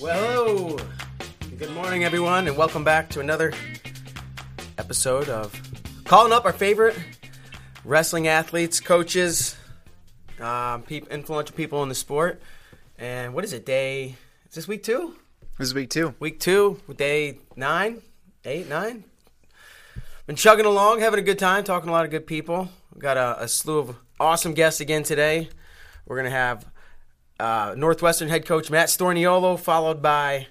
Well, hello. Good morning, everyone, and welcome back to another episode of calling up our favorite wrestling athletes, coaches, um, peop influential people in the sport. And what is it? Day? Is this week two? This is week two. Week two, day nine, eight, nine. Been chugging along, having a good time, talking to a lot of good people. We've got a, a slew of awesome guests again today. We're gonna have uh, Northwestern head coach Matt Storniolo, followed by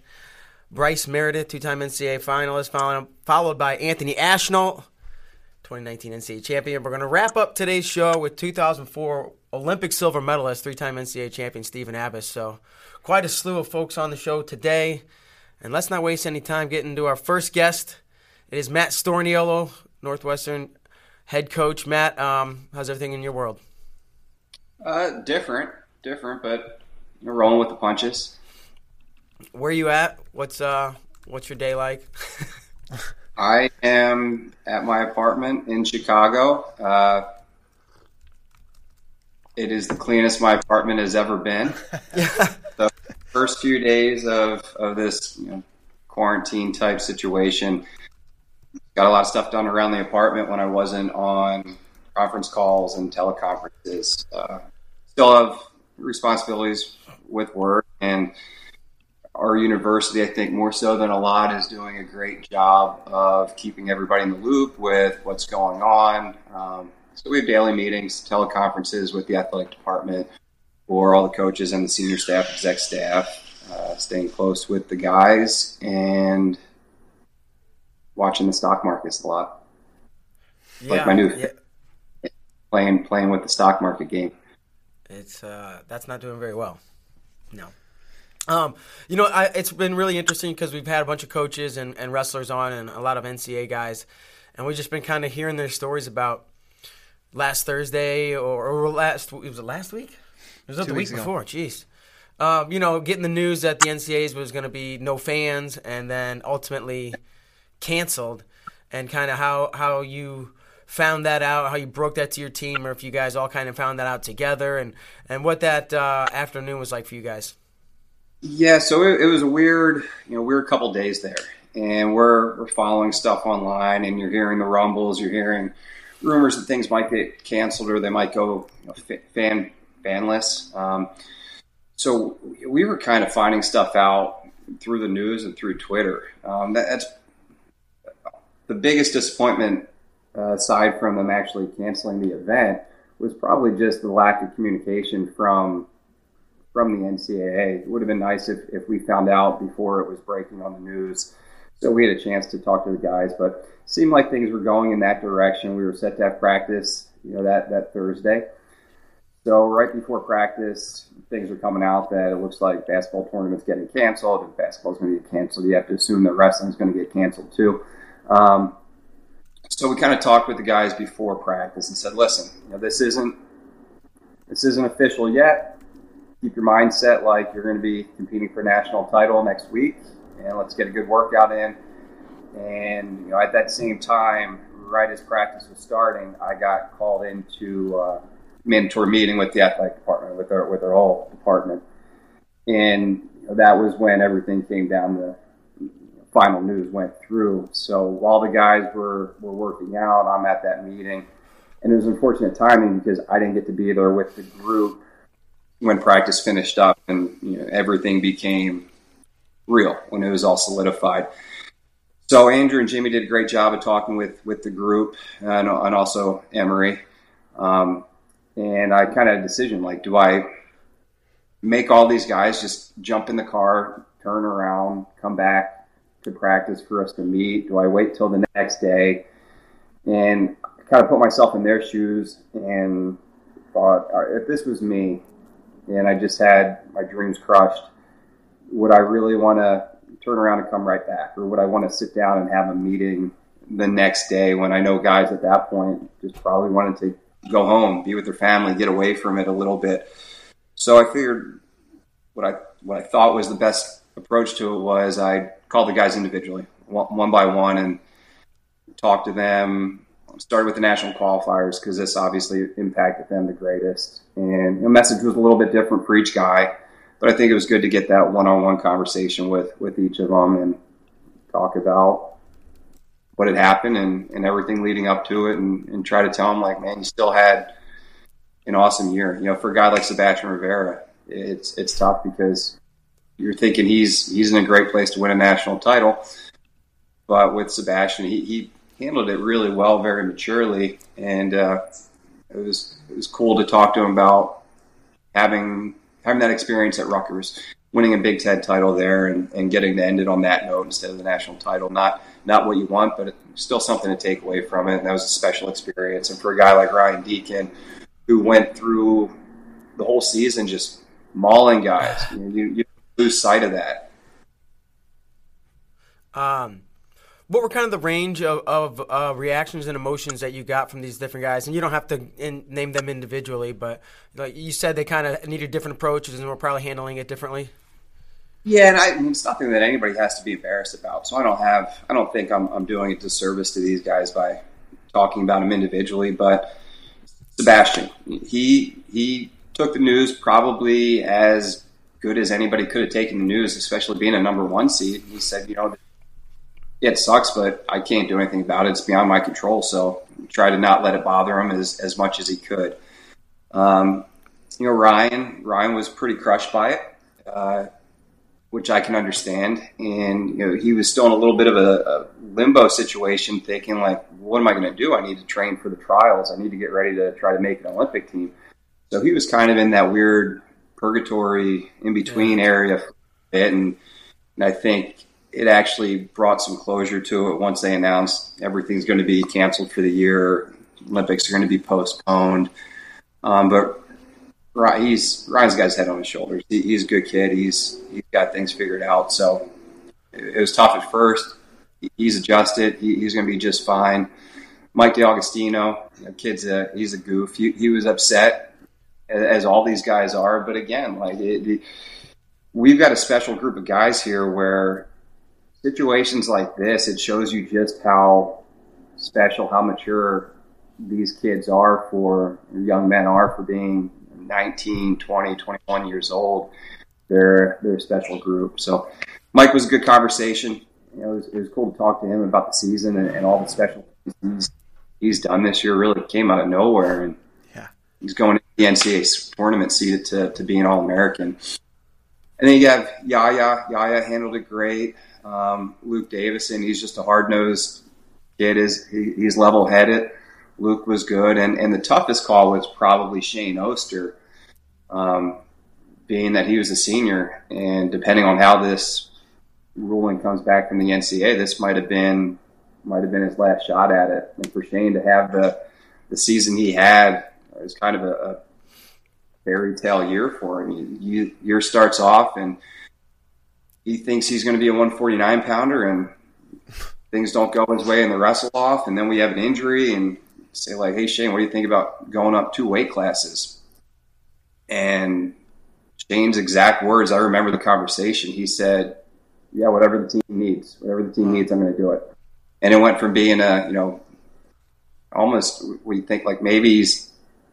Bryce Meredith, two-time NCAA finalist, followed, followed by Anthony Ashnault, 2019 NCAA champion. We're going to wrap up today's show with 2004 Olympic silver medalist, three-time NCAA champion Stephen Abas. So quite a slew of folks on the show today. And let's not waste any time getting to our first guest. It is Matt Storniolo, Northwestern head coach. Matt, um, how's everything in your world? Uh, different, different, but you're rolling with the punches. Where are you at? What's uh, what's your day like? I am at my apartment in Chicago. Uh, it is the cleanest my apartment has ever been. the first few days of, of this you know, quarantine type situation, got a lot of stuff done around the apartment when I wasn't on conference calls and teleconferences. Uh, still have responsibilities with work and our university, I think more so than a lot, is doing a great job of keeping everybody in the loop with what's going on. Um, so we have daily meetings, teleconferences with the athletic department for all the coaches and the senior staff, exec staff, uh, staying close with the guys and watching the stock markets a lot. Yeah, like my new yeah. playing playing with the stock market game. It's uh, that's not doing very well. No. Um, you know, I, it's been really interesting because we've had a bunch of coaches and, and wrestlers on, and a lot of NCA guys, and we've just been kind of hearing their stories about last Thursday or, or last was it last week? It was the week before. Jeez. Um, you know, getting the news that the NCAs was going to be no fans, and then ultimately canceled, and kind of how how you found that out, how you broke that to your team, or if you guys all kind of found that out together, and and what that uh, afternoon was like for you guys. Yeah, so it, it was a weird, you know, weird couple days there, and we're we're following stuff online, and you're hearing the rumbles, you're hearing rumors that things might get canceled or they might go you know, fan fanless. Um, so we were kind of finding stuff out through the news and through Twitter. Um, that, that's the biggest disappointment, uh, aside from them actually canceling the event, was probably just the lack of communication from from the NCAA. It would have been nice if, if we found out before it was breaking on the news, so we had a chance to talk to the guys. But seemed like things were going in that direction. We were set to have practice, you know, that that Thursday. So right before practice, things are coming out that it looks like basketball tournament's getting canceled. If basketball's going to get canceled, you have to assume that wrestling's going to get canceled too. Um, so we kind of talked with the guys before practice and said, "Listen, you know, this isn't this isn't official yet keep your mindset like you're going to be competing for a national title next week, and let's get a good workout in. And you know, at that same time, right as practice was starting, I got called into a mandatory meeting with the athletic department, with our with our whole department, and that was when everything came down. The final news went through. So while the guys were were working out, I'm at that meeting, and it was unfortunate timing because I didn't get to be there with the group when practice finished up and you know, everything became real when it was all solidified. So Andrew and Jimmy did a great job of talking with with the group and, and also Emory. Um, and I kind of had a decision like, do I make all these guys just jump in the car, turn around, come back to practice for us to meet? Do I wait till the next day? And I kind of put myself in their shoes and thought, if this was me, and I just had my dreams crushed. Would I really want to turn around and come right back, or would I want to sit down and have a meeting the next day when I know guys at that point just probably wanted to go home, be with their family, get away from it a little bit. So I figured what I what I thought was the best approach to it was I called the guys individually, one, by one, and talked to them started with the national qualifiers because this obviously impacted them the greatest. And the message was a little bit different for each guy, but I think it was good to get that one-on-one conversation with with each of them and talk about what had happened and, and everything leading up to it, and, and try to tell them like, man, you still had an awesome year. You know, for a guy like Sebastian Rivera, it's it's tough because you're thinking he's he's in a great place to win a national title. But with Sebastian, he, he handled it really well, very maturely, and uh, it was it was cool to talk to him about having having that experience at Rutgers, winning a Big Ten title there, and, and getting to end it on that note instead of the national title. Not not what you want, but still something to take away from it. And that was a special experience. And for a guy like Ryan Deakin, who went through the whole season just mauling guys, you, you, you lose sight of that. Um, what were kind of the range of, of uh, reactions and emotions that you got from these different guys? And you don't have to in, name them individually, but like you said, they kind of needed different approaches and were probably handling it differently. Yeah, and I, I mean, it's nothing that anybody has to be embarrassed about. So I don't have, I don't think I'm, I'm doing a disservice to these guys by talking about them individually. But Sebastian, he he took the news probably as good as anybody could have taken the news, especially being a number one seed. He said, you know, it sucks, but I can't do anything about it. It's beyond my control. So try to not let it bother him as, as much as he could. Um, you know, Ryan, Ryan was pretty crushed by it, uh, which I can understand. And, you know, he was still in a little bit of a, a limbo situation thinking like, what am I going to do? I need to train for the trials. I need to get ready to try to make an Olympic team. So he was kind of in that weird purgatory in between area and, and I think it actually brought some closure to it once they announced everything's going to be canceled for the year. Olympics are going to be postponed. Um, but he's Ryan's got his head on his shoulders. He, he's a good kid. He's he's got things figured out. So it, it was tough at first. He's adjusted. He, he's going to be just fine. Mike DeAugustino, you kid's a he's a goof. He, he was upset, as, all these guys are. But again, like it, it, we've got a special group of guys here where situations like this, it shows you just how special, how mature these kids are for young men are for being 19, 20, 21 years old. They're they're a special group. So Mike was a good conversation. You know, it was, it was cool to talk to him about the season and, and all the special he's, he's done this year. Really came out of nowhere, and yeah, he's going to the NCAA tournament seated to to be an All American. And then you have Yahya. Yahya handled it great. Um, Luke Davison, he's just a hard nosed kid. Is he, he's level headed. Luke was good, and and the toughest call was probably Shane Oster, um, being that he was a senior, and depending on how this ruling comes back from the NCAA, this might have been might have been his last shot at it. And for Shane to have the the season he had it was kind of a fairy tale year for him. Year starts off and he thinks he's going to be a 149 pounder and things don't go his way in the wrestle off. And then we have an injury and say like hey shane what do you think about going up two weight classes? And shane's exact words i remember the conversation. He said yeah whatever the team needs whatever the team hmm. needs i'm going to do it. And it went from being a you know almost we think like maybe he's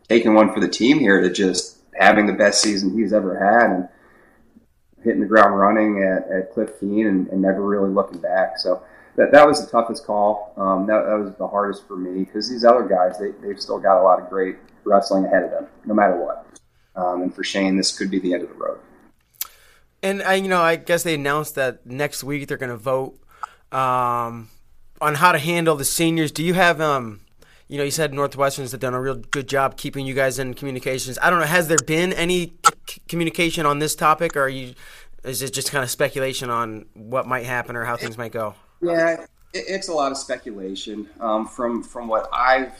taking one for the team here to just having the best season he's ever had and hitting the ground running at, at Cliff Keen and, and never really looking back. So that, that was the toughest call. Um, that, that, was the hardest for me because these other guys, they, they've still got a lot of great wrestling ahead of them, no matter what. Um, and for Shane, this could be the end of the road. And I, you know, I guess they announced that next week they're going to vote um, on how to handle the seniors. Do you have, um, you know, you said Northwestern's have done a real good job keeping you guys in communications. I don't know, has there been any c- communication on this topic, or you, is it just kind of speculation on what might happen or how things might go? Yeah, it's a lot of speculation. Um, from from what I've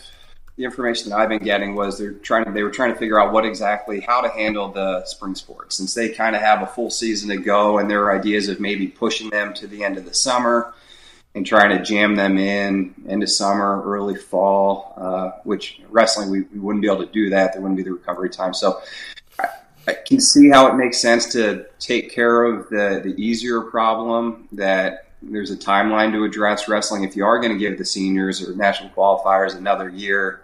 the information that I've been getting was they're trying to they were trying to figure out what exactly how to handle the spring sports since they kind of have a full season to go and there are ideas of maybe pushing them to the end of the summer and trying to jam them in into summer, early fall, uh, which wrestling we, we wouldn't be able to do that. There wouldn't be the recovery time. So I, I can see how it makes sense to take care of the the easier problem that there's a timeline to address wrestling. If you are going to give the seniors or national qualifiers another year,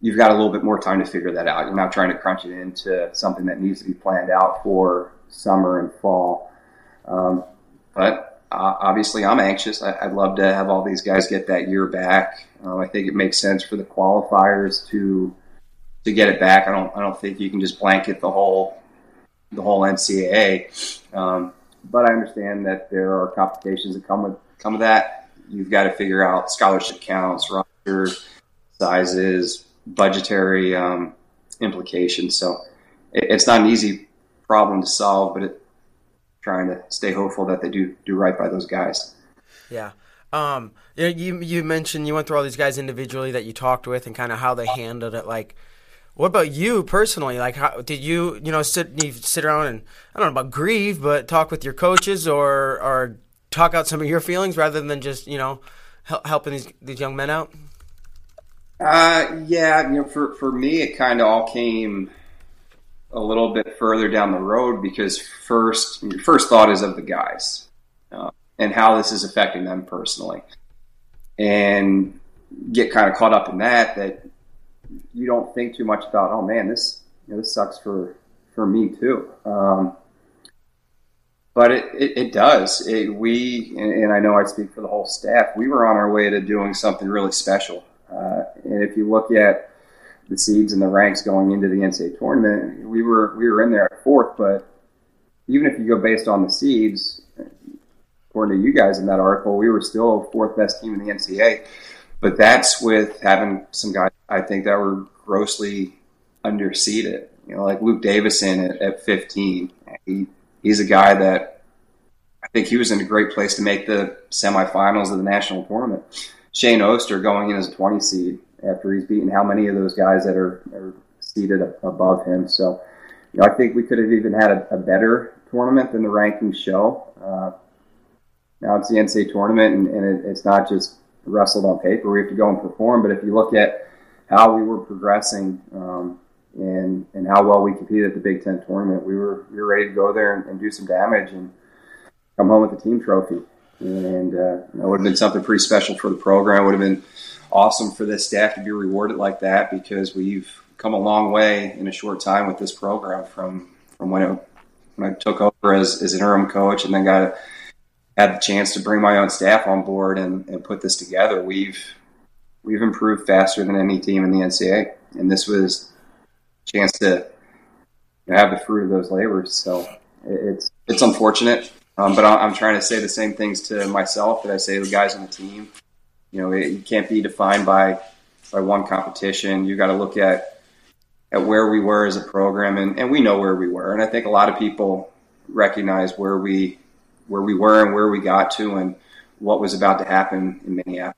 you've got a little bit more time to figure that out. You're not trying to crunch it into something that needs to be planned out for summer and fall. Um, but uh, obviously, I'm anxious. I, would love to have all these guys get that year back. Uh, I think it makes sense for the qualifiers to to get it back. I don't I don't think you can just blanket the whole the whole NCAA. Um, but I understand that there are complications that come with come with that. You've got to figure out scholarship counts, roster sizes, budgetary um, implications. So it, it's not an easy problem to solve, but it, trying to stay hopeful that they do do right by those guys. Yeah. Um, you you mentioned you went through all these guys individually that you talked with and kind of how they handled it. Like, what about you personally? Like, how did you you know sit you sit around and I don't know about grieve, but talk with your coaches or or talk out some of your feelings rather than just you know helping these these young men out? Uh, yeah, you know, for for me, it kind of all came a little bit further down the road because first your first thought is of the guys uh, and how this is affecting them personally, and get kind of caught up in that that you don't think too much about. Oh man, this you know, this sucks for for me too. Um, but it, it, it does. It, we and, and, I know I speak for the whole staff. We were on our way to doing something really special. Uh, and if you look at the seeds and the ranks going into the NCAA tournament, we were we were in there at fourth. But even if you go based on the seeds, according to you guys in that article, we were still fourth best team in the NCAA. But that's with having some guys I think that were grossly underseeded. You know, like Luke Davison at, at 15. He, he's a guy that I think he was in a great place to make the semifinals of the national tournament. Shane Oster going in as a 20 seed after he's beaten how many of those guys that are, are seated above him. So, you know, I think we could have even had a, a better tournament than the rankings show. Uh, now it's the NCAA tournament, and, and it, it's not just wrestled on paper. We have to go and perform. But if you look at how we were progressing um, and and how well we competed at the Big Ten tournament, we were we were ready to go there and, and do some damage and come home with the team trophy. And uh, it would have been something pretty special for the program. It would have been awesome for this staff to be rewarded like that because we've come a long way in a short time with this program from from when it, when I took over as, as interim coach and then got had the chance to bring my own staff on board and, and put this together. We've we've improved faster than any team in the NCAA, and this was a chance to you know, have the fruit of those labors. So it's it's unfortunate, um, but I'm trying to say the same things to myself that I say to the guys on the team. You know, it, can't be defined by by one competition. You got to look at at where we were as a program, and, and we know where we were. And I think a lot of people recognize where we where we were and where we got to, and what was about to happen in Minneapolis.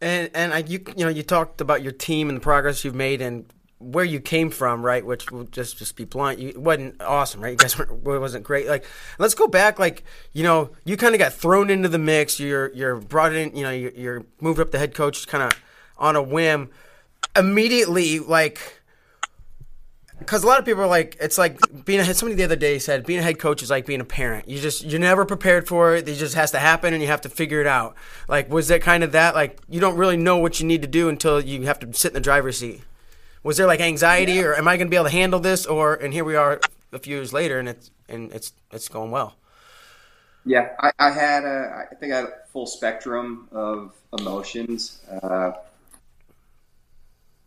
And and I, you you know you talked about your team and the progress you've made and where you came from, right? Which will just just be blunt, you wasn't awesome, right? You guys weren't, wasn't great. Like, let's go back. Like, you know, you kind of got thrown into the mix. You're you're brought in. You know, you're, you're moved up the head coach kind of on a whim. Immediately, like because a lot of people are like, it's like being a head somebody the other day said being a head coach is like being a parent. You just you're never prepared for it. It just has to happen, and you have to figure it out. Like, was that kind of that? Like, you don't really know what you need to do until you have to sit in the driver's seat. Was there like anxiety, yeah. or am I going to be able to handle this? Or and here we are a few years later, and it's and it's it's going well. Yeah, I, I had a, I think I had a full spectrum of emotions. Uh,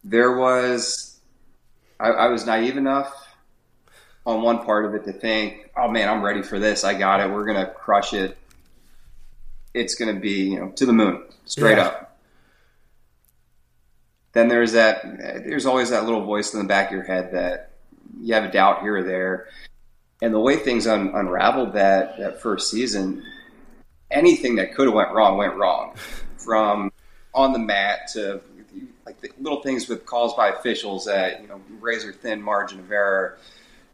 there was I, I was naive enough on one part of it to think, oh man, I'm ready for this. I got it. We're gonna crush it. It's gonna be you know to the moon, straight yeah. up. Then there's that. There's always that little voice in the back of your head that you have a doubt here or there. And the way things un- unraveled that that first season, anything that could have went wrong went wrong. From on the mat to like little things with calls by officials that you know razor thin margin of error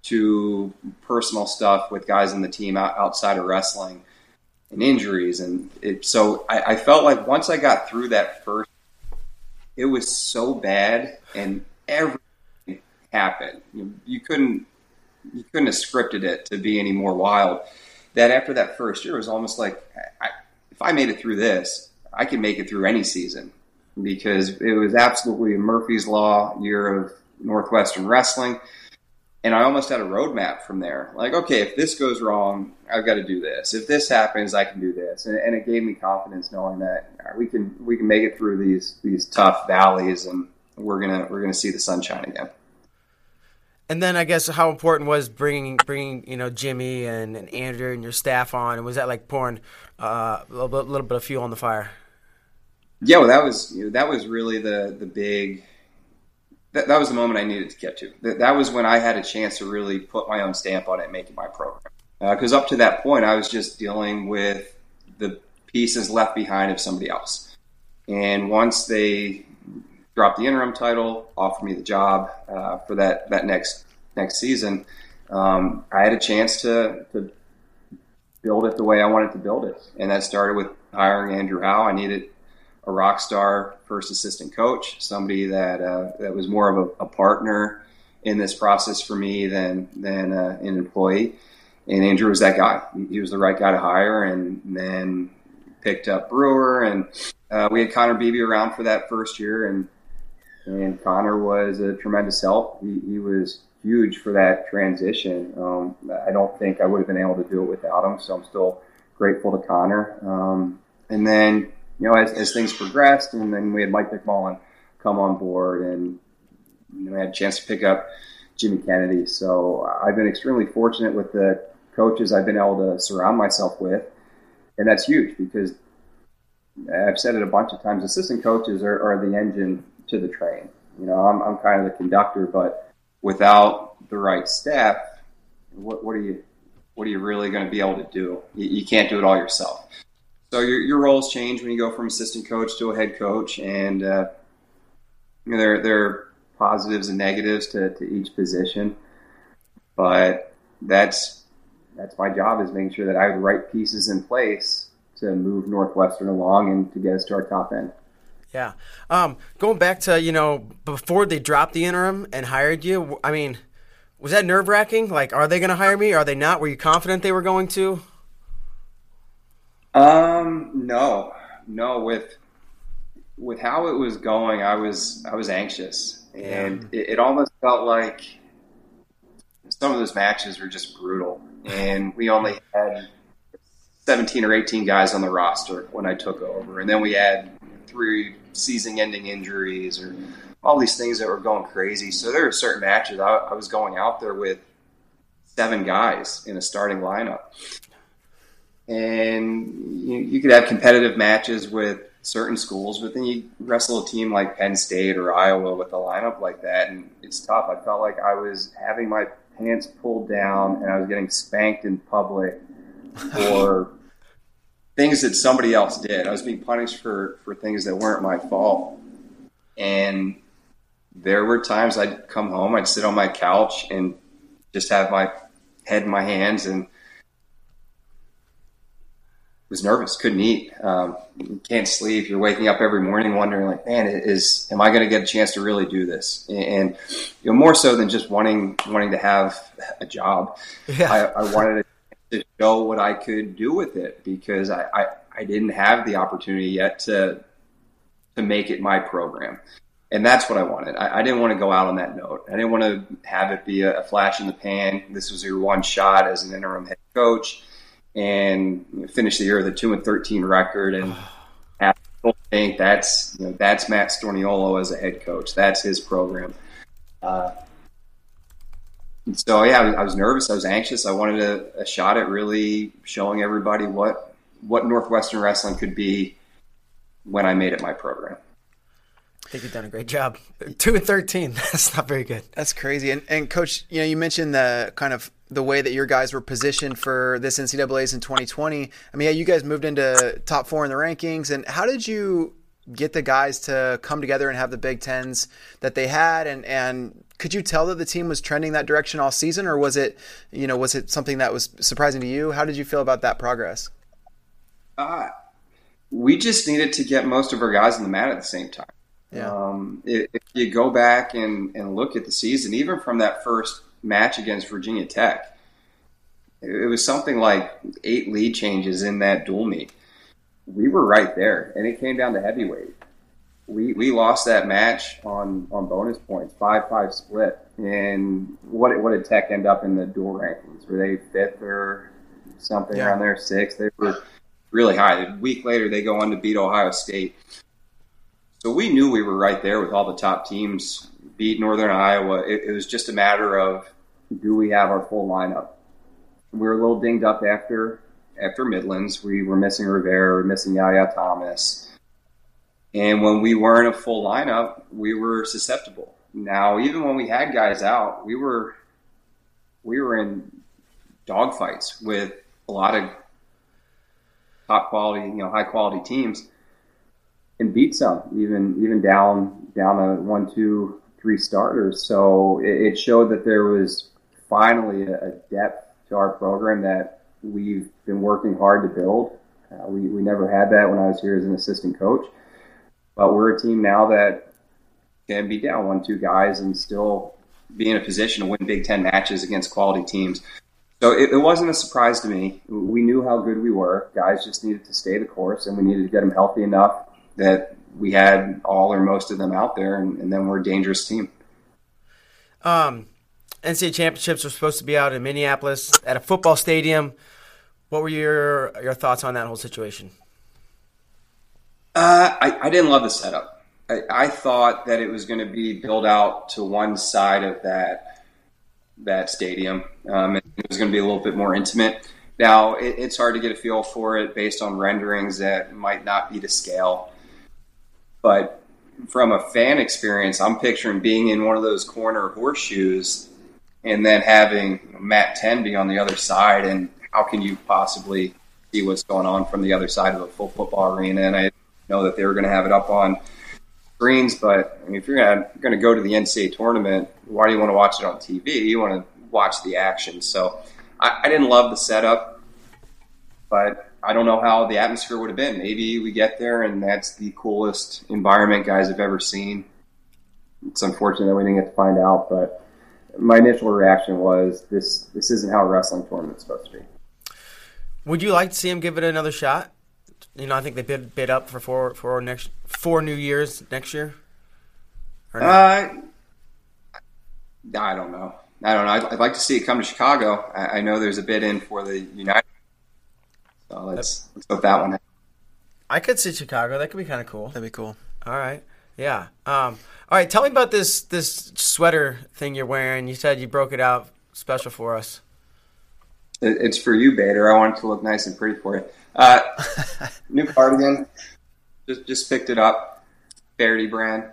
to personal stuff with guys in the team outside of wrestling and injuries and it, so I, I, felt like once I got through that first it was so bad and everything happened. You, you couldn't you couldn't have scripted it to be any more wild. That after that first year, it was almost like I, if I made it through this, I can make it through any season. Because it was absolutely a Murphy's Law year of Northwestern wrestling. And I almost had a roadmap from there. Like, okay, if this goes wrong, I've got to do this. If this happens, I can do this. And, and it gave me confidence knowing that we can we can make it through these these tough valleys, and we're gonna we're gonna see the sunshine again. And then I guess how important was bringing bringing you know Jimmy and, and Andrew and your staff on, and was that like pouring uh, a little bit, little bit of fuel on the fire? Yeah, well, that was you know, that was really the the big that, that was the moment I needed to get to. That, that was when I had a chance to really put my own stamp on it it my program. Because uh, up to that point, I was just dealing with the pieces left behind of somebody else. And once they dropped the interim title, offered me the job uh, for that, that next next season, um, I had a chance to, to build it the way I wanted to build it. And that started with hiring Andrew Howe. I needed a rock star first assistant coach, somebody that uh, that was more of a, a, partner in this process for me than than uh, an employee. And Andrew was that guy. He was the right guy to hire, and then picked up Brewer, and uh, we had Connor Beebe around for that first year, and and Connor was a tremendous help. He, he was huge for that transition. Um, I don't think I would have been able to do it without him, so I'm still grateful to Connor. Um, and then you know, as, as things progressed, and then we had Mike McMullan come on board, and you know, I had a chance to pick up Jimmy Kennedy. So uh, I've been extremely fortunate with the coaches I've been able to surround myself with, and that's huge because I've said it a bunch of times. Assistant coaches are, are the engine to the train. You know, I'm, I'm kind of the conductor, but without the right staff, what, what are you what are you really going to be able to do? You, you can't do it all yourself. So your, your roles change when you go from assistant coach to a head coach, and uh, you know, there there are positives and negatives to, to each position, but that's that's my job is making sure that I have the right pieces in place to move Northwestern along and to get us to our top end. Yeah. Um, going back to, you know, before they dropped the interim and hired you, I mean, was that nerve wracking? Like, are they going to hire me? Are they not? Were you confident they were going to? Um, no, no. With with how it was going, I was I was anxious, and yeah. it, it almost felt like some of those matches were just brutal, and we only had 17 or 18 guys on the roster when I took over. And then we had three season ending injuries or all these things that were going crazy. So there were certain matches I, I was going out there with seven guys in a starting lineup and you, you could have competitive matches with certain schools, but then you wrestle a team like Penn State or Iowa with a lineup like that, and it's tough. I felt like I was having my pants pulled down and I was getting spanked in public for things that somebody else did. I was being punished for, for things that weren't my fault. And there were times I'd come home, I'd sit on my couch and just have my head in my hands and was nervous, couldn't eat, um, can't sleep. You're waking up every morning wondering, like, man, is am I going to get a chance to really do this? And you know, more so than just wanting wanting to have a job, yeah. I, I, wanted to show what I could do with it because I, I, I didn't have the opportunity yet to to make it my program. And that's what I wanted. I, I, didn't want to go out on that note. I didn't want to have it be a, a flash in the pan. This was your one shot as an interim head coach and finish the year with a two and thirteen record. And I think that's you know, that's Matt Storniolo as a head coach. That's his program. Uh, so yeah, I was, I was, nervous. I was anxious. I wanted a, a, shot at really showing everybody what what Northwestern wrestling could be when I made it my program. I think you've done a great job. Two and thirteen. That's not very good. That's crazy. And, and coach, you know, you mentioned the kind of the way that your guys were positioned for this NCAA's in 2020. I mean, yeah, you guys moved into top four in the rankings. And how did you get the guys to come together and have the Big Tens that they had? And, and could you tell that the team was trending that direction all season, or was it, you know, was it something that was surprising to you? How did you feel about that progress? Uh, we just needed to get most of our guys in the mat at the same time. Yeah. Um, if, if you go back and, and look at the season, even from that first match against Virginia Tech, it was something like eight lead changes in that dual meet. We were right there, and it came down to heavyweight. We we lost that match on on bonus points, five five split. And what what did Tech end up in the dual rankings? Were they fifth or something Yeah. around there? Sixth. They were really high. A week later, they go on to beat Ohio State. So we knew we were right there with all the top teams. Beat Northern Iowa. It, it was just a matter of do we have our full lineup? We were a little dinged up after after Midlands. We were missing Rivera, we were missing Yahya Thomas, and when we weren't a full lineup, we were susceptible. Now, even when we had guys out, we were we were in dogfights with a lot of top quality, you know, high quality teams, and beat some, even even down down a one, two, three starters. So it, it showed that there was finally a, a depth to our program that we've been working hard to build. Uh, we we never had that when I was here as an assistant coach, but we're a team now that can be down one, two guys and still be in a position to win Big Ten matches against quality teams. So it, it wasn't a surprise to me. We knew how good we were. Guys just needed to stay the course, and we needed to get them healthy enough that we had all or most of them out there, and, and then we're a dangerous team. Um, NCAA championships were supposed to be out in Minneapolis at a football stadium. What were your your thoughts on that whole situation? Uh, I, I didn't love the setup. I, I thought that it was going to be built out to one side of that that stadium. Um, and it was going to be a little bit more intimate. Now it, it's hard to get a feel for it based on renderings that might not be to scale. But from a fan experience, I'm picturing being in one of those corner horseshoes and then having Matt Ten be on the other side. And how can you possibly see what's going on from the other side of a full football arena? And I know that they were going to have it up on screens, but I mean, if you're going to go to the NCAA tournament, why do you want to watch it on TV? You want to watch the action. So I, I didn't love the setup, but I don't know how the atmosphere would have been. Maybe we get there and that's the coolest environment guys have ever seen. It's unfortunate that we didn't get to find out, but my initial reaction was this this isn't how a wrestling tournament's supposed to be. Would you like to see him give it another shot? You know, I think they bid bid up for four for next four new years next year. Or no? Uh, I don't know. I don't know. I'd, I'd like to see it come to Chicago. I, I know there's a bid in for the United. So let's let's hope that one. I could see Chicago. That could be kind of cool. That'd be cool. All right. Yeah. Um, all right. Tell me about this this sweater thing you're wearing. You said you broke it out special for us. It, it's for you, Bader. I want it to look nice and pretty for you. Uh, new cardigan. Just just picked it up. Verity brand.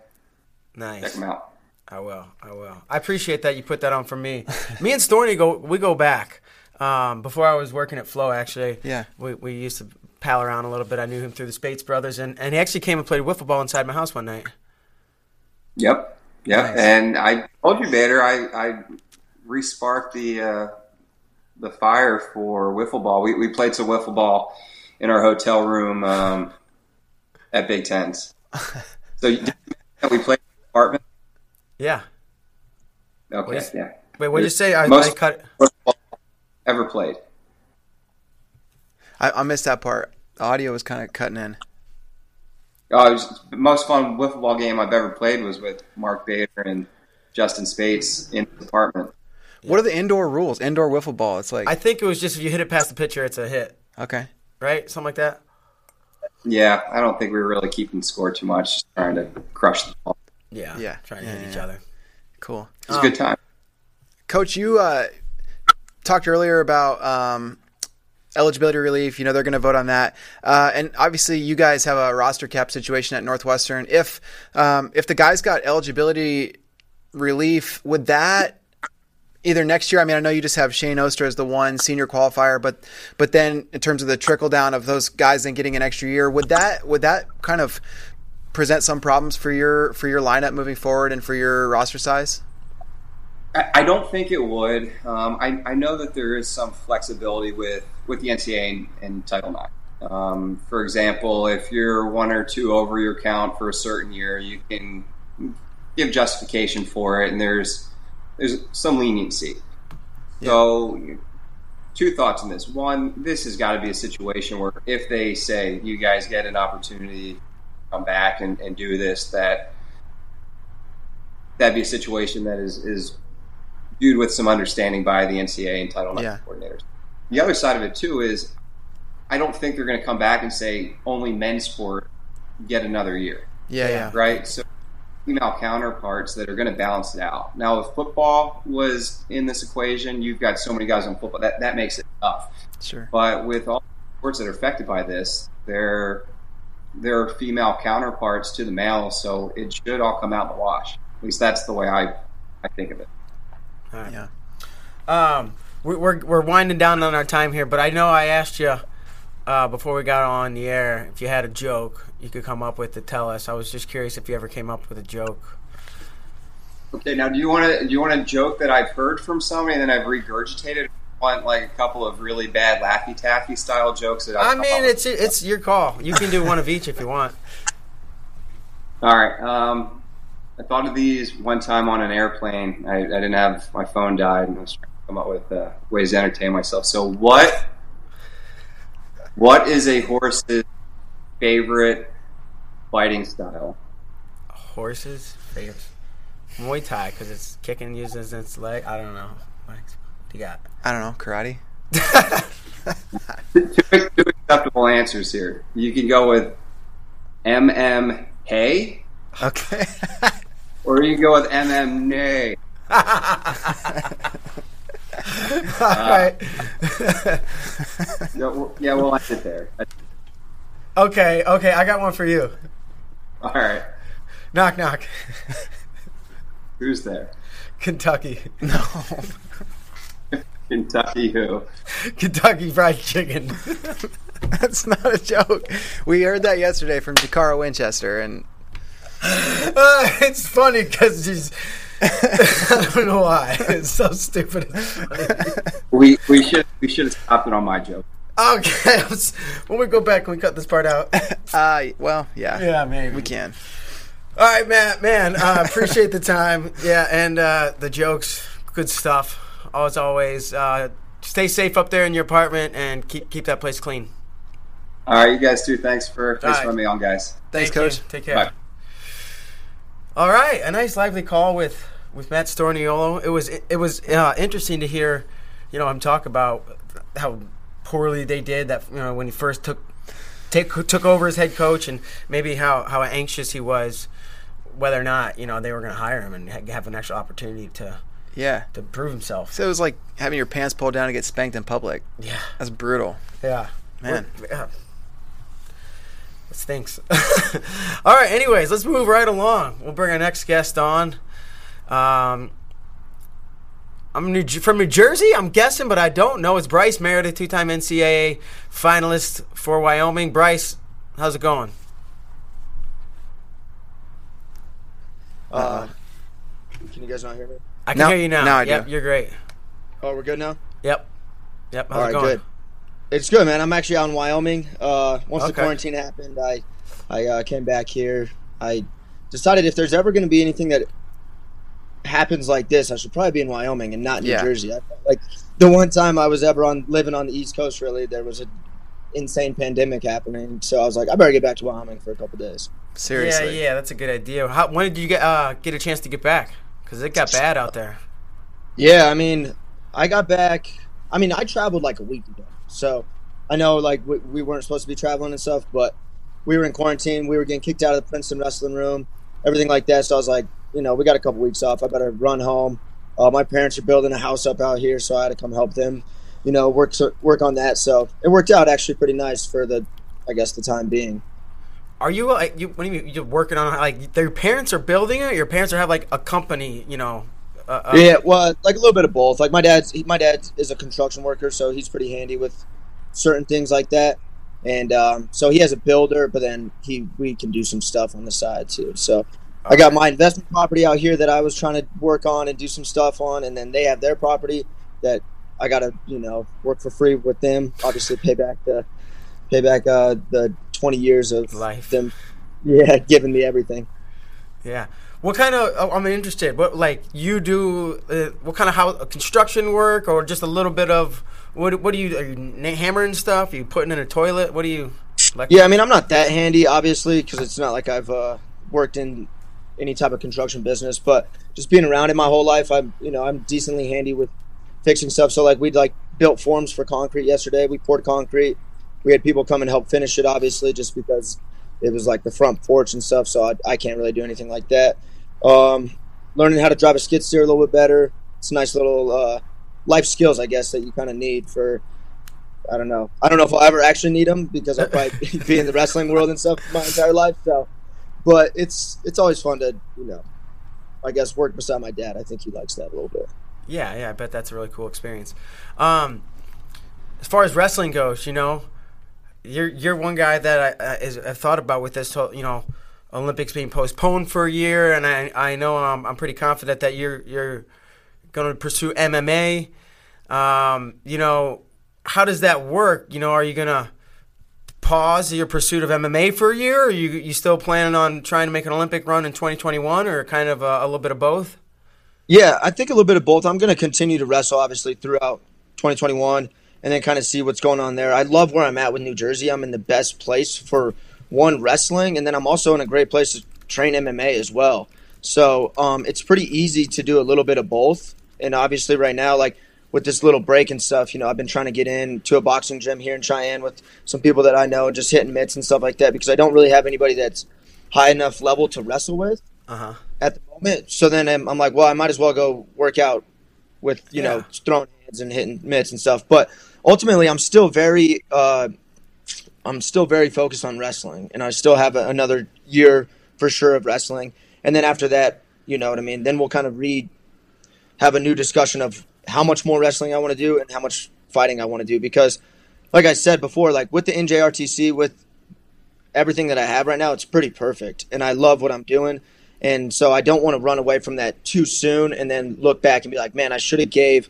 Nice. Check Nice. them out. I will. I will. I appreciate that you put that on for me. me and Storny go. We go back. Um, before I was working at Flow, actually. Yeah. We we used to pal around a little bit. I knew him through the Spates brothers, and, and he actually came and played wiffle ball inside my house one night. Yep. Yep. Nice. And I told you, Bader, I, I re-sparked the uh, the fire for wiffle ball. We, we played some wiffle ball in our hotel room um, at Big Tens. So you- we played in the apartment. Yeah. Okay. is- Yeah. Wait, what did you say? I, I cut. Wiffle ball ever played. I, I missed that part. The audio was kind of cutting in. Oh, it was the most fun wiffle ball game I've ever played was with Mark Bader and Justin Spates in the apartment. What are the indoor rules? Indoor wiffle ball. It's like I think it was just if you hit it past the pitcher, it's a hit, okay. right? Something like that. Yeah, I don't think we were really keeping score too much, just trying to crush the ball. Yeah. Yeah. Trying to Yeah, hit yeah, each other. Cool. It was a good time. Coach, you uh, talked earlier about um, eligibility relief. You know they're going to vote on that, uh, and obviously you guys have a roster cap situation at Northwestern. If um, if the guys got eligibility relief, would that either next year? I mean, I know you just have Shane Oster as the one senior qualifier, but but then in terms of the trickle down of those guys then getting an extra year, would that would that kind of present some problems for your for your lineup moving forward and for your roster size? I don't think it would. Um, I, I know that there is some flexibility with, with the NCAA and, Title IX. Um, for example, if you're one or two over your count for a certain year, you can give justification for it, and there's there's some leniency. So two thoughts on this. One, this has got to be a situation where if they say you guys get an opportunity to come back and, and do this, that that'd be a situation that is, is viewed with some understanding by the NCAA and Title IX Yeah. coordinators. The other side of it too is I don't think they're going to come back and say only men's sport get another year Yeah, yeah. right? So female counterparts that are going to balance it out. Now, if football was in this equation, you've got so many guys on football that that makes it tough. Sure. But with all sports that are affected by this, there there are female counterparts to the male, so it should all come out in the wash. At least that's the way I I think of it. Yeah. Um, we- we're we're winding down on our time here, but I know I asked you uh, before we got on the air if you had a joke you could come up with to tell us. I was just curious if you ever came up with a joke. Okay, now do you want to do you want a joke that I've heard from somebody and then I've regurgitated? Want like a couple of really bad Laffy Taffy style jokes that I've I mean, it's it's your call. You can do one of each if you want. All right. Um, I thought of these one time on an airplane. I, I didn't have my phone died, and I was trying to come up with uh, ways to entertain myself. So, what what is a horse's favorite fighting style? Horses, favorite. Muay Thai because it's kicking uses its leg. I don't know. What do you got? I don't know. Karate. Two, two acceptable answers here. You can go with MM Hey, Okay. or you can go with MM Nay. All right. Yeah, we'll- Yeah, we'll end it there. okay. Okay. I got one for you. All right. Knock knock. Who's there? Kentucky. no. Kentucky who? Kentucky Fried Chicken. That's not a joke. We heard that yesterday from Jacarra Winchester, and Uh, it's funny because she's. I don't know why. It's so stupid. It's. We we should we should have stopped it on my joke. Okay, when we go back, can we cut this part out? uh, well, yeah, yeah, maybe we can. All right, Matt. Man, uh, appreciate the time. Yeah, and uh, the jokes, good stuff. As always, uh, stay safe up there in your apartment and keep keep that place clean. All right, you guys too. Thanks for thanks All for having me on, guys. Thanks, Thank Coach. you. Take care. Bye. All right, a nice lively call with with Matt Storniolo. It was it was uh, interesting to hear, you know, him talk about how poorly they did that. You know, when he first took take, took over as head coach, and maybe how how anxious he was, whether or not you know they were going to hire him and have an actual opportunity to Yeah. to prove himself. So it was like having your pants pulled down and get spanked in public. Yeah, That's brutal. yeah, Man. Yeah. It stinks. All right. Anyways, let's move right along. We'll bring our next guest on. Um, I'm New, from New Jersey. I'm guessing, but I don't know. It's Bryce Meredith, two-time NCAA finalist for Wyoming. Bryce, how's it going? Uh, can you guys not hear me? I can Now- hear you now. now I yep, do. you're great. Oh, we're good now. Yep. Yep. How's All it going? good. It's good, man. I'm actually out in Wyoming. Uh, once Okay. the quarantine happened, I I uh, came back here. I decided if there's ever going to be anything that happens like this, I should probably be in Wyoming and not New Yeah. Jersey. I felt like the one time I was ever on living on the East Coast, really, there was a insane pandemic happening. So I was like, I better get back to Wyoming for a couple days. Seriously. Yeah, yeah, that's a good idea. How, when did you get uh, get a chance to get back? Because it got bad out there. Yeah, I mean, I got back. I mean, I traveled like a week ago, so I know like we, we weren't supposed to be traveling and stuff, but we were in quarantine. We were getting kicked out of the Princeton wrestling room, everything like that. So I was like, you know, we got a couple weeks off. I better run home. Uh, my parents are building a house up out here, so I had to come help them. You know, work work on that. So it worked out actually pretty nice for the, I guess, the time being. Are you like you? What do you mean? You're working on like their parents are building it. Your parents are have like a company, you know. Uh, uh, Yeah, well, like a little bit of both. Like my dad's, he, my dad is a construction worker, so he's pretty handy with certain things like that. And um, so he has a builder, but then he we can do some stuff on the side too. So I got my investment property out here that I was trying to work on and do some stuff on, and then they have their property that I got to you know work for free with them. Obviously, pay back the pay back uh, the twenty years of Life. them, yeah, giving me everything. Yeah. What kind of? Oh, I'm interested. What like you do? Uh, what kind of how construction work, or just a little bit of what? What do you? Are you hammering stuff? Are you putting in a toilet? What do you? Like? Yeah, I mean, I'm not that handy, obviously, because it's not like I've uh, worked in any type of construction business. But just being around it my whole life, I'm you know I'm decently handy with fixing stuff. So like we'd like built forms for concrete yesterday. We poured concrete. We had people come and help finish it, obviously, just because it was like the front porch and stuff. So I, I can't really do anything like that. Um, learning how to drive a skid steer a little bit better. It's nice little uh, life skills, I guess, that you kind of need for. I don't know. I don't know if I'll ever actually need them because I'll probably be in the wrestling world and stuff my entire life. So, but it's it's always fun to you know, I guess work beside my dad. I think he likes that a little bit. Yeah, yeah, I bet that's a really cool experience. Um, as far as wrestling goes, you know, you're you're one guy that I, I is, I've thought about with this, you know, Olympics being postponed for a year, and I I know I'm, I'm pretty confident that you're you're going to pursue MMA. Um, you know, how does that work? You know, are you gonna pause your pursuit of MMA for a year? Or are you you still planning on trying to make an Olympic run in 2021, or kind of a, a little bit of both? Yeah, I think a little bit of both. I'm going to continue to wrestle, obviously, throughout 2021 and then kind of see what's going on there. I love where I'm at with New Jersey. I'm in the best place for one wrestling, and then I'm also in a great place to train MMA as well. So um, it's pretty easy to do a little bit of both. And obviously, right now, like with this little break and stuff, you know, I've been trying to get in to a boxing gym here in Cheyenne with some people that I know, just hitting mitts and stuff like that, because I don't really have anybody that's high enough level to wrestle with uh-huh. at the moment. So then I'm, I'm, like, well, I might as well go work out with you yeah. know throwing hands and hitting mitts and stuff. But ultimately, I'm still very, uh, I'm still very focused on wrestling, and I still have a, another year for sure of wrestling. And then after that, you know what I mean. Then we'll kind of read, have a new discussion of how much more wrestling I want to do and how much fighting I want to do because, like I said before, like with the NJRTC, with everything that I have right now, it's pretty perfect, and I love what I'm doing. And so I don't want to run away from that too soon and then look back and be like, man, I should have gave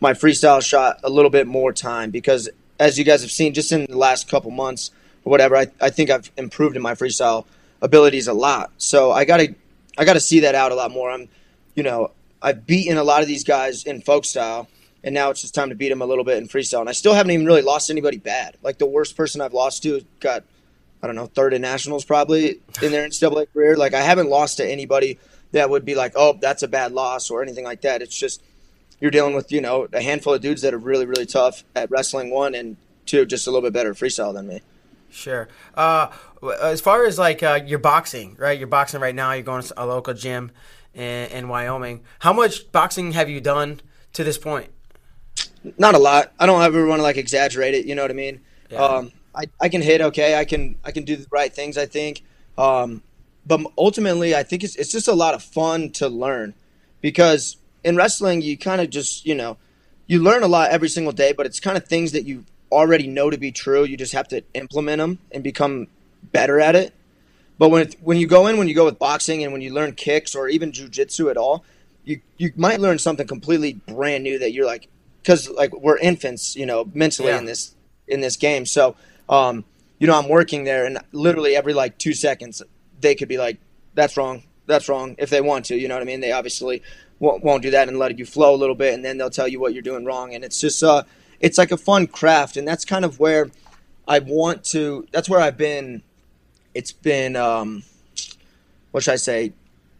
my freestyle shot a little bit more time because as you guys have seen just in the last couple months or whatever, I, I think I've improved in my freestyle abilities a lot. So I gotta I gotta see that out a lot more. I'm you know, I've beaten a lot of these guys in folk style and now it's just time to beat them a little bit in freestyle. And I still haven't even really lost anybody bad. Like the worst person I've lost to got I don't know, third in nationals probably in their NCAA career. Like I haven't lost to anybody that would be like, oh, that's a bad loss or anything like that. It's just you're dealing with you know a handful of dudes that are really really tough at wrestling one and two just a little bit better freestyle than me. Sure. Uh, as far as like uh, your boxing, right? You're boxing right now. You're going to a local gym in, in Wyoming. How much boxing have you done to this point? Not a lot. I don't ever want to like exaggerate it. You know what I mean? Yeah. Um, I, I can hit okay. I can I can do the right things. I think. Um, but ultimately, I think it's it's just a lot of fun to learn because in wrestling, you kind of just, you know, you learn a lot every single day, but it's kind of things that you already know to be true. You just have to implement them and become better at it. But when it, when you go in, when you go with boxing, and when you learn kicks or even jujitsu at all, you you might learn something completely brand new that you're like, because like we're infants, you know, mentally yeah. in this in this game. So, um, you know, I'm working there, and literally every like two seconds, they could be like, "That's wrong, that's wrong," if they want to. You know what I mean? They obviously won't, won't do that and let you flow a little bit, and then they'll tell you what you're doing wrong. And it's just uh, it's like a fun craft, and that's kind of where I want to. That's where I've been. It's been um, what should I say?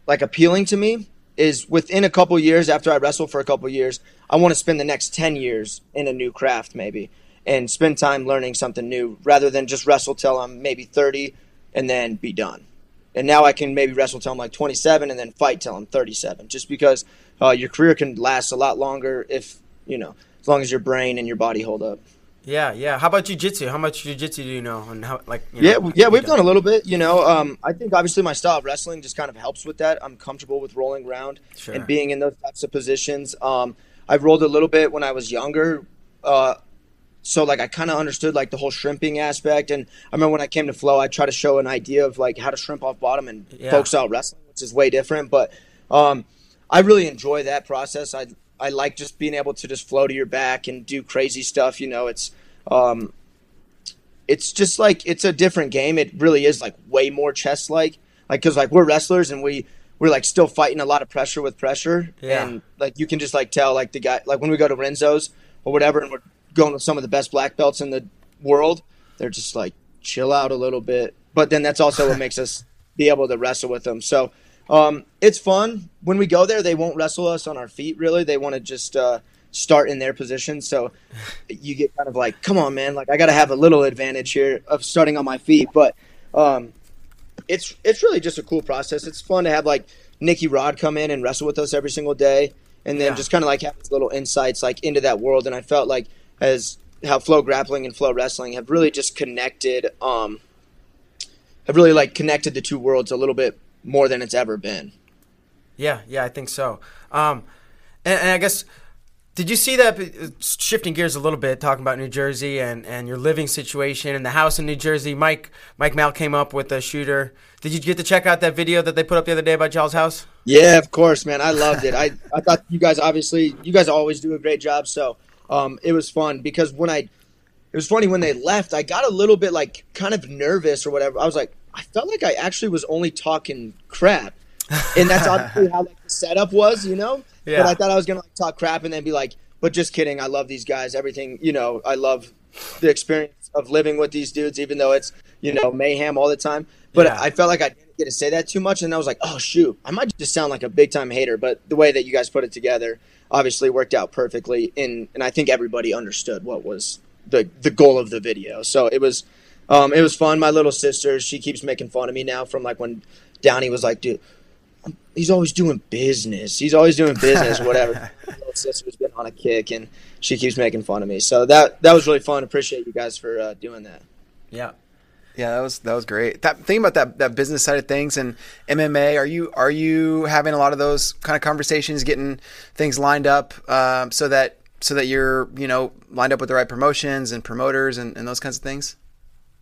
Like appealing to me is within a couple years after I wrestle for a couple years, I want to spend the next ten years in a new craft maybe and spend time learning something new rather than just wrestle till I'm maybe 30 and then be done and now I can maybe wrestle till I'm like 27 and then fight till I'm 37, just because uh, your career can last a lot longer if you know as long as your brain and your body hold up. Yeah, yeah. How about jujitsu? How much jujitsu do you know? And how, like, you know, yeah, yeah, we've done? done a little bit. You know, um, I think obviously my style of wrestling just kind of helps with that. I'm comfortable with rolling around sure. and being in those types of positions. Um, I've rolled a little bit when I was younger. Uh, so like I kind of understood like the whole shrimping aspect, and I remember when I came to Flow, I try to show an idea of like how to shrimp off bottom and yeah. folk style wrestling, which is way different. But um, I really enjoy that process. I I like just being able to just flow to your back and do crazy stuff. You know, it's um, it's just like it's a different game. It really is like way more chess like, like because like we're wrestlers and we we're like still fighting a lot of pressure with pressure, Yeah. and like you can just like tell like the guy like when we go to Renzo's or whatever, and we're going with some of the best black belts in the world, they're just like chill out a little bit. But then that's also what makes us be able to wrestle with them. So um, it's fun when we go there. They won't wrestle us on our feet. Really, they want to just uh, start in their position. So you get kind of like, come on, man! Like I got to have a little advantage here of starting on my feet. But um, it's it's really just a cool process. It's fun to have like Nikki Rod come in and wrestle with us every single day, and then Yeah. just kind of like have these little insights like into that world. And I felt like as how Flow Grappling and Flow Wrestling have really just connected, um, have really like connected the two worlds a little bit more than it's ever been. Yeah, yeah, I think so. Um, and, and I guess, did you see that? Shifting gears a little bit, talking about New Jersey and, and your living situation and the house in New Jersey. Mike Mike Mal came up with a shooter. Did you get to check out that video that they put up the other day about Giles' house? Yeah, of course, man. I loved it. I, I thought you guys obviously you guys always do a great job. So um, it was fun because when I it was funny when they left, I got a little bit like kind of nervous or whatever. I was like, I felt like I actually was only talking crap, and that's obviously how like the setup was, you know. Yeah. But I thought I was gonna like talk crap and then be like, but just kidding. I love these guys. Everything, you know. I love the experience of living with these dudes, even though it's you know mayhem all the time. But Yeah. I felt like I didn't get to say that too much, and I was like, oh shoot, I might just sound like a big time hater. But the way that you guys put it together obviously worked out perfectly, and and I think everybody understood what was the the goal of the video. So it was um, it was fun. My little sister, she keeps making fun of me now from like when Downey was like, dude. He's always doing business. He's always doing business, whatever. My little sister's been on a kick, and she keeps making fun of me. So that that was really fun. Appreciate you guys for uh, doing that. Yeah. Yeah, that was that was great. That thing about that that business side of things and MMA, are you are you having a lot of those kind of conversations, getting things lined up um, so that so that you're you know lined up with the right promotions and promoters and, and those kinds of things?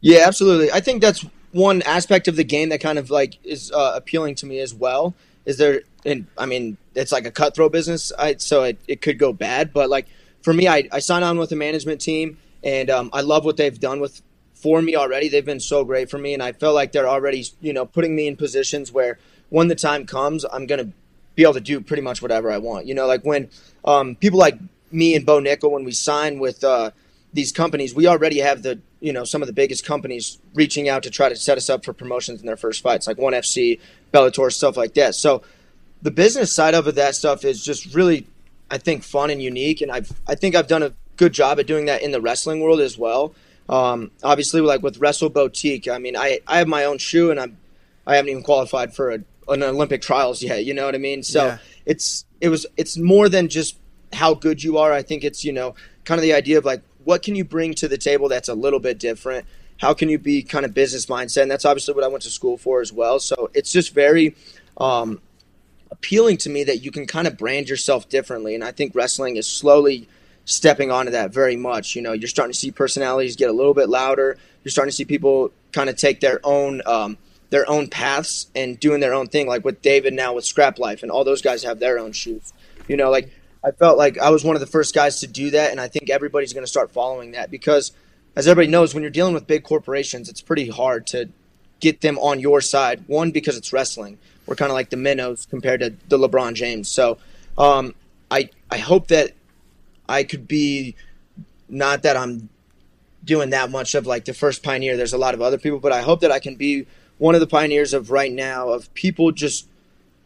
Yeah, absolutely. I think that's one aspect of the game that kind of like is uh, appealing to me as well. Is there? And I mean, it's like a cutthroat business, I, so it, it could go bad. But like for me, I, I signed on with a management team, and um, I love what they've done with for me already. They've been so great for me, and I feel like they're already you know putting me in positions where when the time comes, I'm gonna be able to do pretty much whatever I want. You know, like when um, people like me and Bo Nickal, when we sign with uh, these companies, we already have the you know some of the biggest companies reaching out to try to set us up for promotions in their first fights, like One FC, Bellator, stuff like that. So the business side of it, that stuff is just really, I think, fun and unique, and I've I think I've done a good job at doing that in the wrestling world as well. Um, obviously, like with Wrestle Boutique, I mean, I I have my own shoe, and I'm I haven't even qualified for a, an Olympic trials yet. You know what I mean? So Yeah. it's it was it's more than just how good you are. I think it's you know kind of the idea of like what can you bring to the table that's a little bit different. How can you be kind of business mindset? And that's obviously what I went to school for as well. So it's just very um, appealing to me that you can kind of brand yourself differently. And I think wrestling is slowly stepping onto that very much. You know, you're starting to see personalities get a little bit louder. You're starting to see people kind of take their own um, their own paths and doing their own thing. Like with David now with Scrap Life, and all those guys have their own shoes. You know, like I felt like I was one of the first guys to do that, and I think everybody's going to start following that because, as everybody knows, when you're dealing with big corporations, it's pretty hard to get them on your side. One because it's wrestling. We're kind of like the minnows compared to the LeBron James. So um, I I hope that I could be not that I'm doing that much of like the first pioneer. There's a lot of other people, but I hope that I can be one of the pioneers of right now of people just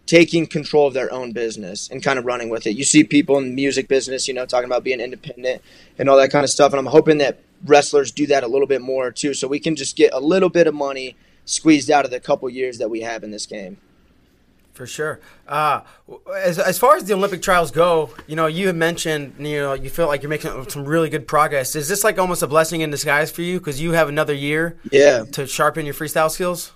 taking control of their own business and kind of running with it. You see people in the music business, you know, talking about being independent and all that kind of stuff. And I'm hoping that wrestlers do that a little bit more too, so we can just get a little bit of money squeezed out of the couple years that we have in this game. For sure. Uh, as, as far as the Olympic trials go, you know, you had mentioned, you know, you feel like you're making some really good progress. Is this like almost a blessing in disguise for you because you have another year Yeah. to sharpen your freestyle skills?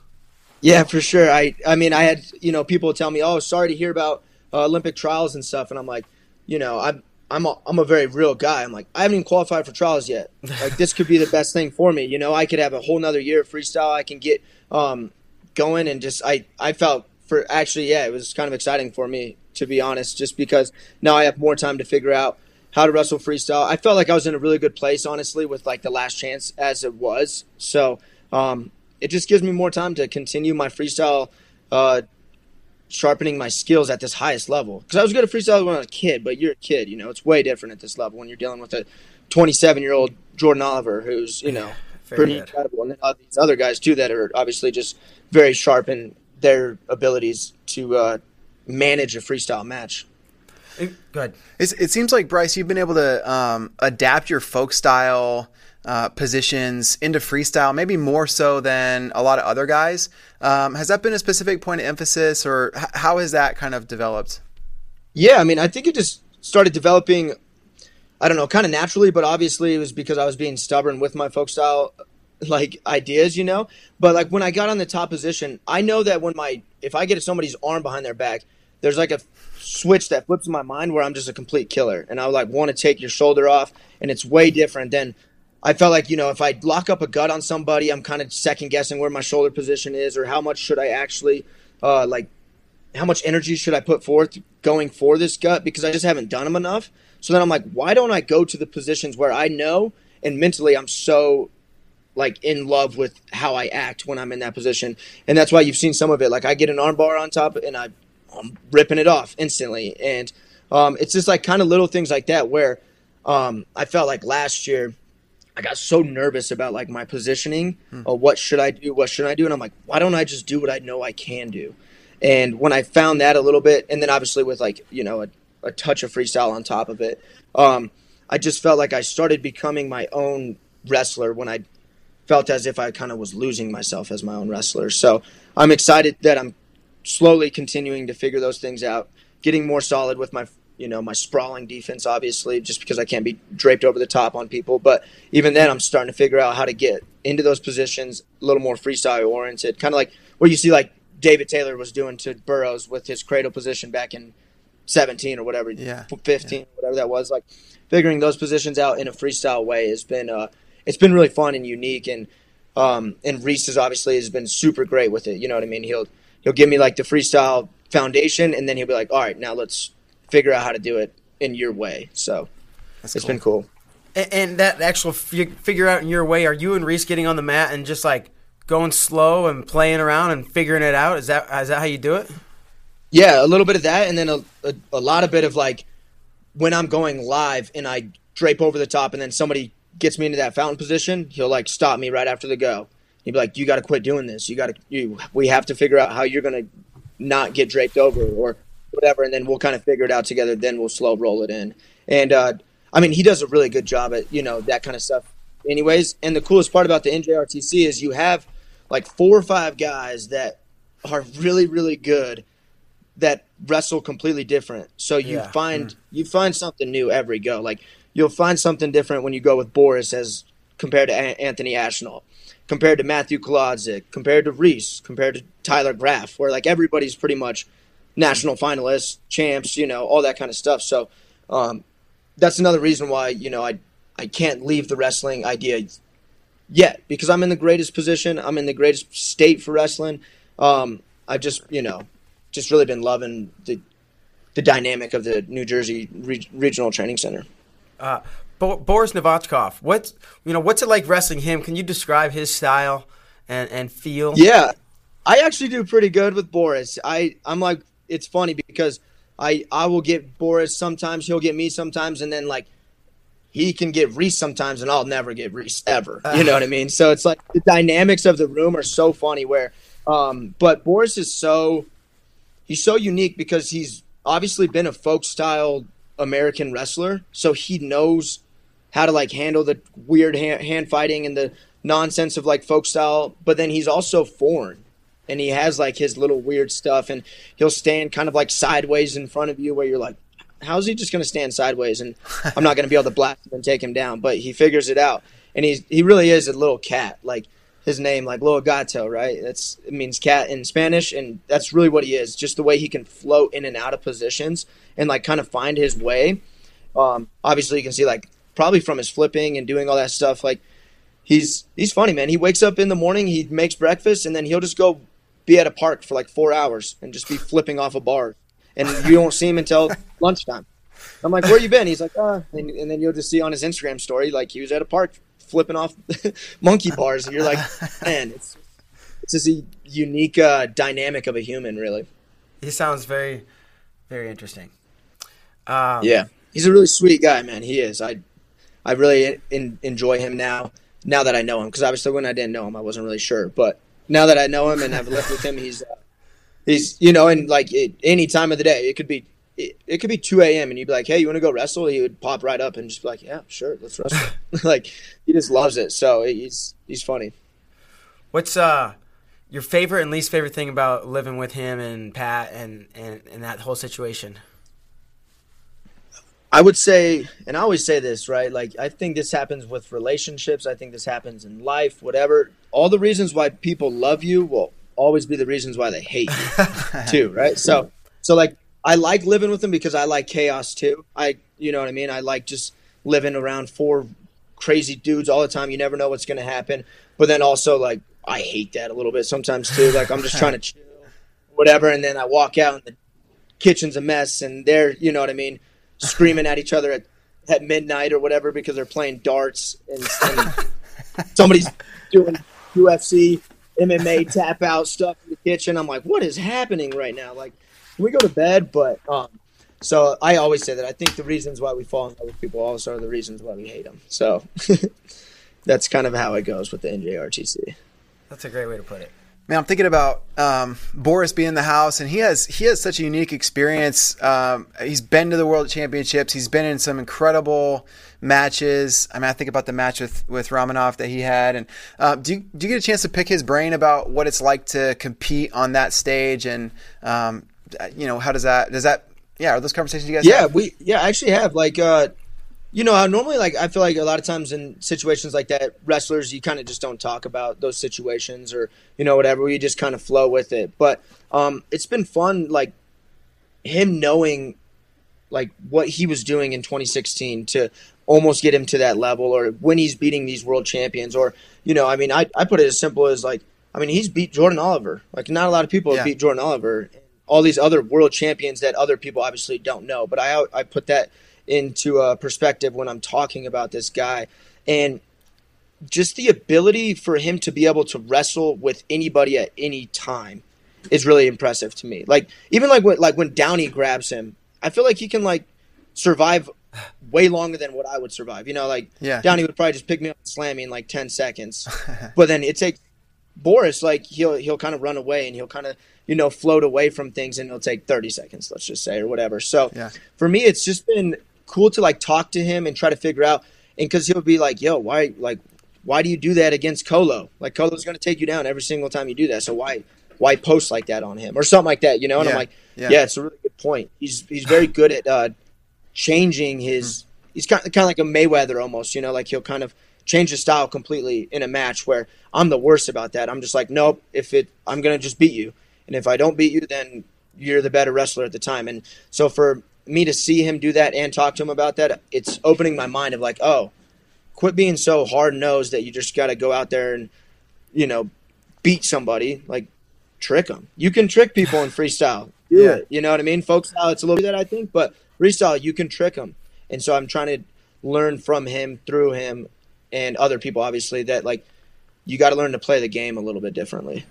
Yeah, for sure. I I mean, I had you know people tell me, "Oh, sorry to hear about uh, Olympic trials and stuff," and I'm like, you know, I'm I'm a, I'm a very real guy. I'm like, I haven't even qualified for trials yet. Like, this could be the best thing for me. You know, I could have a whole nother year of freestyle. I can get um, going and just I I felt for actually, yeah, it was kind of exciting for me to be honest, just because now I have more time to figure out how to wrestle freestyle. I felt like I was in a really good place, honestly, with like the last chance as it was. So um, it just gives me more time to continue my freestyle uh, sharpening my skills at this highest level. Because I was good at freestyle when I was a kid, but you're a kid, you know, it's way different at this level when you're dealing with a 27 year old Jordan Oliver who's, you know, pretty good. incredible. And then uh, these other guys, too, that are obviously just very sharp in their abilities to uh, manage a freestyle match. Good. It's, it seems like Bryce, you've been able to um, adapt your folk style uh, positions into freestyle, maybe more so than a lot of other guys. Um, has that been a specific point of emphasis, or h- how has that kind of developed? Yeah, I mean, I think it just started developing. I don't know, kind of naturally, but obviously it was because I was being stubborn with my folk style like ideas, you know. But like when I got on the top position, I know that when my if I get somebody's arm behind their back, there's like a switch that flips in my mind where I'm just a complete killer, and I like want to take your shoulder off, and it's way different than. I felt like you know if I lock up a gut on somebody, I'm kind of second guessing where my shoulder position is or how much should I actually uh, like how much energy should I put forth going for this gut because I just haven't done them enough. So then I'm like, why don't I go to the positions where I know and mentally I'm so like in love with how I act when I'm in that position, and that's why you've seen some of it. Like I get an armbar on top and I, I'm ripping it off instantly, and um, it's just like kind of little things like that where um, I felt like last year. I got so nervous about like my positioning. Uh, what should I do? What should I do? And I'm like, why don't I just do what I know I can do? And when I found that a little bit, and then obviously with like you know a, a touch of freestyle on top of it, um, I just felt like I started becoming my own wrestler when I felt as if I kind of was losing myself as my own wrestler. So I'm excited that I'm slowly continuing to figure those things out, getting more solid with my you know my sprawling defense obviously just because I can't be draped over the top on people. But even then I'm starting to figure out how to get into those positions a little more freestyle oriented. Kind of like what you see like David Taylor was doing to Burroughs with his cradle position back in 17 or whatever Yeah, 15 whatever that was. Like figuring those positions out in a freestyle way has been uh it's been really fun and unique and um and Reese has obviously has been super great with it you know what I mean he'll he'll give me like the freestyle foundation and then he'll be like all right now let's figure out how to do it in your way so That's it's cool. been cool And, and that actual fi- figure out in your way. Are you and Reese getting on the mat and just like going slow and playing around and figuring it out? Is that is that how you do it? Yeah, a little bit of that, and then a, a, a lot of bit of like when I'm going live and I drape over the top, and then somebody gets me into that fountain position, he'll like stop me right after the go. He'd be like, "You got to quit doing this. You got to. You we have to figure out how you're gonna not get draped over or whatever, and then we'll kind of figure it out together. Then we'll slow roll it in. And uh, I mean, he does a really good job at you know that kind of stuff. Anyways, and the coolest part about the NJRTC is you have like four or five guys that are really really good that wrestle completely different. So you Yeah. find you find something new every go. Like you'll find something different when you go with Boris as compared to A- Anthony Ashnault, compared to Matthew Kolodzik, compared to Reese, compared to Tyler Graff, where like everybody's pretty much national finalists, champs, you know, all that kind of stuff. So um, that's another reason why you know I I can't leave the wrestling idea yet because I'm in the greatest position. I'm in the greatest state for wrestling. Um, I've just you know just really been loving the the dynamic of the New Jersey Re- Regional Training Center. Uh, Bo- Boris Novachkov. What's you know what's it like wrestling him? Can you describe his style and and feel? Yeah, I actually do pretty good with Boris. I I'm like it's funny because I I will get Boris sometimes, he'll get me sometimes, and then like he can get Reese sometimes, and I'll never get Reese ever. You know what I mean? So it's like the dynamics of the room are so funny. Where, um, but Boris is so he's so unique because he's obviously been a folk style American wrestler, so he knows how to like handle the weird hand, hand fighting and the nonsense of like folk style. But then he's also foreign, and he has like his little weird stuff, and he'll stand kind of like sideways in front of you, where you're like, how's he just going to stand sideways? And I'm not going to be able to blast him and take him down, but he figures it out, and he's he really is a little cat, like. His name, like Little Gato, right? That's it means cat in Spanish, and that's really what he is. Just the way he can float in and out of positions and like kind of find his way. Um, obviously, you can see like probably from his flipping and doing all that stuff. Like he's he's funny, man. He wakes up in the morning, he makes breakfast, and then he'll just go be at a park for like four hours and just be flipping off a bar, and you don't see him until lunchtime. I'm like, where you been? He's like, uh, and, and then you'll just see on his Instagram story like he was at a park flipping off monkey bars, and you're like, man, it's it's just a unique uh, dynamic of a human, really. he sounds very, very interesting. Um, yeah, he's a really sweet guy, man. He is. I, I really in, enjoy him now. Now that I know him, because obviously when I didn't know him, I wasn't really sure. But now that I know him and I've lived with him, he's, uh, he's you know, and like it, any time of the day, it could be it, it, could be 2 a.m. and you'd be like, hey, you want to go wrestle? He would pop right up and just be like, yeah, sure, let's wrestle. like, he just loves it. So he's he's funny. What's uh your favorite and least favorite thing about living with him and Pat and, and, and that whole situation? I would say, and I always say this, right? Like, I think this happens with relationships. I think this happens in life, whatever. All the reasons why people love you will always be the reasons why they hate you, too, right? So, so like, I like living with them because I like chaos too. I, you know what I mean? I like just living around four crazy dudes all the time. You never know what's going to happen. But then also, like, I hate that a little bit sometimes too. Like, I'm just trying to chill, whatever. And then I walk out and the kitchen's a mess and they're, you know what I mean? screaming at each other at, at midnight or whatever because they're playing darts and, and somebody's doing UFC, MMA tap out stuff in the kitchen. I'm like, what is happening right now? Like, we go to bed? But um, so I always say that I think the reasons why we fall in love with people also are the reasons why we hate them. So that's kind of how it goes with the NJRTC. That's a great way to put it. Man, I'm thinking about um, Boris being in the house, and he has he has such a unique experience. Um, he's been to the World Championships. He's been in some incredible matches. I mean, I think about the match with with Romanov that he had. And uh, do you, do you get a chance to pick his brain about what it's like to compete on that stage? And um, you know, how does that does that yeah? Are those conversations you guys? Yeah, have? we yeah I actually have like. Uh, you know, normally like I feel like a lot of times in situations like that, wrestlers you kind of just don't talk about those situations or you know whatever. You just kind of flow with it. But um, it's been fun, like him knowing like what he was doing in 2016 to almost get him to that level, or when he's beating these world champions, or you know, I mean, I I put it as simple as like I mean he's beat Jordan Oliver. Like not a lot of people yeah. have beat Jordan Oliver. All these other world champions that other people obviously don't know, but I I put that into a perspective when I'm talking about this guy. And just the ability for him to be able to wrestle with anybody at any time is really impressive to me. Like even like when like when Downey grabs him, I feel like he can like survive way longer than what I would survive. You know, like yeah. Downey would probably just pick me up and slam me in like ten seconds. but then it takes Boris like he'll he'll kind of run away and he'll kind of you know float away from things and it'll take 30 seconds let's just say or whatever so yeah. for me it's just been cool to like talk to him and try to figure out. And because he'll be like, "Yo, why like why do you do that against Colo? Like Colo's going to take you down every single time you do that. So why why post like that on him or something like that? You know?" And yeah, I'm like, yeah. yeah. it's a really good point. He's he's very good at uh, changing his. Mm. He's kind of, kind of like a Mayweather almost. You know, like he'll kind of change his style completely in a match. Where I'm the worst about that. I'm just like, nope. If it, I'm gonna just beat you, and if I don't beat you, then you're the better wrestler at the time. And so for me to see him do that and talk to him about that, it's opening my mind of like, oh, quit being so hard nosed that you just got to go out there and, you know, beat somebody. Like, trick them. You can trick people in freestyle. Do yeah. it. You know what I mean? Folk style, uh, it's a little bit that I think, but freestyle, you can trick them. And so I'm trying to learn from him, through him, and other people, obviously, that like you got to learn to play the game a little bit differently.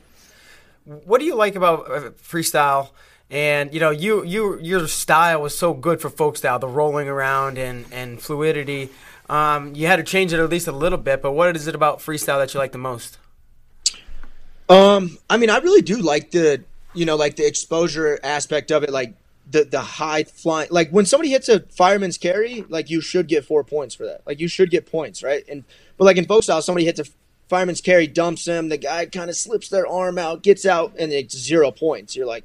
What do you like about uh, freestyle? And you know, you you your style was so good for folk style, the rolling around and and fluidity. Um, you had to change it at least a little bit. But what is it about freestyle that you like the most? Um, I mean, I really do like the you know like the exposure aspect of it, like the the high flying. Like when somebody hits a fireman's carry, like you should get four points for that. Like you should get points, right? And but like in folk style, somebody hits a fireman's carry, dumps him. The guy kind of slips their arm out, gets out, and it's zero points. You're like,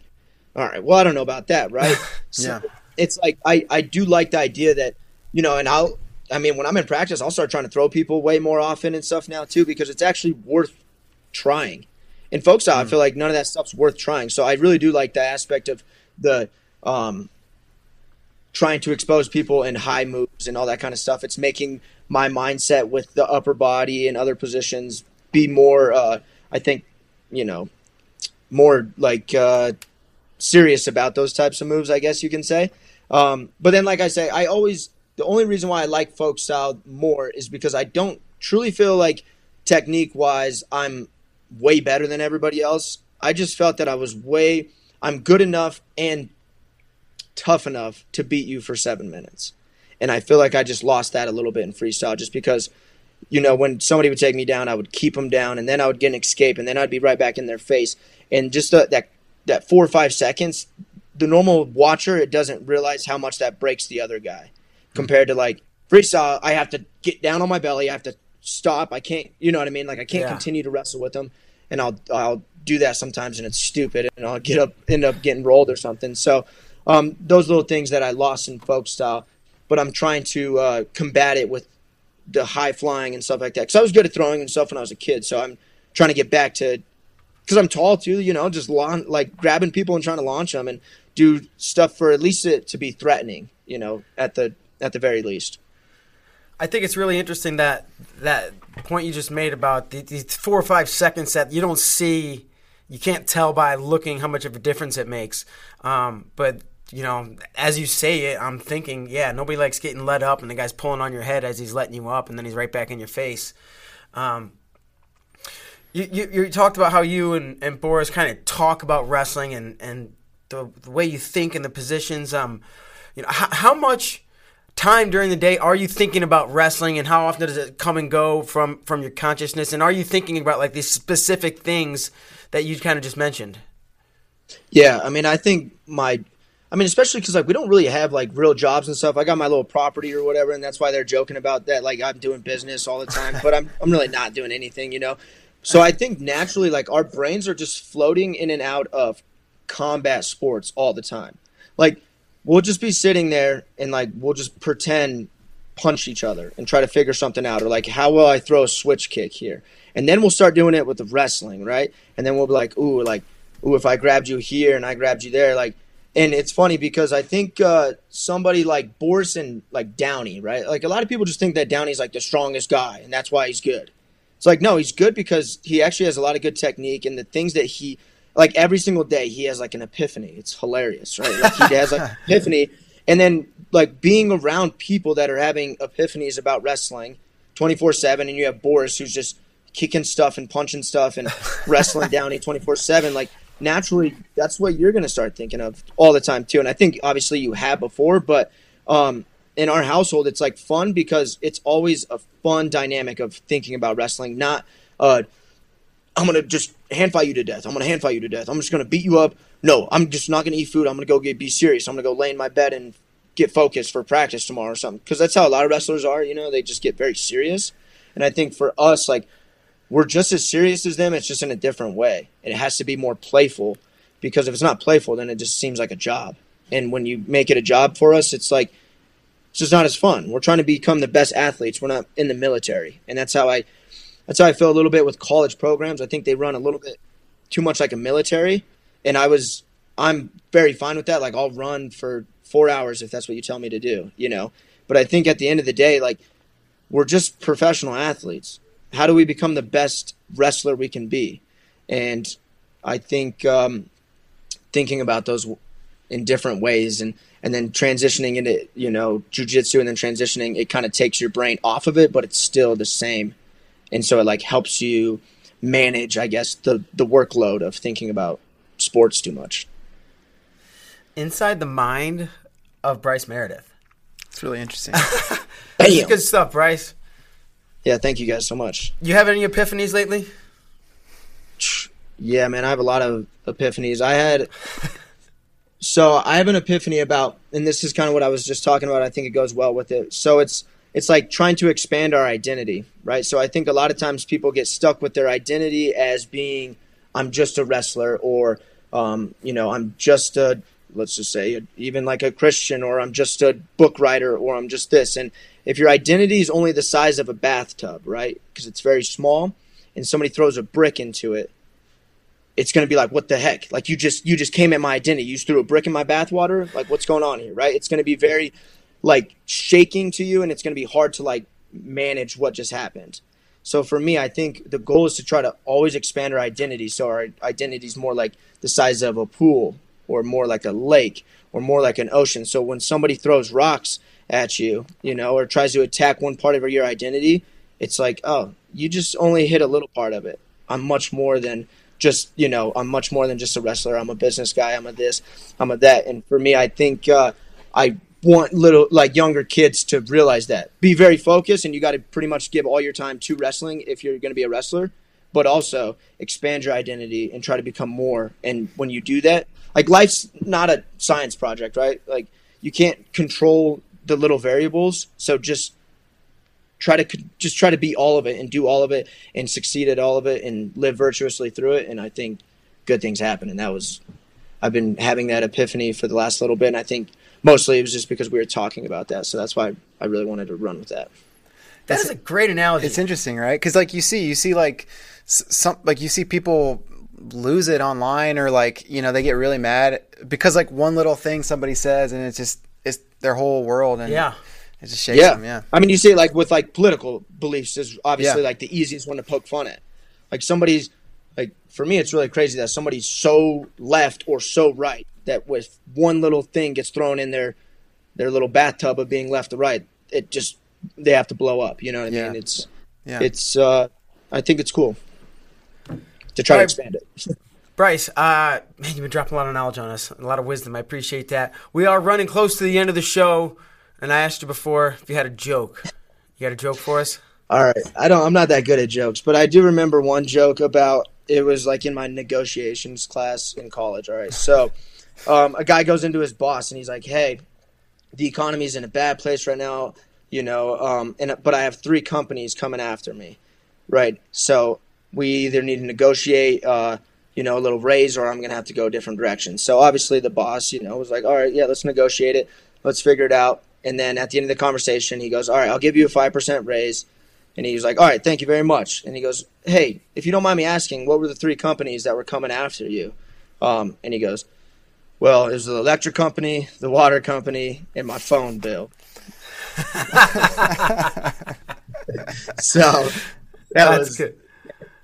all right, well, I don't know about that, right? So yeah. It's like I, I do like the idea that, you know, and I'll, I mean, when I'm in practice, I'll start trying to throw people way more often and stuff now too, because it's actually worth trying. In folk style, mm. I feel like none of that stuff's worth trying. So I really do like the aspect of the, um, trying to expose people in high moves and all that kind of stuff. It's making my mindset with the upper body and other positions be more, uh, I think, you know, more like uh, serious about those types of moves, I guess you can say. Um, but then, like I say, I always the only reason why I like folk style more is because I don't truly feel like technique wise I'm way better than everybody else. I just felt that I was way I'm good enough and tough enough to beat you for seven minutes. And I feel like I just lost that a little bit in freestyle just because, you know, when somebody would take me down, I would keep them down and then I would get an escape and then I'd be right back in their face. And just the, that, that four or five seconds, the normal watcher, it doesn't realize how much that breaks the other guy hmm. compared to like freestyle. I have to get down on my belly. I have to stop. I can't, you know what I mean? Like I can't Yeah. continue to wrestle with them. And I'll, I'll do that sometimes and it's stupid and I'll get up, end up getting rolled or something. So, um, those little things that I lost in folk style, but I'm trying to uh, combat it with the high flying and stuff like that. Because I was good at throwing and stuff when I was a kid, so I'm trying to get back to because I'm tall too. You know, just like grabbing people and trying to launch them and do stuff for at least it to be threatening. You know, at the at the very least. I think it's really interesting that that point you just made about the, these four or five seconds that you don't see, you can't tell by looking how much of a difference it makes. Um, but you know, as you say it, I'm thinking, yeah, nobody likes getting let up, and the guy's pulling on your head as he's letting you up, and then he's right back in your face. Um, you, you, you talked about how you and, and Boris kind of talk about wrestling and, and the, the way you think and the positions. Um, you know, how, how much time during the day are you thinking about wrestling and how often does it come and go from from your consciousness and are you thinking about like these specific things that you kind of just mentioned Yeah, I mean, I think my, I mean, especially because like we don't really have like real jobs and stuff. I got my little property or whatever, and that's why they're joking about that. Like I'm doing business all the time, but I'm I'm really not doing anything, you know. So I think naturally, like our brains are just floating in and out of combat sports all the time. Like we'll just be sitting there and like we'll just pretend punch each other and try to figure something out, or like how will I throw a switch kick here, and then we'll start doing it with the wrestling, right? And then we'll be like, ooh, like ooh, if I grabbed you here and I grabbed you there, like, and it's funny because I think uh, somebody like Boris and like Downey, right? Like a lot of people just think that Downey's like the strongest guy and that's why he's good. It's like no, he's good because he actually has a lot of good technique and the things that he like every single day he has like an epiphany. It's hilarious, right? Like he has like an epiphany, and then like being around people that are having epiphanies about wrestling, twenty four seven, and you have Boris who's just kicking stuff and punching stuff and wrestling Downey twenty four seven, like naturally that's what you're going to start thinking of all the time too. And i think obviously you have before but um, in our household it's like fun because it's always a fun dynamic of thinking about wrestling not uh, i'm going to just hand fight you to death. I'm going to hand fight you to death. I'm just going to beat you up. No i'm just not going to eat food. I'm going to go get be serious. I'm going to go lay in my bed and get focused for practice tomorrow or something. Because that's how a lot of wrestlers are you know? They just get very serious. And i think for us like we're just as serious as them. It's just in a different way. It has to be more playful because if it's not playful, then it just seems like a job. And when you make it a job for us, it's like it's just not as fun. We're trying to become the best athletes. We're not in the military, and that's how I that's how I feel a little bit with college programs. I think they run a little bit too much like a military, and I was I'm very fine with that. Like I'll run for four hours if that's what you tell me to do, you know. But I think at the end of the day, like we're just professional athletes how do we become the best wrestler we can be? And I think um, thinking about those in different ways and and then transitioning into you know jujitsu and then transitioning, it kind of takes your brain off of it, but it's still the same, and so it like helps you manage, I guess, the the workload of thinking about sports too much. inside the mind of bryce meredith It's really interesting. This good stuff bryce Yeah, thank you guys so much. you have any epiphanies lately Yeah, man, I have a lot of epiphanies. I had so I have an epiphany about and this is kind of what I was just talking about. I think it goes well with it. So it's it's like trying to expand our identity, right? So I think a lot of times people get stuck with their identity as being I'm just a wrestler or um, you know, I'm just a let's just say even like a Christian or I'm just a book writer or I'm just this and if your identity is only the size of a bathtub, right? Because it's very small and somebody throws a brick into it, it's going to be like what the heck? Like you just you just came at my identity. You just threw a brick in my bathwater? Like what's going on here right? It's going to be very like shaking to you and it's going to be hard to like manage what just happened. So for me i think the goal is to try to always expand our identity so our identity is more like the size of a pool or more like a lake or more like an ocean. So when somebody throws rocks at you you know or tries to attack one part of your identity it's like oh you just only hit a little part of it i'm much more than just you know I'm much more than just a wrestler. I'm a business guy. I'm a this. I'm a that. And for me, I think uh, I want little like younger kids to realize that be very focused, and you got to pretty much give all your time to wrestling if you're going to be a wrestler. But also expand your identity and try to become more. And when you do that, like life's not a science project, right? Like you can't control the little variables. So just try to just try to be all of it and do all of it and succeed at all of it and live virtuously through it. And I think good things happen. And that was I've been having that epiphany for the last little bit. And I think mostly it was just because we were talking about that. So that's why I really wanted to run with that. That's a great analogy. It's interesting, right? Because like you see, you see like some like you see people lose it online or like you know they get really mad because like one little thing somebody says and it's just it's their whole world and yeah. it just shakes Yeah. them. Yeah, I mean, you see it like with like political beliefs is obviously Yeah. like the easiest one to poke fun at. Like somebody's like for me, it's really crazy that somebody's so left or so right that with one little thing gets thrown in their their little bathtub of being left or right, it just they have to blow up. You know what I Yeah. mean? It's yeah. it's uh, I think it's cool to try to expand it. Bryce, uh, man, you've been dropping a lot of knowledge on us, a lot of wisdom. I appreciate that. We are running close to the end of the show, and I asked you before if you had a joke. You got a joke for us? All right. I don't I'm not that good at jokes, but I do remember one joke about it was like in my negotiations class in college. All right. So um, a guy goes into his boss and he's like, Hey, the economy's in a bad place right now, you know, um, and but I have three companies coming after me. Right. So we either need to negotiate uh, you know, a little raise or I'm gonna have to go a different direction. So obviously the boss, you know, was like, All right, yeah, let's negotiate it. Let's figure it out. And then at the end of the conversation, he goes, All right, I'll give you a five percent raise. And he was like, All right, thank you very much. And he goes, Hey, if you don't mind me asking, what were the three companies that were coming after you? Um, and he goes, Well, it was the electric company, the water company, and my phone bill. so that That's was good.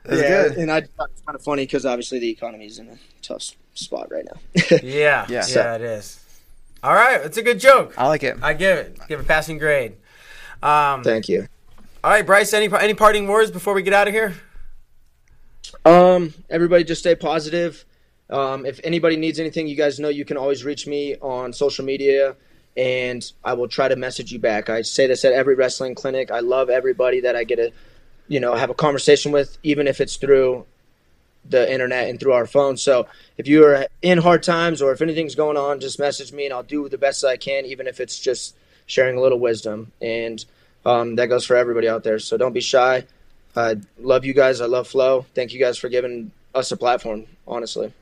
That's yeah, good. And I thought it's kind of funny because obviously the economy is in a tough spot right now. Yeah, Yeah. yeah, it is. All right, it's a good joke. I like it. I give it, give it passing grade. Um, Thank you. all right, Bryce, any any parting words before we get out of here? Um, everybody just stay positive. Um, if anybody needs anything, you guys know you can always reach me on social media and I will try to message you back. I say this at every wrestling clinic. I love everybody that I get to, you know, have a conversation with, even if it's through the internet and through our phone. So if you are in hard times or if anything's going on, just message me and I'll do the best I can, even if it's just sharing a little wisdom. And um, that goes for everybody out there. So don't be shy. I love you guys. I love Flow. Thank you guys for giving us a platform, honestly.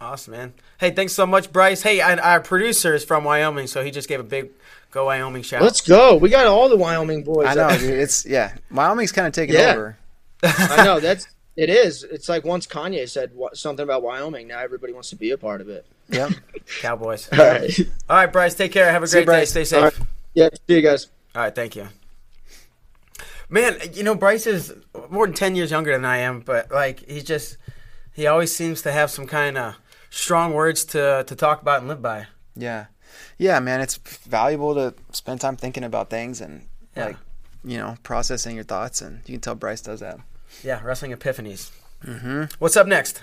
Awesome, man. Hey, thanks so much, Bryce. Hey, and our producer is from Wyoming, so he just gave a big go Wyoming shout. Let's go. We got all the Wyoming boys. I know, dude. It's yeah. Wyoming's kind of taking Yeah. over. I know. That's it is. It's like once Kanye said wha- something about Wyoming, now everybody wants to be a part of it. Yep. Cowboys. All right. All right, Bryce. Take care. Have a See you, great day. Stay safe. All right. Yeah. See you guys. All right, thank you. Man, you know Bryce is more than ten years younger than I am, but like he's just he always seems to have some kind of strong words to to talk about and live by. Yeah. Yeah, man. It's valuable to spend time thinking about things and Yeah. like you know processing your thoughts, and you can tell Bryce does that. Yeah, wrestling epiphanies. Mm-hmm. What's up next?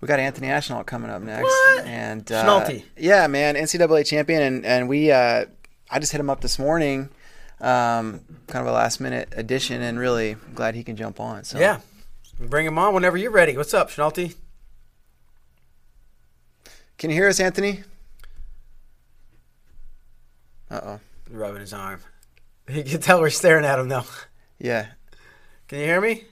We got Anthony Ashnault coming up next, What? and uh, Schnaulty. yeah, man, NCAA champion, and and we, uh, I just hit him up this morning, um, kind of a last minute addition, and really glad he can jump on. So Yeah, bring him on whenever you're ready. What's up, Schnaulty? can you hear us, Anthony? Uh oh, Rubbing his arm. You can tell we're staring at him though. yeah, Can you hear me?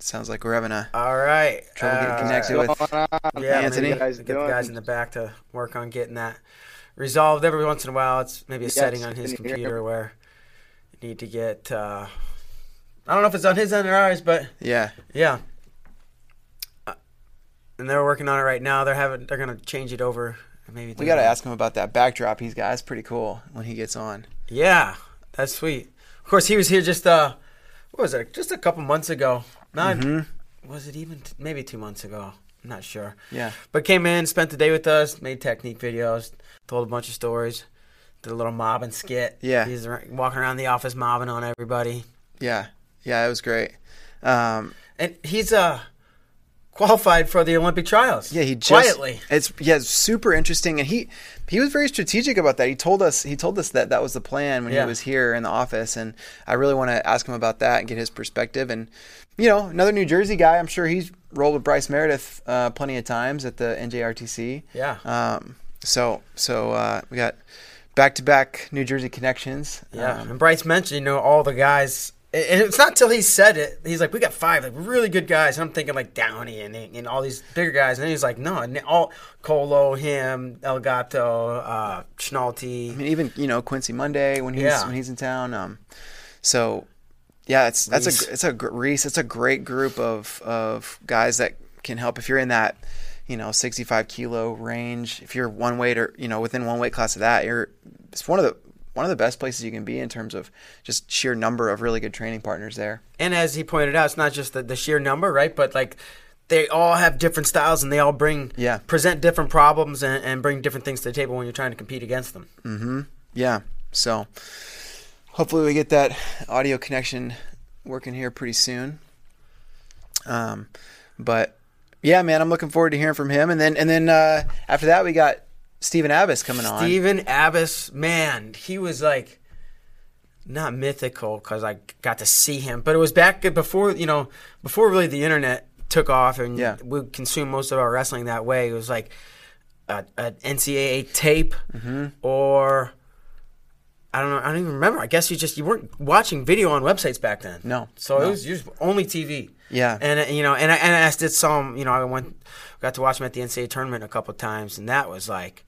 sounds like we're having a All right. trouble getting Uh, connected with. Yeah, Anthony. maybe Guys get the guys in the back to work on getting that resolved. Every once in a while, it's maybe a setting on his can hear computer where you need to get. Uh, I don't know if it's on his end or ours, but Yeah, yeah. Uh, And they're working on it right now. They're having. They're gonna change it over. Maybe we got to ask him about that backdrop he's got. It's pretty cool when he gets on. Yeah, that's sweet. Of course, he was here just uh, what was it? Just a couple months ago. Not Mm-hmm. was it even t- maybe two months ago? I'm not sure. Yeah, But came in, spent the day with us, made technique videos, told a bunch of stories, did a little mobbing skit. Yeah. he's walking around the office mobbing on everybody. yeah, yeah. It was great. Um, and he's uh qualified for the Olympic trials. Yeah, he just quietly. It's yeah, it's super interesting, and he he was very strategic about that. He told us he told us that that was the plan when Yeah. he was here in the office, and I really want to ask him about that and get his perspective. And you know, another New Jersey guy, I'm sure he's rolled with Bryce Meredith uh, plenty of times at the NJRTC. Yeah. Um. So so uh, we got back to back New Jersey connections. Yeah, Um, and Bryce mentioned, you know, all the guys. And it's not till he said it. He's like, "We got five like really good guys." And I'm thinking like Downey and and all these bigger guys. And then he's like, "No, and all Colo, him, Elgato, uh, Schnalte." I mean, even you know Quincy Monday when he's Yeah. when he's in town. Um, so yeah, it's that's Reese. a it's a Reese. It's a great group of of guys that can help if you're in that you know 65 kilo range. If you're one weight or you know within one weight class of that, you're it's one of the one of the best places you can be in terms of just sheer number of really good training partners there. And as he pointed out, it's not just the, the sheer number, right? But like they all have different styles and they all bring Yeah. present different problems and, and bring different things to the table when you're trying to compete against them. Mm-hmm. Yeah. So hopefully we get that audio connection working here pretty soon. Um, but yeah, man, I'm looking forward to hearing from him. And then and then uh, after that, we got Stephen Abas coming on. Stephen Abas, man, he was like not mythical because I got to see him, but it was back before you know before really the internet took off and Yeah. we consumed most of our wrestling that way. It was like a, a NCAA tape Mm-hmm. or. I don't know. I don't even remember. I guess you just you weren't watching video on websites back then. No, so no. it was just only TV. Yeah. and you know, and I, and I did some. You know, I went got to watch him at the NCAA tournament a couple of times, and that was like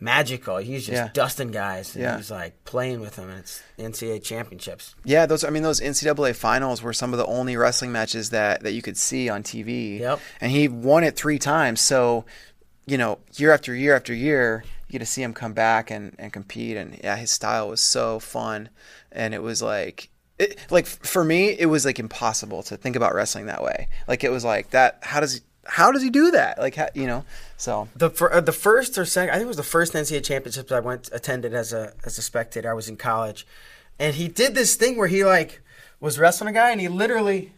magical. He's just Yeah. dusting guys, and Yeah. he's like playing with them, and it's NCAA championships. Yeah, those I mean those NCAA finals were some of the only wrestling matches that that you could see on TV. Yep. And he won it three times. So, you know, year after year after year, you get to see him come back and, and compete. And yeah, his style was so fun, and it was like. It, like for me, it was like impossible to think about wrestling that way. Like it was like that. How does he? How does he do that? Like how, you know. So The fir- uh, the first or second, I think it was the first NCAA championships I went attended as a as a spectator. I was in college, and he did this thing where he like was wrestling a guy, and he literally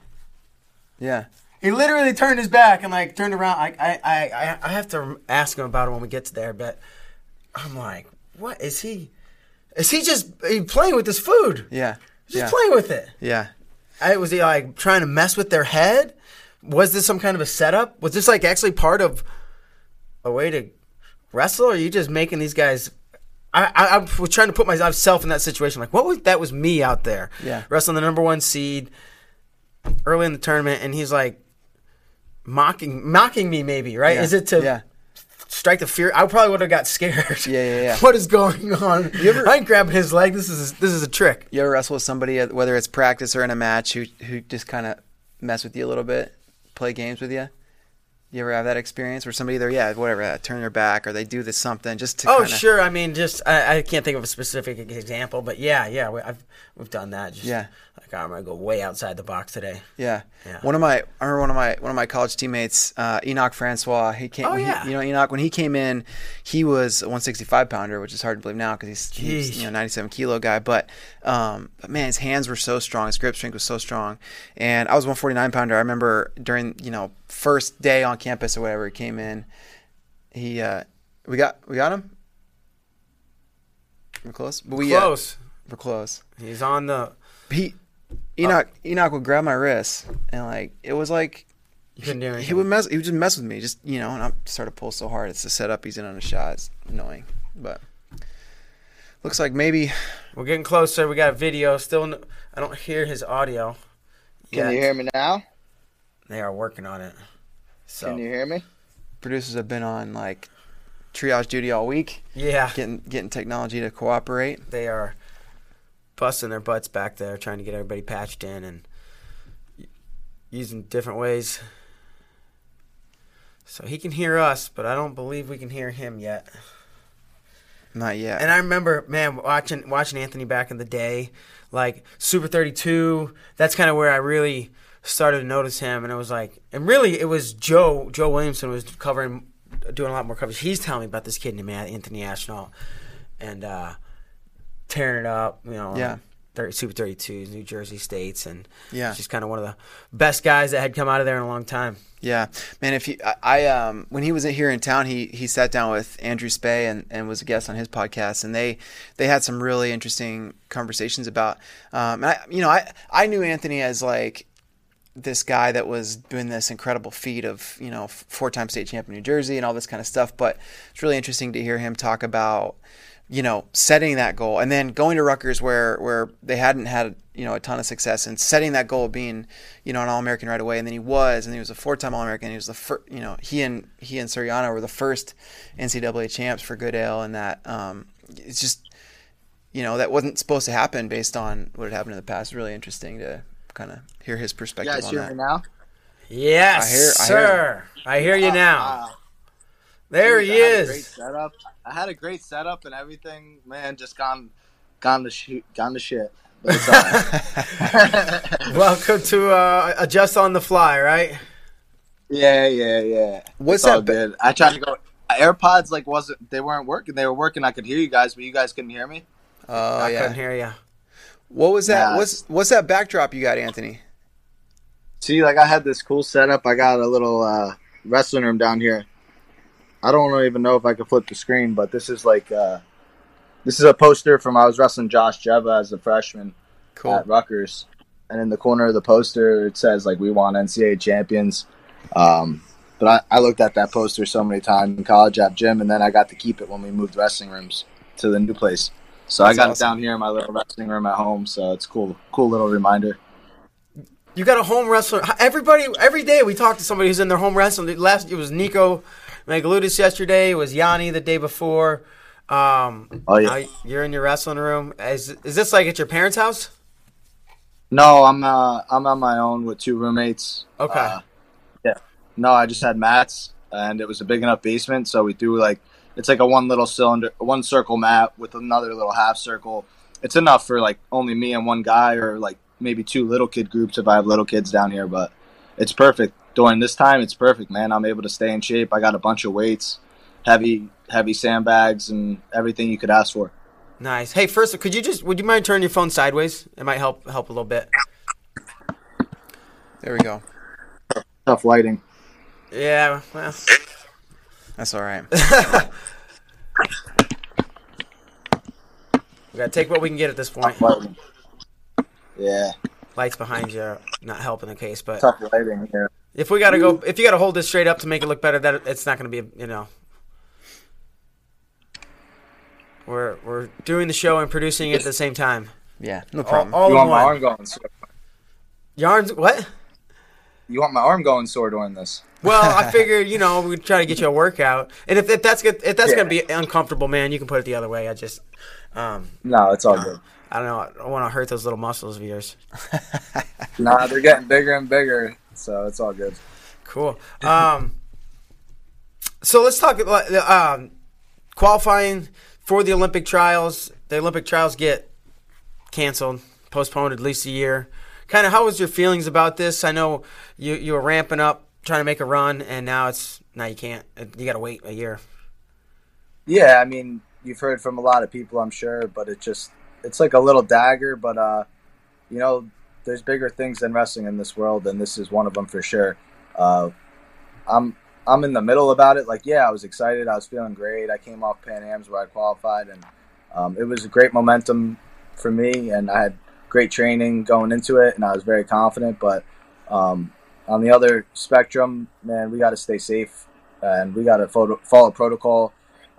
yeah, He literally turned his back and like turned around. I I, I, I- I have to ask him about it when we get to there, but I'm like, what is he? Is he just he playing with this food? yeah, Just yeah, playing with it. yeah. I, was he like trying to mess with their head? Was this some kind of a setup? Was this like actually part of a way to wrestle? Or are you just making these guys? I, I, I was trying to put myself in that situation. Like, what was that? Was me out there, Yeah. wrestling the number one seed early in the tournament, and he's like mocking, mocking me. Maybe right? Yeah, Is it to yeah. strike the fear? I probably would have got scared. Yeah, yeah, yeah. what is going on? ever- I ain't grabbing his leg. This is this is a trick. You ever wrestle with somebody, whether it's practice or in a match, who who just kind of mess with you a little bit, play games with you? You ever have that experience where somebody either yeah whatever uh, turn their back or they do this something just to Oh kinda, sure, I mean, just I, I can't think of a specific example, but yeah, yeah, we, I've we've done that. Just, Yeah. Like I'm gonna go way outside the box today. yeah. Yeah. One of my I remember one of my one of my college teammates uh, Enoch Francois he came Oh, when he- yeah. you know Enoch when he came in he was a 165 pounder which is hard to believe now because he's, he's you know 97 kilo guy but um but man his hands were so strong his grip strength was so strong and I was 149 pounder I remember during you know first day on campus or whatever he came in he uh we got we got him we're close but we uh, Close. we're close He's on the. he Enoch oh. Enoch would grab my wrist and like it was like You couldn't do he would mess he would just mess with me just you know and I started to pull so hard it's the setup he's in on a shot it's annoying but looks like maybe We're getting closer. We got a video. Still, I don't hear his audio. Can you hear me now? They are working on it. So Can you hear me? producers have been on like triage duty all week yeah, getting getting technology to cooperate they are busting their butts back there, trying to get everybody patched in and using different ways. So he can hear us, but I don't believe we can hear him yet. not yet And I remember, man, watching watching Anthony back in the day, like Super 32. That's kind of where I really started to notice him, and it was like, and really, it was Joe Joe Williamson was covering, doing a lot more coverage. He's telling me about this kid named Anthony Ashnault, and uh, tearing it up. You know, Yeah. 30, Super 32s, New Jersey States, and Yeah. just kind of one of the best guys that had come out of there in a long time. Yeah, man. If you, I, I um, when he was here in town, he he sat down with Andrew Spey and, and was a guest on his podcast, and they they had some really interesting conversations about. Um, and I, you know, I I knew Anthony as like this guy that was doing this incredible feat of you know four time state champion New Jersey and all this kind of stuff. But it's really interesting to hear him talk about you know setting that goal and then going to Rutgers where where they hadn't had you know a ton of success and setting that goal of being you know an All American right away and then he was and he was a four time All American. He was the first you know he and he and Suriano were the first NCAA champs for Goodale and that um, it's just you know that wasn't supposed to happen based on what had happened in the past. It's really interesting to kind of hear his You perspective guys on hear that. me now? Yes, I hear- I sir. I hear you now. Uh, there dude, he I had a great is. setup. I had a great setup and everything. Man, just gone, gone to shoot, gone to shit. But it's all right. Welcome to uh, Adjust on the Fly, right? yeah, yeah, yeah. What's It's all that good. I tried to go. AirPods like wasn't they weren't working. They were working. I could hear you guys, but you guys couldn't hear me. Oh I yeah. couldn't hear you. What was that? Yeah. What's what's that backdrop you got, Anthony? See, like I had this cool setup. I got a little uh, wrestling room down here. I don't even know if I can flip the screen, but this is like uh, this is a poster from I was wrestling Josh Jeva as a freshman Cool. at Rutgers, and in the corner of the poster it says like "We want NCAA champions." Um, but I, I looked at that poster so many times in college at gym, and then I got to keep it when we moved wrestling rooms to the new place. So That's I got awesome. it down here in my little wrestling room at home. So it's cool, cool little reminder. You got a home wrestler. Everybody, every day we talk to somebody who's in their home wrestling. Last it was Nico Megaludis yesterday. It was Yianni the day before. Um, Oh, yeah. you're in your wrestling room. Is is this like at your parents' house? No, I'm uh, I'm on my own with two roommates. Okay. Uh, yeah. No, I just had mats, and it was a big enough basement, so we threw like it's like a one little cylinder, one circle mat with another little half circle. It's enough for like only me and one guy, or like maybe two little kid groups if I have little kids down here. But it's perfect during this time. It's perfect, man. I'm able to stay in shape. I got a bunch of weights, heavy heavy sandbags, and everything you could ask for. Nice. Hey, first, could you just would you mind turning your phone sideways? It might help help a little bit. There we go. Tough lighting. Yeah. Well, That's all right. we gotta take what we can get at this point. Yeah, Lights behind you are not helping the case, but tough lighting here. If we gotta go, if you gotta hold this straight up to make it look better, that it's not gonna be, you know. We're we're doing the show and producing it at the same time. Yeah, no problem. all you in want my arm going sore? Yarns. What? You want my arm going sore doing this? Well, I figure you know we try to get you a workout, and if, if that's good, if that's Yeah. gonna be uncomfortable, man, you can put it the other way. I just, um, No, it's all good. I don't know. I don't want to hurt those little muscles of yours. Nah, they're getting bigger and bigger, so it's all good. Cool. Um, so let's talk about um, qualifying for the Olympic trials. The Olympic trials get canceled, postponed at least a year. Kind of, how was your feelings about this? I know you you were ramping up, trying to make a run, and now it's now you can't. You got to wait a year. Yeah, I mean, you've heard from a lot of people, I'm sure, but it just it's like a little dagger, but uh, you know, there's bigger things than wrestling in this world, and this is one of them for sure. Uh, I'm I'm in the middle about it. Like, yeah, I was excited. I was feeling great. I came off Pan Am's where I qualified, and um, it was a great momentum for me, and I had great training going into it, and I was very confident. But um, on the other spectrum, man, we got to stay safe, and we got to follow, protocol.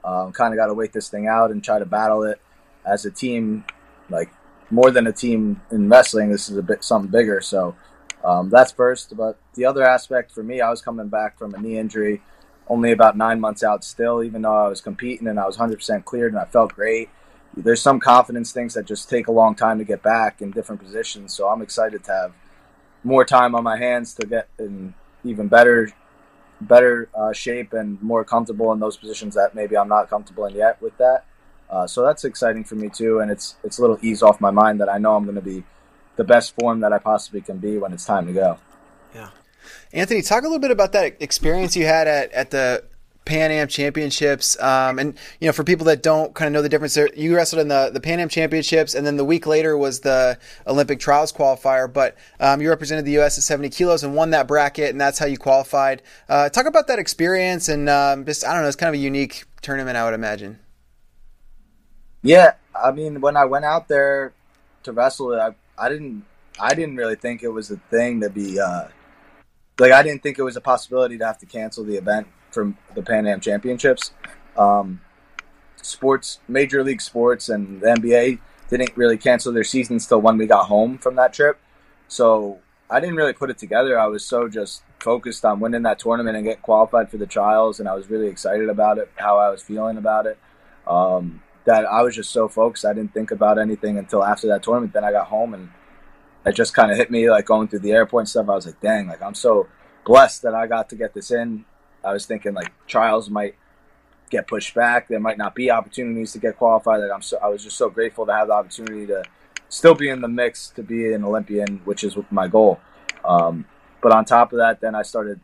Um, kind of got to wait this thing out and try to battle it as a team, like more than a team in wrestling. This is a bit something bigger, so um, that's first. But the other aspect for me, I was coming back from a knee injury, only about nine months out still, even though I was competing and I was 100% cleared and I felt great. There's some confidence things that just take a long time to get back in different positions. So I'm excited to have more time on my hands to get in even better better uh, shape and more comfortable in those positions that maybe I'm not comfortable in yet with that. Uh, so that's exciting for me too, and it's it's a little ease off my mind that I know I'm going to be the best form that I possibly can be when it's time to go. Yeah, Anthony, talk a little bit about that experience you had at, at the Pan Am Championships, um, and you know, for people that don't kind of know the difference, there, you wrestled in the the Pan Am Championships, and then the week later was the Olympic Trials qualifier. But um, you represented the U.S. at 70 kilos and won that bracket, and that's how you qualified. Uh, talk about that experience, and um, just I don't know, it's kind of a unique tournament, I would imagine. Yeah, I mean, when I went out there to wrestle, I I didn't I didn't really think it was a thing to be uh, like I didn't think it was a possibility to have to cancel the event from the Pan Am Championships. Um, sports, Major League Sports, and the NBA didn't really cancel their seasons till when we got home from that trip. So I didn't really put it together. I was so just focused on winning that tournament and get qualified for the trials, and I was really excited about it, how I was feeling about it. Um, that I was just so focused. I didn't think about anything until after that tournament. Then I got home and it just kind of hit me like going through the airport and stuff. I was like, dang, like I'm so blessed that I got to get this in. I was thinking like trials might get pushed back. There might not be opportunities to get qualified. Like I'm so, I was just so grateful to have the opportunity to still be in the mix to be an Olympian, which is my goal. Um, but on top of that, then I started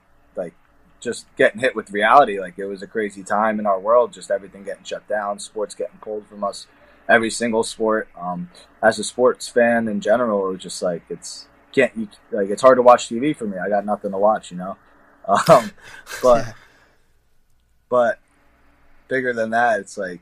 just getting hit with reality. Like it was a crazy time in our world, just everything getting shut down, sports getting pulled from us, every single sport. Um, as a sports fan in general, it was just like it's can't you, like it's hard to watch TV for me. I got nothing to watch, you know. Um, but but bigger than that, it's like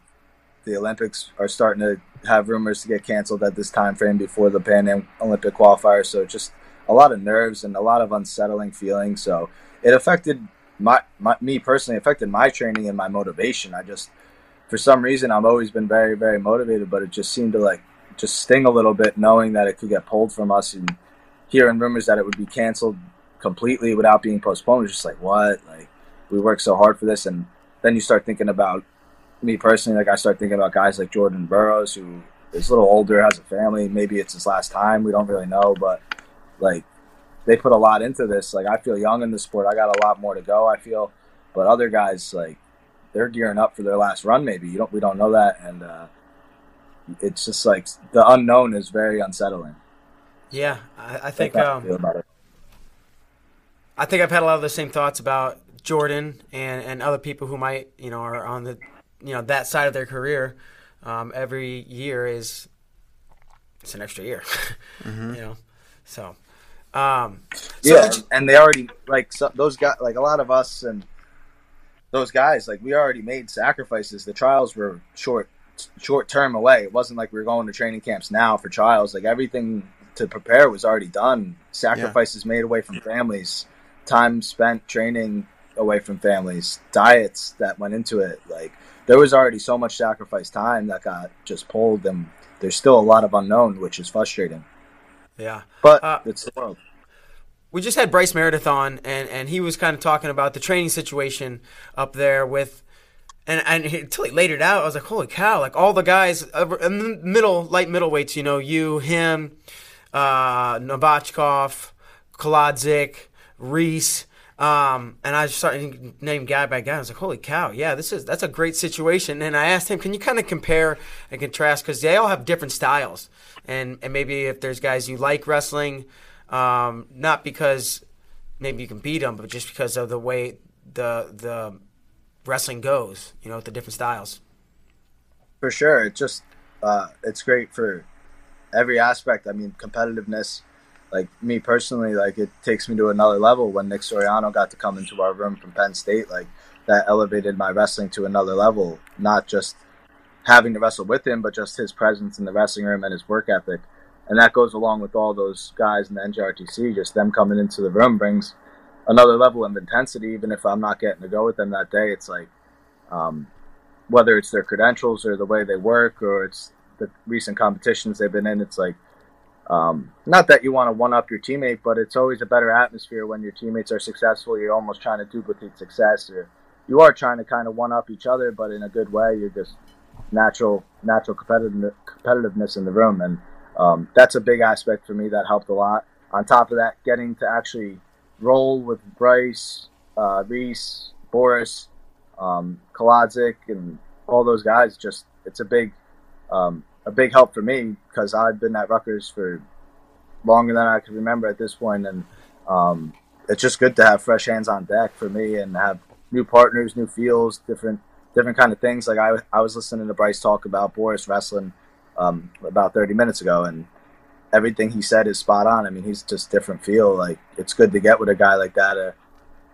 the Olympics are starting to have rumors to get canceled at this time frame before the Pan Am Olympic qualifier. So just a lot of nerves and a lot of unsettling feelings. So it affected my, my me personally affected my training and my motivation. I just for some reason I've always been very very motivated, but it just seemed to like just sting a little bit knowing that it could get pulled from us and hearing rumors that it would be canceled completely without being postponed. Just like what like we worked so hard for this, and then you start thinking about me personally. Like I start thinking about guys like Jordan Burroughs who is a little older, has a family. Maybe it's his last time. We don't really know, but like they put a lot into this. Like I feel young in the sport. I got a lot more to go. I feel, but other guys like they're gearing up for their last run. Maybe you don't. We don't know that, and uh, it's just like the unknown is very unsettling. Yeah, I, I think. Um, I think I've had a lot of the same thoughts about Jordan and, and other people who might you know are on the you know that side of their career. Um, every year is it's an extra year, mm-hmm. you know. So um, so yeah, you, and they already like so, those guys, like a lot of us and those guys, like we already made sacrifices. The trials were short, short term away. It wasn't like we were going to training camps now for trials. Like everything to prepare was already done. Sacrifices yeah. made away from families, time spent training away from families, diets that went into it. Like there was already so much sacrifice time that got just pulled, and there's still a lot of unknown, which is frustrating. Yeah, but uh, it's the world. We just had Bryce Meredith on, and, and he was kind of talking about the training situation up there with, and and until he laid it out, I was like, holy cow! Like all the guys in the middle, light middleweights, you know, you, him, uh, Novachkov, Kolodzik, Reese. Um, and I started name guy by guy. I was like, "Holy cow! Yeah, this is that's a great situation." And I asked him, "Can you kind of compare and contrast because they all have different styles?" and and maybe if there's guys you like wrestling, um, not because maybe you can beat them, but just because of the way the the wrestling goes, you know, with the different styles. For sure, it's just uh, it's great for every aspect. I mean, competitiveness. Like me personally, like it takes me to another level. When Nick Suriano got to come into our room from Penn State, like that elevated my wrestling to another level. Not just having to wrestle with him, but just his presence in the wrestling room and his work ethic. And that goes along with all those guys in the NJRTC. Just them coming into the room brings another level of intensity. Even if I'm not getting to go with them that day, it's like um, whether it's their credentials or the way they work or it's the recent competitions they've been in. It's like um, not that you want to one up your teammate, but it's always a better atmosphere when your teammates are successful. You're almost trying to duplicate success, or you are trying to kind of one up each other, but in a good way. You're just natural natural competitiveness, competitiveness in the room, and um, that's a big aspect for me that helped a lot. On top of that, getting to actually roll with Bryce, uh, Reese, Boris, um, Kolodzik, and all those guys, just it's a big um, a big help for me because I've been at Rutgers for longer than I can remember at this point, and um, it's just good to have fresh hands on deck for me and have new partners, new feels, different different kind of things. Like I I was listening to Bryce talk about Boris wrestling um, about 30 minutes ago, and everything he said is spot on. I mean, he's just different feel. Like it's good to get with a guy like that. Uh,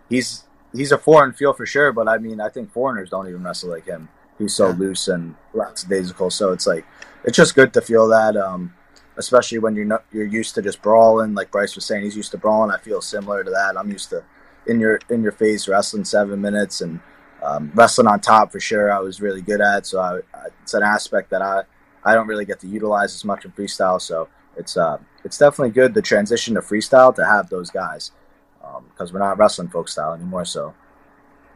he's he's a foreign feel for sure, but I mean, I think foreigners don't even wrestle like him. He's so loose and lackadaisical. So it's like it's just good to feel that, um, especially when you're not, you're used to just brawling. Like Bryce was saying, he's used to brawling. I feel similar to that. I'm used to in your in your face wrestling seven minutes and um, wrestling on top for sure. I was really good at. So I, I, it's an aspect that I I don't really get to utilize as much in freestyle. So it's uh, it's definitely good the transition to freestyle to have those guys because um, we're not wrestling folk style anymore. So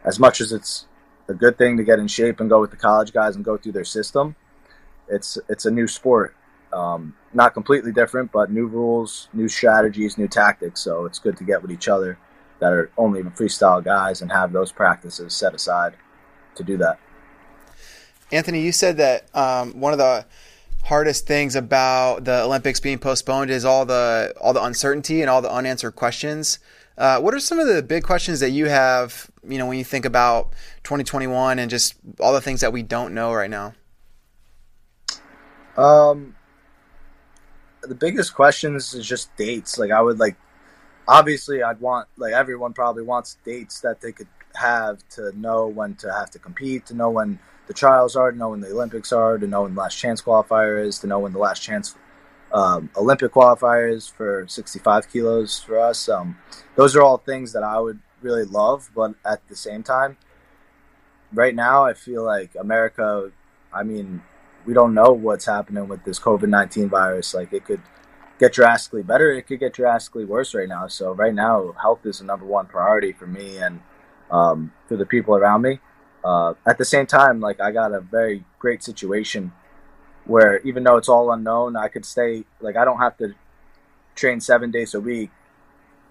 as much as it's a good thing to get in shape and go with the college guys and go through their system, it's it's a new sport. Um, not completely different, but new rules, new strategies, new tactics. So it's good to get with each other that are only freestyle guys and have those practices set aside to do that. Anthony, you said that um, one of the hardest things about the Olympics being postponed is all the all the uncertainty and all the unanswered questions. Uh, what are some of the big questions that you have, you know, when you think about 2021 and just all the things that we don't know right now? Um, the biggest questions is just dates. Like I would like, obviously, I'd want like everyone probably wants dates that they could have to know when to have to compete, to know when the trials are, to know when the Olympics are, to know when the last chance qualifier is, to know when the last chance um, Olympic qualifiers for 65 kilos for us. Um, those are all things that I would really love, but at the same time, right now I feel like America. I mean, we don't know what's happening with this COVID 19 virus. Like it could get drastically better, it could get drastically worse right now. So right now, health is the number one priority for me and um, for the people around me. Uh, at the same time, like I got a very great situation where even though it's all unknown, I could stay like I don't have to train seven days a week,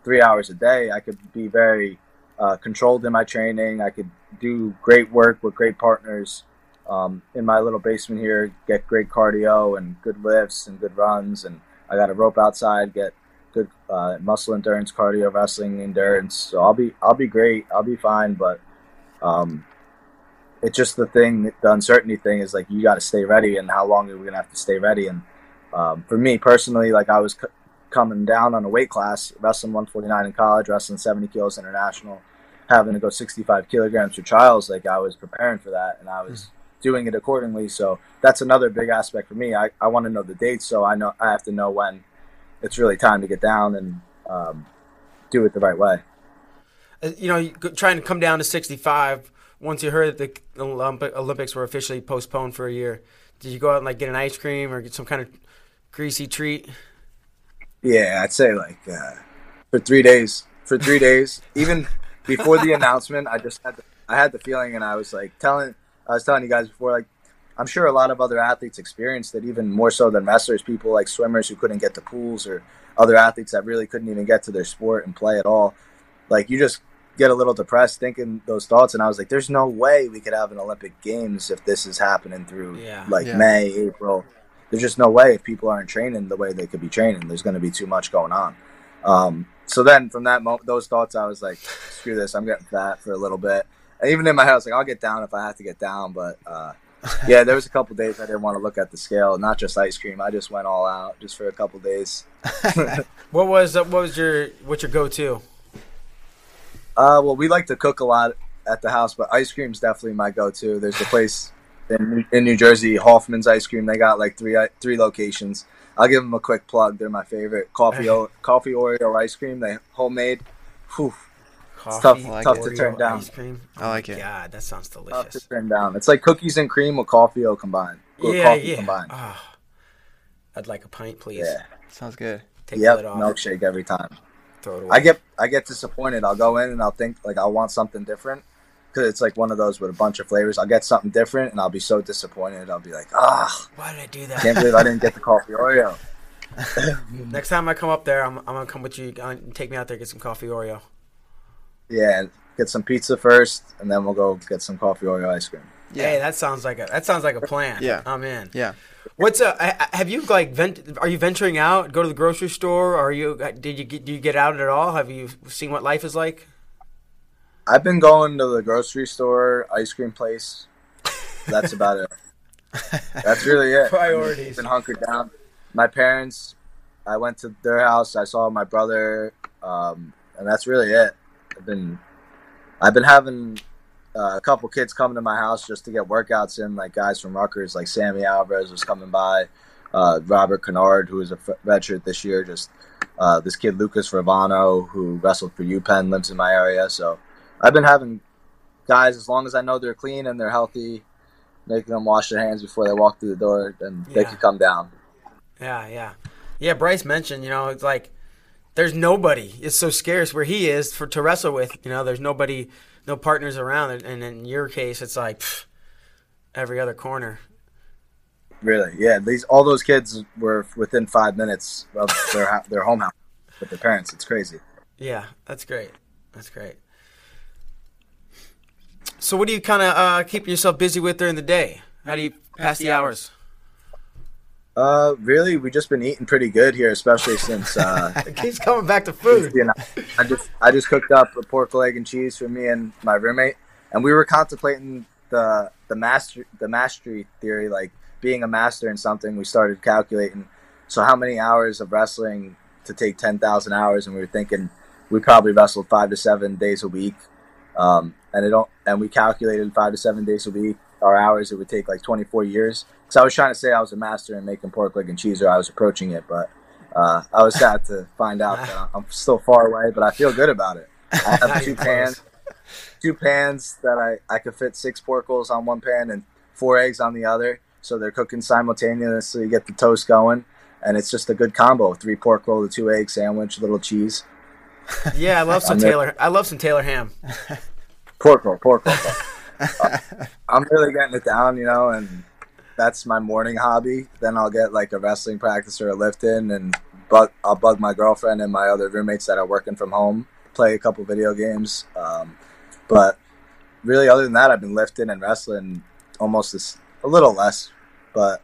three hours a day. I could be very uh, controlled in my training. I could do great work with great partners um, in my little basement here. Get great cardio and good lifts and good runs, and I got a rope outside. Get good uh, muscle endurance, cardio, wrestling endurance. So I'll be I'll be great. I'll be fine, but um, it's just the thing, the uncertainty thing is like you got to stay ready, and how long are we gonna have to stay ready? And um, for me personally, like I was c- coming down on a weight class, wrestling 149 in college, wrestling 70 kilos international, having to go 65 kilograms for trials. Like I was preparing for that, and I was mm-hmm. doing it accordingly. So that's another big aspect for me. I, I want to know the dates, so I know I have to know when it's really time to get down and um, do it the right way. Uh, you know, trying to come down to 65 once you heard that the Olympics were officially postponed for a year, did you go out and like get an ice cream or get some kind of greasy treat? Yeah, I'd say like uh, for three days. For three days, even before the announcement, I just had the, I had the feeling, and I was like telling I was telling you guys before, like I'm sure a lot of other athletes experienced it even more so than wrestlers. People like swimmers who couldn't get to pools, or other athletes that really couldn't even get to their sport and play at all. Like you just get a little depressed thinking those thoughts, and I was like, "There's no way we could have an Olympic Games if this is happening through yeah. like yeah. May, April. There's just no way if people aren't training the way they could be training. There's going to be too much going on." Um, so then, from that moment, those thoughts, I was like, "Screw this! I'm getting fat for a little bit." And even in my head, I was like, "I'll get down if I have to get down." But uh, yeah, there was a couple days I didn't want to look at the scale, not just ice cream. I just went all out just for a couple days. what was uh, what was your what's your go to? Uh, well, we like to cook a lot at the house, but ice cream's definitely my go-to. There's a place in, in New Jersey, Hoffman's Ice Cream. They got like three three locations. I'll give them a quick plug. They're my favorite. Coffee coffee Oreo ice cream. They homemade. Whew. Coffee, it's tough, like tough to turn down. Ice cream. I like it. God, that sounds delicious. Tough to turn down. It's like cookies and cream with coffee combined. With yeah, coffee yeah. Combined. Oh, I'd like a pint, please. Yeah, sounds good. Take yep, milkshake every time. Throw it away. I get I get disappointed. I'll go in and I'll think like I'll want something different because it's like one of those with a bunch of flavors. I'll get something different and I'll be so disappointed. I'll be like, ah, why did I do that? Can't believe I didn't get the coffee Oreo. Next time I come up there, I'm, I'm gonna come with you. Take me out there, get some coffee Oreo. Yeah, get some pizza first, and then we'll go get some coffee Oreo ice cream. Yeah, hey, that sounds like a that sounds like a plan. Yeah, I'm in. Yeah. What's uh? Have you like vent? Are you venturing out? Go to the grocery store? Are you? Did you get? Do you get out at all? Have you seen what life is like? I've been going to the grocery store, ice cream place. That's about it. That's really it. Priorities. Been hunkered down. My parents, I went to their house. I saw my brother, um, and that's really it. I've been, I've been having uh, a couple kids coming to my house just to get workouts in, like guys from Rutgers, like Sammy Alvarez was coming by, uh, Robert Kennard, who is a redshirt this year, just uh, this kid Lucas Revano, who wrestled for UPenn, lives in my area. So I've been having guys, as long as I know they're clean and they're healthy, making them wash their hands before they walk through the door, then they can come down. Yeah, yeah, yeah. Bryce mentioned, you know, it's like there's nobody. It's so scarce where he is for to wrestle with. You know, there's nobody, no partners around. And in your case, it's like pff, every other corner. Really, yeah. These all those kids were within five minutes of their their home house with their parents. It's crazy. Yeah, that's great. That's great. So, what do you kind of uh, keep yourself busy with during the day? How do you pass the hours? Uh, really, we just been eating pretty good here, especially since uh, It keeps coming back to food. you know, I just I just cooked up a pork leg and cheese for me and my roommate, and we were contemplating the the master the mastery theory, like being a master in something. We started calculating so how many hours of wrestling to take ten thousand hours, and we were thinking we probably wrestled five to seven days a week, um, and it don't and we calculated five to seven days a week our hours. It would take like twenty four years. So I was trying to say I was a master in making pork leg and cheese, or I was approaching it, but uh, I was sad to find out that I'm still far away, but I feel good about it. I have two pans, two pans that I, I could fit six pork rolls on one pan and four eggs on the other. So they're cooking simultaneously. You get the toast going, and it's just a good combo: three pork roll, the two egg sandwich, a little cheese, Yeah, I love some there. Taylor. I love some Taylor ham. pork roll, pork roll. I'm really getting it down, you know, and that's my morning hobby. Then I'll get like a wrestling practice or a lift in, and bug, I'll bug my girlfriend and my other roommates that are working from home, play a couple video games. Um, but really, other than that, I've been lifting and wrestling almost this, a little less, but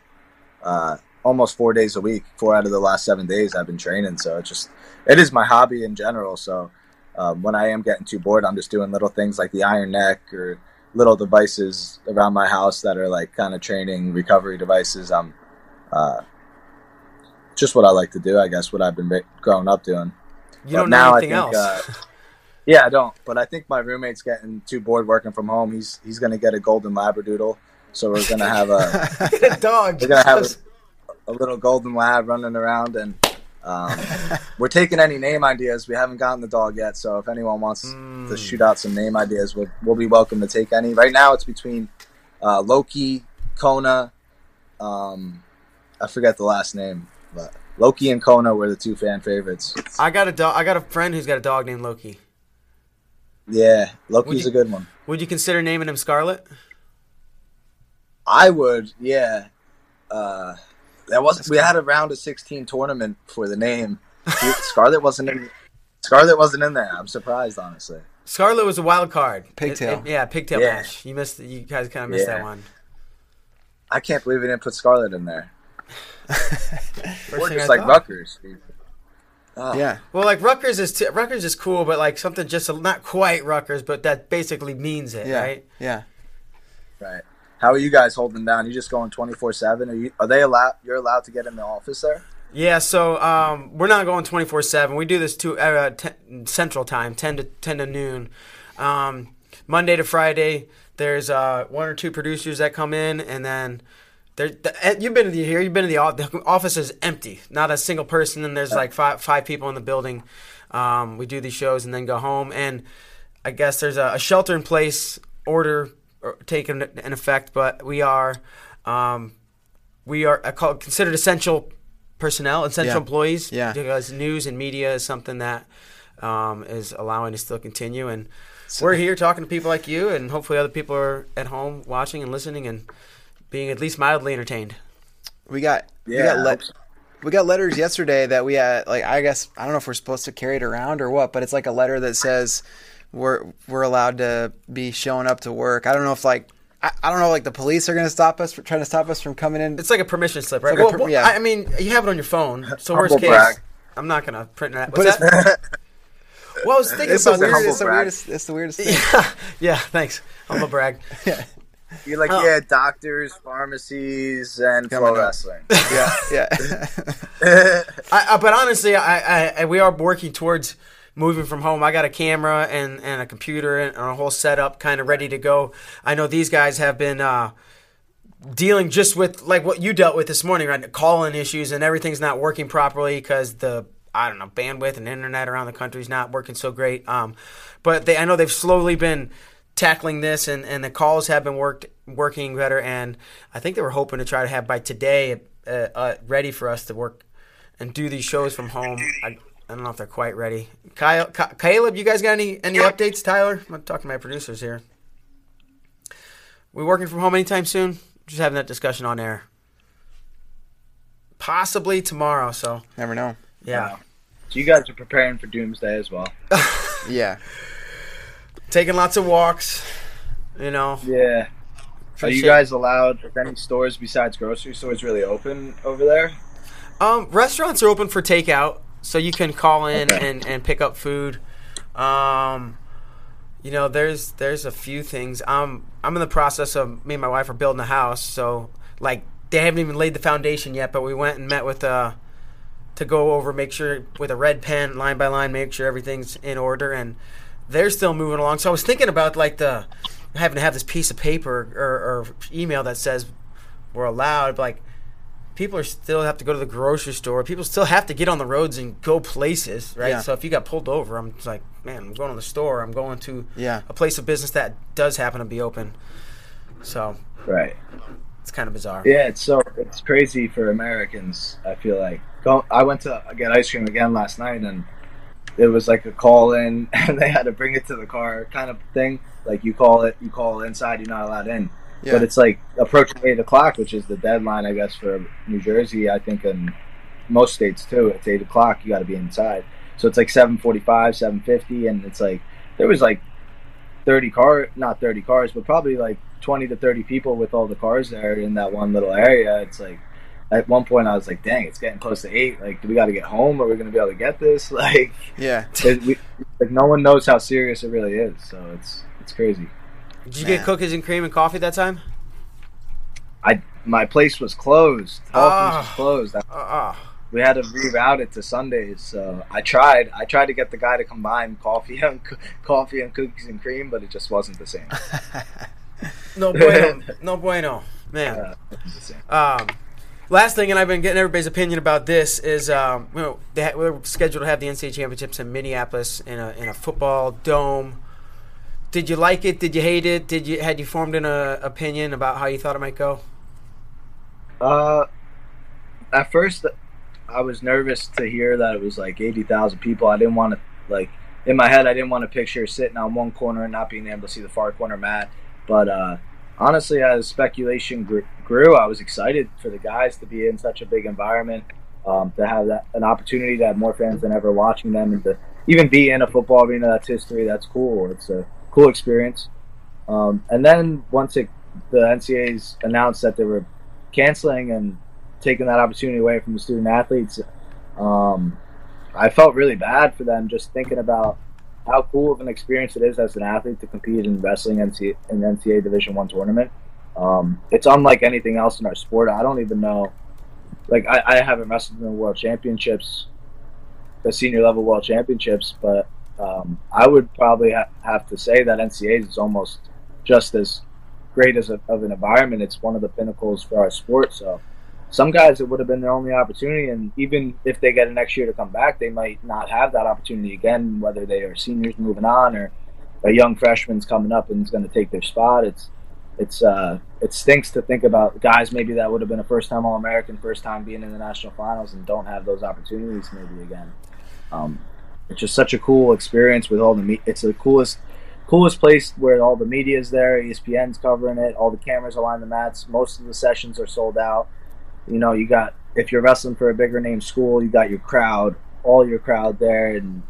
uh, almost four days a week. Four out of the last seven days I've been training, so it's just it is my hobby in general. So um, when I am getting too bored, I'm just doing little things like the iron neck or little devices around my house that are like kind of training recovery devices. I'm uh, just what I like to do, I guess. What I've been growing up doing. You But don't now know I anything think, else. uh, Yeah, I don't. But I think my roommate's getting too bored working from home. He's he's gonna get a golden labradoodle. So we're gonna have a a dog. we're gonna have a, a little golden lab running around and. Um, we're taking any name ideas. We haven't gotten the dog yet, so if anyone wants Mm. to shoot out some name ideas, we'll, we'll be welcome to take any. Right now, it's between uh, Loki, Kona, um, I forget the last name, but Loki and Kona were the two fan favorites. I got a dog. I got a friend who's got a dog named Loki. Yeah, Loki's you- a good one. Would you consider naming him Scarlet? I would, yeah. Uh, that was we had a round of sixteen tournament for the name. Scarlet wasn't in. Scarlet wasn't in there. I'm surprised, honestly. Scarlet was a wild card. Pigtail. It- it- yeah, pigtail Yeah. match. You missed. You guys kind of missed Yeah. that one. I can't believe we didn't put Scarlet in there. First Or just I like thought. Rutgers. Oh, yeah. Well, like Rutgers is t- Rutgers is cool, but like something just not quite Rutgers, but that basically means it, Yeah. right? Yeah. Right. How are you guys holding down? You just going twenty four seven? Are you? Are they allowed? You're allowed to get in the office there? Yeah. So um, we're not going twenty four seven. We do this to uh, t- Central Time, ten to ten to noon, um, Monday to Friday. There's uh, one or two producers that come in, and then there. The, eh, you've been to the here. You've been to the, the office is empty, not a single person, and there's like five five people in the building. Um, we do these shows and then go home, and I guess there's a, a shelter in place order uh, taken in effect, but we are um, we are I call, considered essential personnel, essential Yeah. employees. Yeah. Because news and media is something that um, is allowing us to still continue, and we're here talking to people like you, and hopefully other people are at home watching and listening and being at least mildly entertained. We got we Yeah, got I le- we got letters yesterday that we had like I guess I don't know if we're supposed to carry it around or what, but it's like a letter that says we're we're allowed to be showing up to work. I don't know if like I, I don't know like the police are going to stop us for trying to stop us from coming in. It's like a permission slip, right? like well, per- well, yeah. I I mean, you have it on your phone, so Humble worst case, brag. I'm not gonna print that. But What's it's- that? Well, I was thinking It's the about humble weirdest. It's the weirdest. It's the weirdest thing. Yeah, yeah. Thanks. I'm a brag. You're like, Oh. yeah, doctors, pharmacies, and Coming flow wrestling. yeah, yeah. I, I, but honestly, I, I, I, we are working towards moving from home. I got a camera and, and a computer and a whole setup kind of ready to go. I know these guys have been uh, dealing just with like what you dealt with this morning, right? The calling issues and everything's not working properly because the I don't know bandwidth and internet around the country is not working so great. Um, but they, I know they've slowly been tackling this and, and the calls have been worked working better and I think they were hoping to try to have by today uh, uh, ready for us to work and do these shows from home. I, I don't know if they're quite ready. Kyle, Ka- Caleb, you guys got any any updates? Tyler, I'm talking to my producers here. We working from home anytime soon? Just having that discussion on air. Possibly tomorrow. So Never know. yeah, So you guys are preparing for doomsday as well. Yeah. taking lots of walks. You know, Yeah. Are you guys allowed? Is any stores besides grocery stores really open over there? Um, restaurants are open for takeout, so you can call in Okay. and, and pick up food. Um, you know, there's there's a few things. Um, I'm in the process of me and my wife are building a house, so like they haven't even laid the foundation yet, but we went and met with uh to go over, make sure with a red pen, line by line, make sure everything's in order, and they're still moving along. So I was thinking about like the having to have this piece of paper or, or email that says we're allowed, but like people are still have to go to the grocery store. People still have to get on the roads and go places, right? Yeah. So if you got pulled over, I'm just like, man, I'm going to the store. I'm going to Yeah. a place of business that does happen to be open. So Right. it's kind of bizarre. Yeah, it's so it's crazy for Americans. I feel like go, I went to get ice cream again last night, and it was like a call in, and they had to bring it to the car kind of thing. Like you call it, you call inside, you're not allowed in. Yeah. But it's like approaching eight o'clock, which is the deadline, I guess, for New Jersey. I think in most states too, it's eight o'clock. You got to be inside. So it's like seven forty-five, seven fifty, and it's like there was like thirty car, not thirty cars, but probably like twenty to thirty people with all the cars there in that one little area. It's like at one point I was like, "Dang, it's getting close to eight. Like, do we got to get home? Are we going to be able to get this? Like, Yeah. we, like no one knows how serious it really is. So it's it's crazy. Did you Man. get cookies and cream and coffee that time? I my place was closed. Hawkins was Ah. closed. I, Uh, uh, we had to reroute it to Sundays. So I tried. I tried to get the guy to combine coffee and co- coffee and cookies and cream, but it just wasn't the same. no bueno. no bueno. Man. Uh, it wasn't the same. Um, last thing, and I've been getting everybody's opinion about this is, um, you know, they ha- we're scheduled to have the NCAA championships in Minneapolis in a in a football dome. Did you like it? Did you hate it? Did you had you formed an uh, opinion about how you thought it might go? Uh, at first, I was nervous to hear that it was like eighty thousand people. I didn't want to like in my head. I didn't want to picture sitting on one corner and not being able to see the far corner mat. But uh, honestly, as speculation gr- grew, I was excited for the guys to be in such a big environment, um, to have that an opportunity to have more fans than ever watching them, and to even be in a football arena. That's history. That's cool. It's a cool experience. Um, and then once it, the NCAA's announced that they were canceling and taking that opportunity away from the student athletes, um, I felt really bad for them. Just thinking about how cool of an experience it is as an athlete to compete in wrestling in NCAA Division One tournament. Um, it's unlike anything else in our sport. I don't even know. Like I, I haven't wrestled in the World Championships, the senior level World Championships, but um, I would probably ha- have to say that NCAA is almost just as great as a, of an environment. It's one of the pinnacles for our sport. So some guys it would have been their only opportunity, and even if they get a next year to come back, they might not have that opportunity again. Whether they are seniors moving on or a young freshman's coming up and is going to take their spot, it's it's uh, it stinks to think about guys maybe that would have been a first time All American, first time being in the national finals, and don't have those opportunities maybe again. Um, it's just such a cool experience with all the me- it's the coolest coolest place where all the media is there espn's covering it all the cameras are on the mats most of the sessions are sold out. You know you got if you're wrestling for a bigger name school you got your crowd all your crowd there and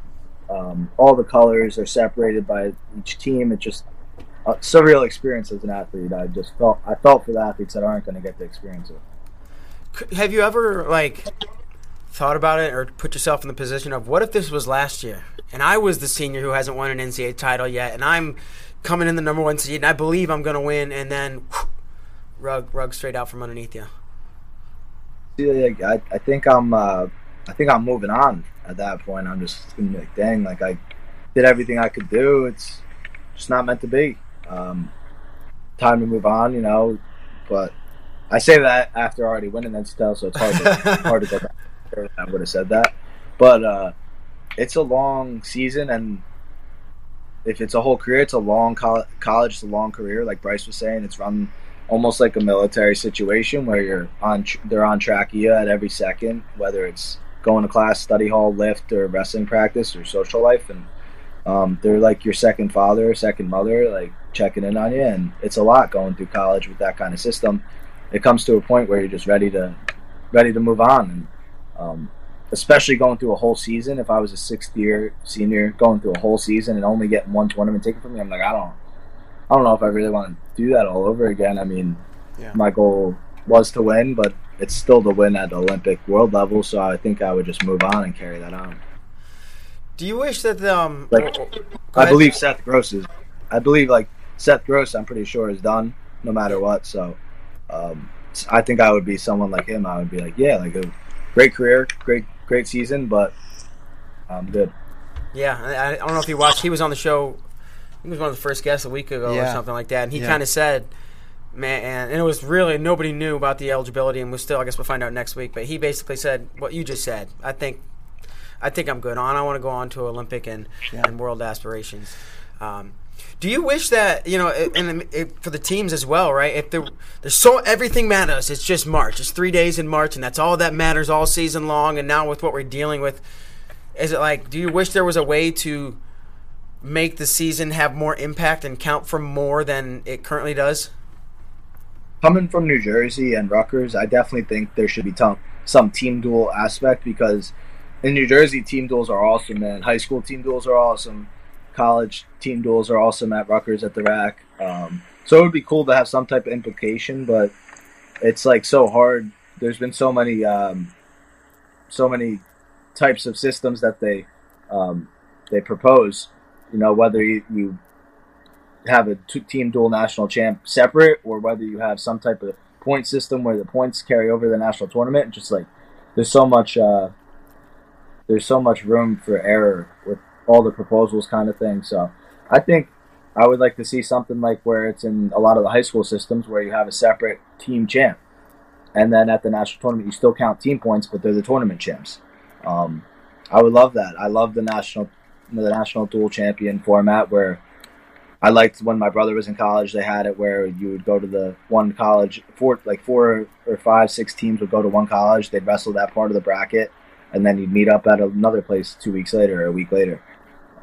um, all the colors are separated by each team. It's just a surreal experience as an athlete. I just felt i felt for the athletes that aren't going to get to experience it. Have you ever like thought about it or put yourself in the position of what if this was last year and I was the senior who hasn't won an NCAA title yet and I'm coming in the number one seed and I believe I'm going to win and then whew, rug rug straight out from underneath you. Yeah, I, I think I'm uh, I think I'm moving on at that point. I'm just gonna be like, dang, like I did everything I could do. It's just not meant to be. Um, time to move on, you know. But I say that after already winning that still, so it's hard to, hard to go back. I would have said that, but uh, it's a long season, and if it's a whole career, it's a long co- college, it's a long career. Like Bryce was saying, it's run almost like a military situation where you're on, tr- they're on track you at every second, whether it's going to class, study hall, lift, or wrestling practice, or social life, and um, they're like your second father, second mother, like checking in on you, and it's a lot going through college with that kind of system. It comes to a point where you're just ready to ready to move on, and um, especially going through a whole season. If I was a sixth year senior going through a whole season and only getting one tournament taken from me, I'm like, I don't, I don't know if I really want to do that all over again. I mean, Yeah. my goal was to win, but it's still to win at the Olympic world level. So I think I would just move on and carry that on. Do you wish that the um Like, I believe Seth Gross is. I believe like Seth Gross. I'm pretty sure is done no matter what. So um, I think I would be someone like him. I would be like, yeah, like a great career, great great season, but I'm good. Yeah, I, I don't know if you watched. He was on the show. He was one of the first guests a week ago or something like that, and he Yeah. kind of said, "Man," and it was really nobody knew about the eligibility, and we'll still, I guess, we'll find out next week. But he basically said what you just said. I think, I think I'm good on. I want to go on to Olympic and Yeah. and world aspirations. Um, do you wish that you know, and for the teams as well, right? If there, there's so everything matters. It's just March. It's three days in March, and that's all that matters all season long. And now with what we're dealing with, is it like? Do you wish there was a way to make the season have more impact and count for more than it currently does? coming from New Jersey and Rutgers, I definitely think there should be some team duel aspect because in New Jersey, team duels are awesome, man. High school team duels are awesome. College team duels are awesome at Rutgers at the rack. Um, so it would be cool to have some type of implication, but it's like so hard. There's been so many, um, so many types of systems that they um, they propose. You know, whether you, you have a team dual national champ separate or whether you have some type of point system where the points carry over the national tournament. Just like there's so much uh, there's so much room for error with all the proposals kind of thing. So I think I would like to see something like where it's in a lot of the high school systems where you have a separate team champ. And then at the national tournament, you still count team points, but they're the tournament champs. Um, I would love that. I love the national, the national dual champion format where I liked when my brother was in college. They had it where you would go to the one college, four like four or five, six teams would go to one college. They'd wrestle that part of the bracket, and then you'd meet up at another place two weeks later or a week later.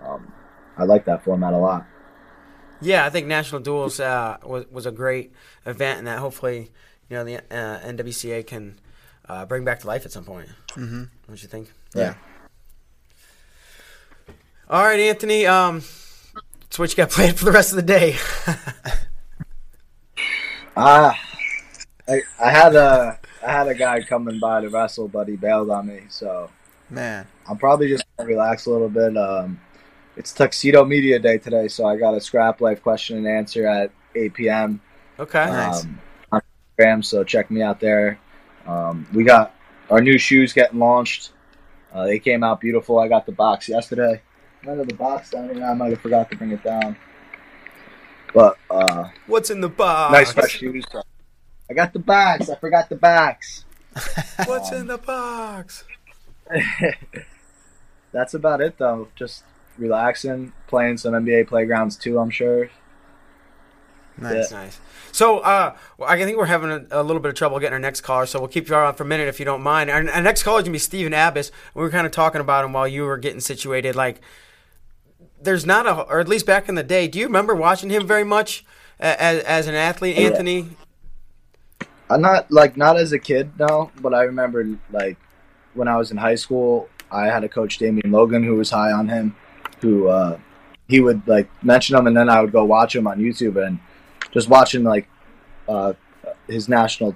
Um, I like that format a lot. Yeah, I think national duels uh, was was a great event, and that hopefully you know the uh, NWCA can uh, bring back to life at some point. Mm-hmm. What you think? Yeah. All right, Anthony. Um, so what you got planned for the rest of the day? Ah, I, I had a I had a guy coming by to wrestle, but he bailed on me. So Man. I'm probably just gonna relax a little bit. Um, it's Tuxedo Media Day today, so I got a scrap life question and answer at 8 p.m. okay. Nice. um, on Instagram. So check me out there. Um, we got our new shoes getting launched. Uh, they came out beautiful. I got the box yesterday. I have the box down here. I might have forgot to bring it down. But uh, What's in the box? nice fresh shoes. I got the box. I forgot the box. What's in the box? That's about it, though. Just relaxing, playing some NBA playgrounds too. I'm sure. Nice. Nice. So, uh, well, I think we're having a, a little bit of trouble getting our next caller, so we'll keep you on for a minute if you don't mind. Our, our next caller is gonna be Stephen Abas. We were kind of talking about him while you were getting situated. Like, there's not a, or at least back in the day. Do you remember watching him very much as, as an athlete, Yeah. Anthony? I'm not like not as a kid no, but I remember like when I was in high school, I had a coach Damian Logan who was high on him, who uh, he would like mention him, and then I would go watch him on YouTube and just watching like uh, his national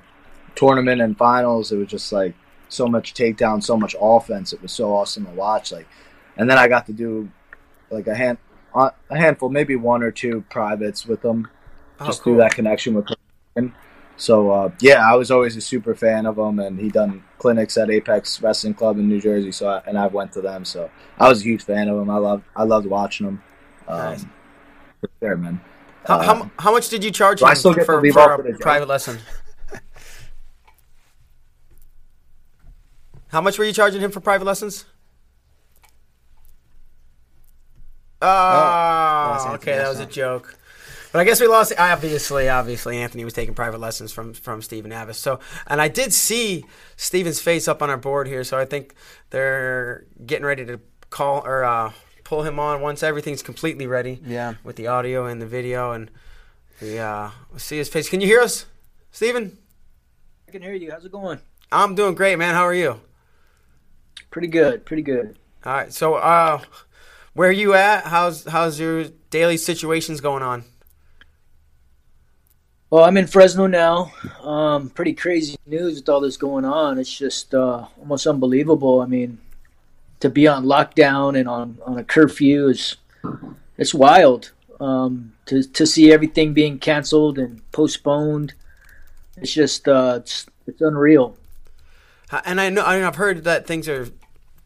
tournament and finals. It was just like so much takedown, so much offense. It was so awesome to watch. Like, and then I got to do like a hand a handful, maybe one or two privates with them, Oh, just cool. through that connection with him. So uh, yeah, I was always a super fan of him, and he done clinics at Apex Wrestling Club in New Jersey. So I, and I went to them, so I was a huge fan of him. I loved I loved watching him. Um, Nice. sure, man. How, how, how much did you charge him I still get for, to for a private lesson? How much were you charging him for private lessons? Oh, lost okay, that was a joke. But I guess we lost. Obviously, obviously, Anthony was taking private lessons from from Stephen Abas. So, and I did see Stephen's face up on our board here. So I think they're getting ready to call or uh, pull him on once everything's completely ready. Yeah. with the audio and the video, and we uh, see his face. Can you hear us, Stephen? I can hear you. How's it going? I'm doing great, man. How are you? Pretty good. Pretty good. All right. So, uh, where are you at? How's how's your daily situations going on? Well, I'm in Fresno now. Um, pretty crazy news with all this going on. It's just uh, almost unbelievable. I mean, to be on lockdown and on, on a curfew is it's wild. Um, to to see everything being canceled and postponed, it's just uh, it's it's unreal. And I know I mean, I've heard that things are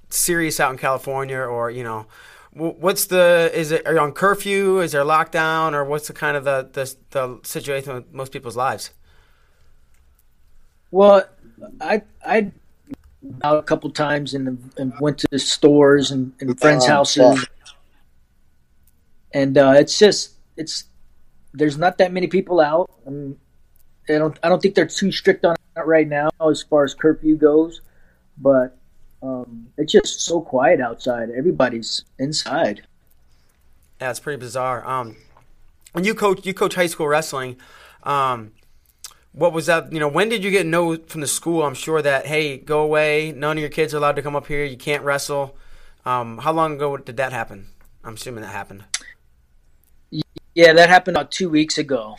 serious out in California, or you know, what's the is it are you on curfew? Is there lockdown, or what's the kind of the the, the situation with most people's lives? Well, I I out a couple times and, and went to the stores and, and friends' Um, houses, and uh, it's just it's there's not that many people out. I, mean, I don't I don't think they're too strict on it right now as far as curfew goes, but um, it's just so quiet outside. Everybody's inside. Yeah, it's pretty bizarre. Um, when you coach, you coach high school wrestling. Um, what was that? You know, when did you get no from the school? I'm sure that hey, go away. None of your kids are allowed to come up here. You can't wrestle. Um, how long ago did that happen? I'm assuming that happened. Yeah, that happened about two weeks ago.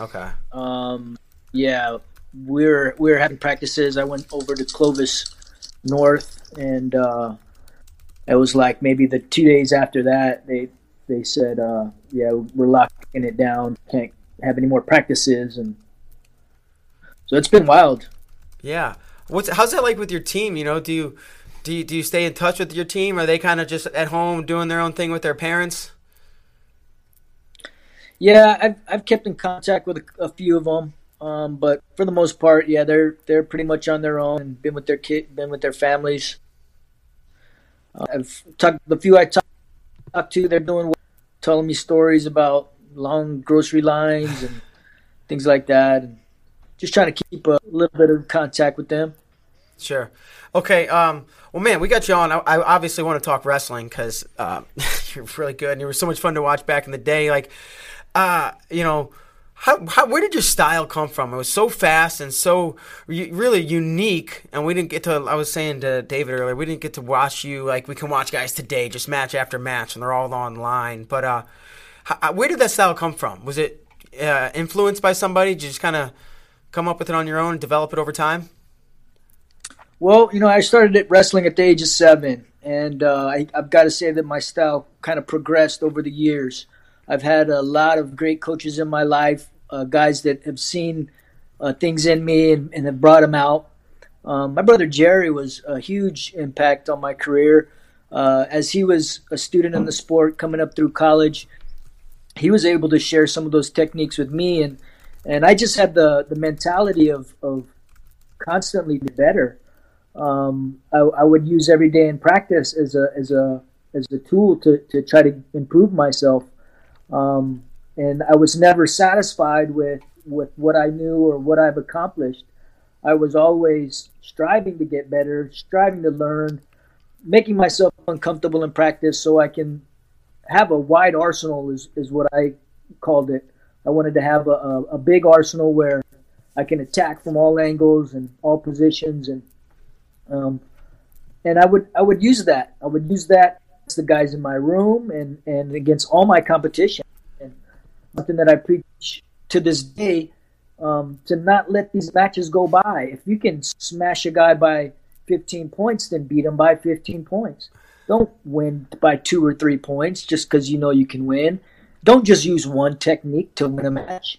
Okay. Um, yeah, we're we're having practices. I went over to Clovis North, and uh, it was like maybe the two days after that they they said, uh, "Yeah, we're locking it down. Can't have any more practices." And so it's been wild. Yeah. What's how's that like with your team? You know, do you do you, do you stay in touch with your team? Are they kind of just at home doing their own thing with their parents? Yeah, I've I've kept in contact with a, a few of them, um, but for the most part, yeah, they're they're pretty much on their own and been with their kid, been with their families. Uh, I've talked the few I talked talked to, they're doing well, telling me stories about long grocery lines and things like that, and just trying to keep a little bit of contact with them. Sure. Okay. Um, well, man, we got you on. I, I obviously want to talk wrestling because uh, you're really good and you were so much fun to watch back in the day. Like, uh, you know, how, how where did your style come from? It was so fast and so re- really unique. And we didn't get to. I was saying to David earlier, we didn't get to watch you like we can watch guys today, just match after match, and they're all online. But uh, how, where did that style come from? Was it uh, influenced by somebody? Did you just kind of come up with it on your own and develop it over time? Well, you know, I started at wrestling at the age of seven, and uh, I, I've got to say that my style kind of progressed over the years. I've had a lot of great coaches in my life, uh, guys that have seen uh, things in me and, and have brought them out. Um, my brother Jerry was a huge impact on my career. Uh, as he was a student in the sport coming up through college, he was able to share some of those techniques with me, and and I just had the the mentality of of constantly be better um, I, I, would use every day in practice as a as a as a tool to, to try to improve myself. Um, and I was never satisfied with with what I knew or what I've accomplished. I was always striving to get better, striving to learn, making myself uncomfortable in practice so I can have a wide arsenal is, is what I called it. I wanted to have a, a, a big arsenal where I can attack from all angles and all positions and um, and I would I would use that. I would use that against the guys in my room and, and against all my competition. Something that I preach to this day um, to not let these matches go by. If you can smash a guy by 15 points, then beat him by 15 points. Don't win by two or three points just because you know you can win. Don't just use one technique to win a match.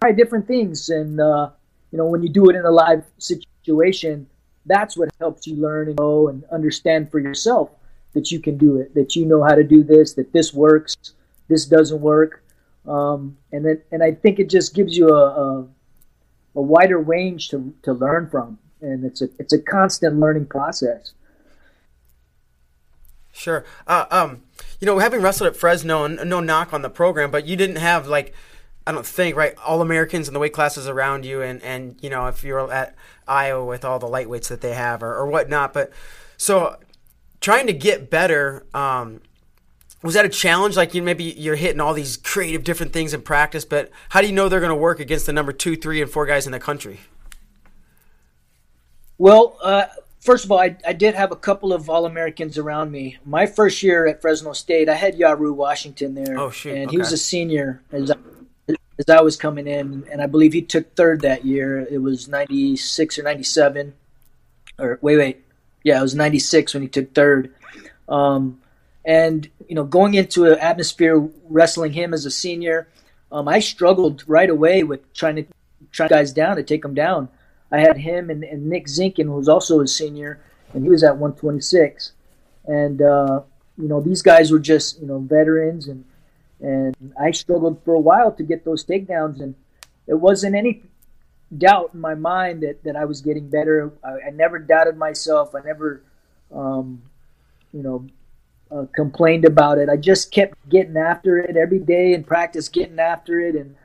Try different things, and uh, you know when you do it in a live situation, that's what helps you learn and know and understand for yourself that you can do it, that you know how to do this, that this works, this doesn't work, um, and then and I think it just gives you a, a, a wider range to to learn from, and it's a it's a constant learning process. Sure. Uh, um, you know, having wrestled at Fresno, and no knock on the program, but you didn't have like, I don't think, right, all Americans in the weight classes around you, and and you know, if you're at Iowa with all the lightweights that they have or, or whatnot, but so trying to get better. Um, was that a challenge? Like you maybe you're hitting all these creative different things in practice, but how do you know they're going to work against the number two, three, and four guys in the country? Well, uh, first of all, I, I, did have a couple of All Americans around me. My first year at Fresno State, I had Yaru Washington there. Oh, shoot. And okay. he was a senior as I, as I was coming in, and I believe he took third that year. It was 96 or 97. Or, wait, wait. Yeah, it was 96 when he took third. Um, and, you know, going into an atmosphere wrestling him as a senior, um, I struggled right away with trying to try guys down to take them down. I had him and, and Nick Zinkin, who was also a senior, and he was at 126. And uh, you know, these guys were just you know veterans, and and I struggled for a while to get those takedowns, and it wasn't any doubt in my mind that, that I was getting better. I, I never doubted myself. I never, um, you know, uh, complained about it. I just kept getting after it every day in practice, getting after it, and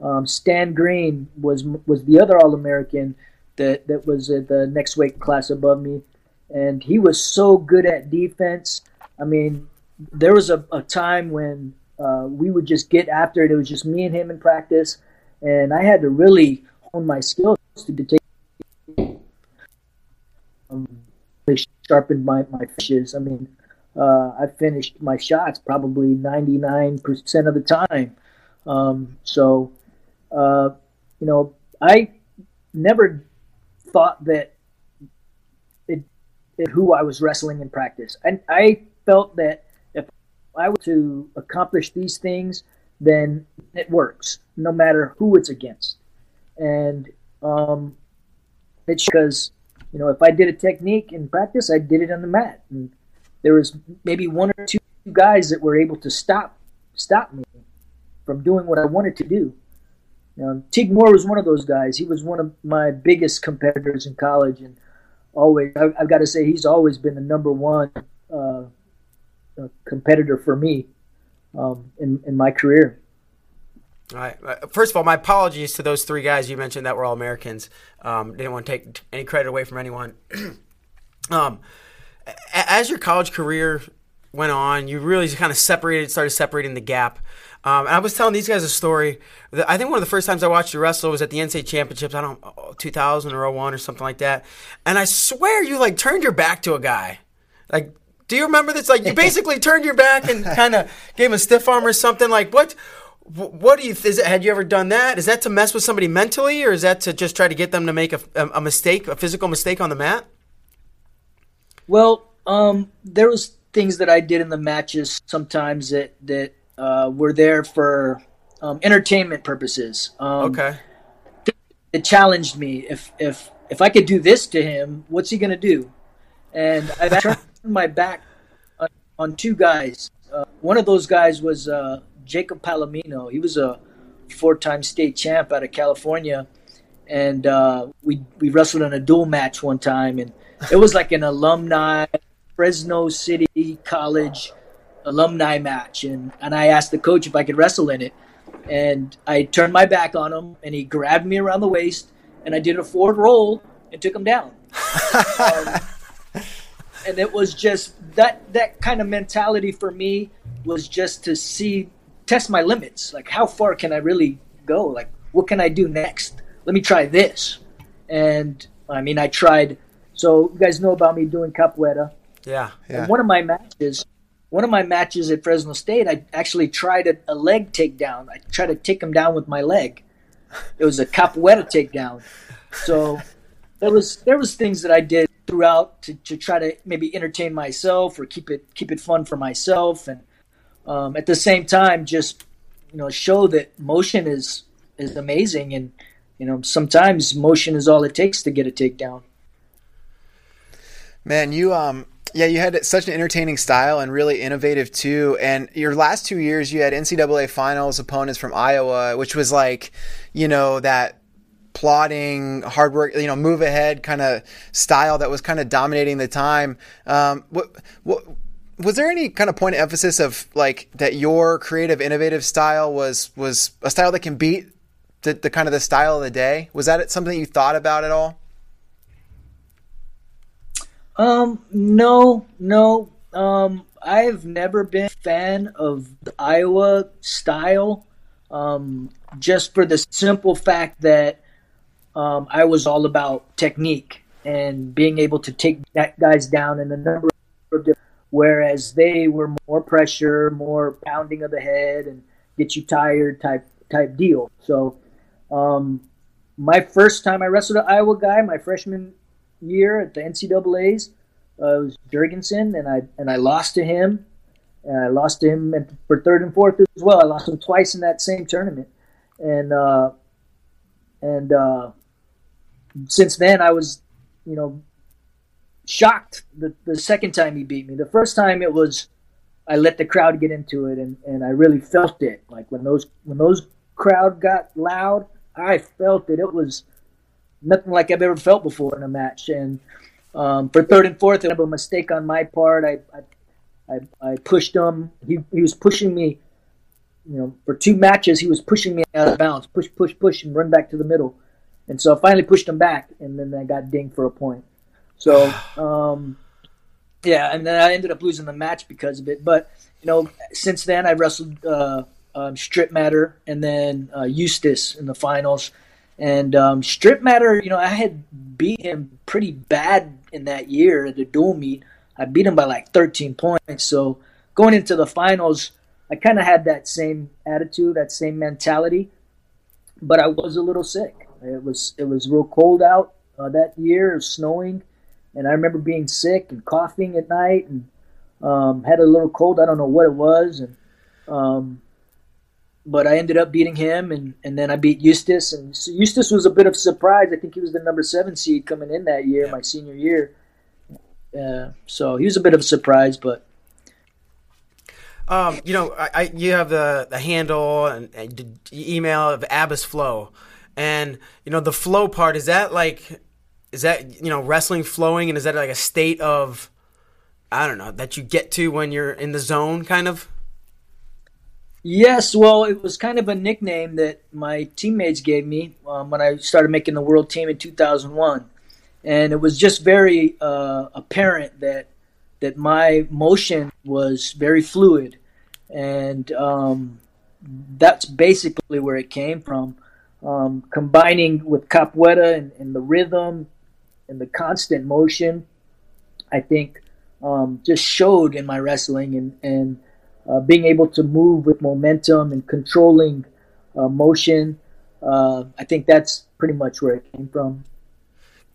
um, Stan Green was was the other All American that that was at the next weight class above me, and he was so good at defense. I mean, there was a, a time when uh, we would just get after it. It was just me and him in practice, and I had to really hone my skills to, to take. Um, sharpened my my fishes. I mean, uh, I finished my shots probably ninety nine percent of the time. Um, so, uh, you know, I never thought that it, it, who I was wrestling in practice. And I felt that if I were to accomplish these things, then it works, no matter who it's against. And um, it's because you know if I did a technique in practice, I did it on the mat, and there was maybe one or two guys that were able to stop stop me from doing what I wanted to do. Um, Teague Moore was one of those guys. He was one of my biggest competitors in college, and always I, have got to say he's always been the number one uh, uh, competitor for me um, in in my career. All right. Uh, first of all, my apologies to those three guys you mentioned that were all Americans. Um, didn't want to take any credit away from anyone. um, as your college career went on, you really kind of separated, started separating the gap. Um, I was telling these guys a story. I think one of the first times I watched you wrestle was at the NCAA championships. I don't know, 2000 or 01 or something like that. And I swear you like turned your back to a guy. Like, do you remember this? Like, you basically turned your back and kind of gave him a stiff arm or something. Like, what? What do you? Is it, had you ever done that? Is that to mess with somebody mentally, or is that to just try to get them to make a, a mistake, a physical mistake on the mat? Well, um, there was things that I did in the matches sometimes that that uh, were there for um, entertainment purposes. Um, okay. It challenged me. If if if I could do this to him, what's he gonna do? And I turned my back on, on two guys. Uh, one of those guys was uh, Jacob Palomino. He was a four-time state champ out of California, and uh, we we wrestled in a dual match one time, and it was like an alumni Fresno City College alumni match, and and I asked the coach if I could wrestle in it, and I turned my back on him, and he grabbed me around the waist, and I did a forward roll and took him down. um, and it was just that that kind of mentality for me was just to see test my limits. Like how far can i really go? Like what can i do next? Let me try this. And i mean i tried so you guys know about me doing capoeira yeah, yeah. And one of my matches one of my matches at Fresno State, I actually tried a, a leg takedown. I tried to take him down with my leg. It was a capoeira takedown. So there was there was things that I did throughout to, to try to maybe entertain myself or keep it keep it fun for myself, and um, at the same time just you know show that motion is is amazing, and you know sometimes motion is all it takes to get a takedown. Man, you um yeah, you had such an entertaining style and really innovative too. And your last two years, you had NCAA finals opponents from Iowa, which was like, you know, that plodding, hard work, you know, move ahead kind of style that was kind of dominating the time. Um, what, what, was there any kind of point of emphasis of like that your creative, innovative style was was a style that can beat the, the kind of the style of the day? Was that something you thought about at all? Um, no, no. Um, I've never been a fan of the Iowa style. Um, just for the simple fact that um, I was all about technique and being able to take that guys down in a number of different. Whereas they were more pressure, more pounding of the head, and get you tired type type deal. So, um, my first time I wrestled an Iowa guy, my freshman year at the NCAA's. Uh, it was Jurgensen, and I and I lost to him. And I lost to him for third and fourth as well. I lost him twice in that same tournament, and uh, and uh, since then I was, you know, shocked the the second time he beat me. The first time it was I let the crowd get into it, and, and I really felt it. Like when those when those crowd got loud, I felt it. It was nothing like I've ever felt before in a match, and um, for third and fourth, I have a mistake on my part. I, I, I, I pushed him. He, he was pushing me. You know, for two matches, he was pushing me out of bounds. Push, push, push, and run back to the middle. And so I finally pushed him back, and then I got dinged for a point. So, um, yeah, and then I ended up losing the match because of it. But you know, since then I wrestled uh, um, Strittmatter and then uh, Eustice in the finals. And um, Strittmatter, you know, I had beat him pretty bad in that year at the dual meet. I beat him by like 13 points. So going into the finals, I kind of had that same attitude, that same mentality, but I was a little sick. It was it was real cold out uh, that year, it was snowing, and I remember being sick and coughing at night and um, had a little cold. I don't know what it was, and um, but I ended up beating him, and, and then I beat Eustice, and Eustice was a bit of a surprise. I think he was the number seven seed coming in that year, yeah. my senior year. Uh, so he was a bit of a surprise, but. Um, you know, I, I, you have the, the handle and, and email of Abas Flow, and you know the flow part is that like, is that you know wrestling flowing, and is that like a state of, I don't know, that you get to when you're in the zone, kind of. Yes, well, it was kind of a nickname that my teammates gave me um, when I started making the world team in 2001, and it was just very uh, apparent that that my motion was very fluid, and um, that's basically where it came from. Um, combining with capoeira and, and, the rhythm and the constant motion, I think um, just showed in my wrestling and and uh, being able to move with momentum and controlling uh, motion. Uh, I think that's pretty much where it came from.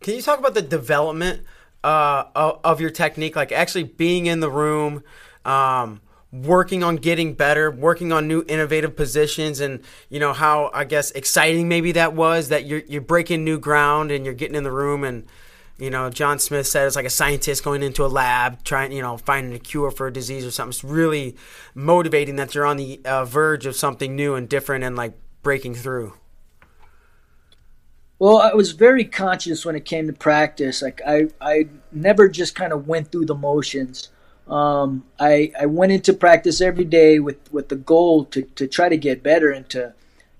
Can you talk about the development uh, of, your technique, like actually being in the room? Um, working on getting better, working on new innovative positions, and you know how I guess exciting maybe that was that you're you're breaking new ground and you're getting in the room and you know, John Smith said it's like a scientist going into a lab trying, you know, finding a cure for a disease or something. It's really motivating that you're on the uh, verge of something new and different and like breaking through. Well, I was very conscious when it came to practice. Like I, I never just kind of went through the motions. Um, I, I went into practice every day with, with the goal to, to try to get better and to,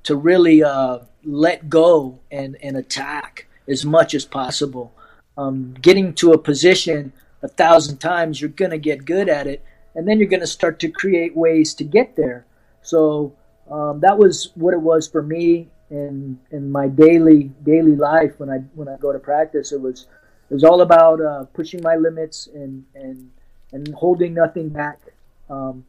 to really uh, let go and, and attack as much as possible um, getting to a position a thousand times, you're going to get good at it, and then you're going to start to create ways to get there. So um, that was what it was for me in in my daily daily life when I when I go to practice. It was it was all about uh, pushing my limits and and and holding nothing back. Um,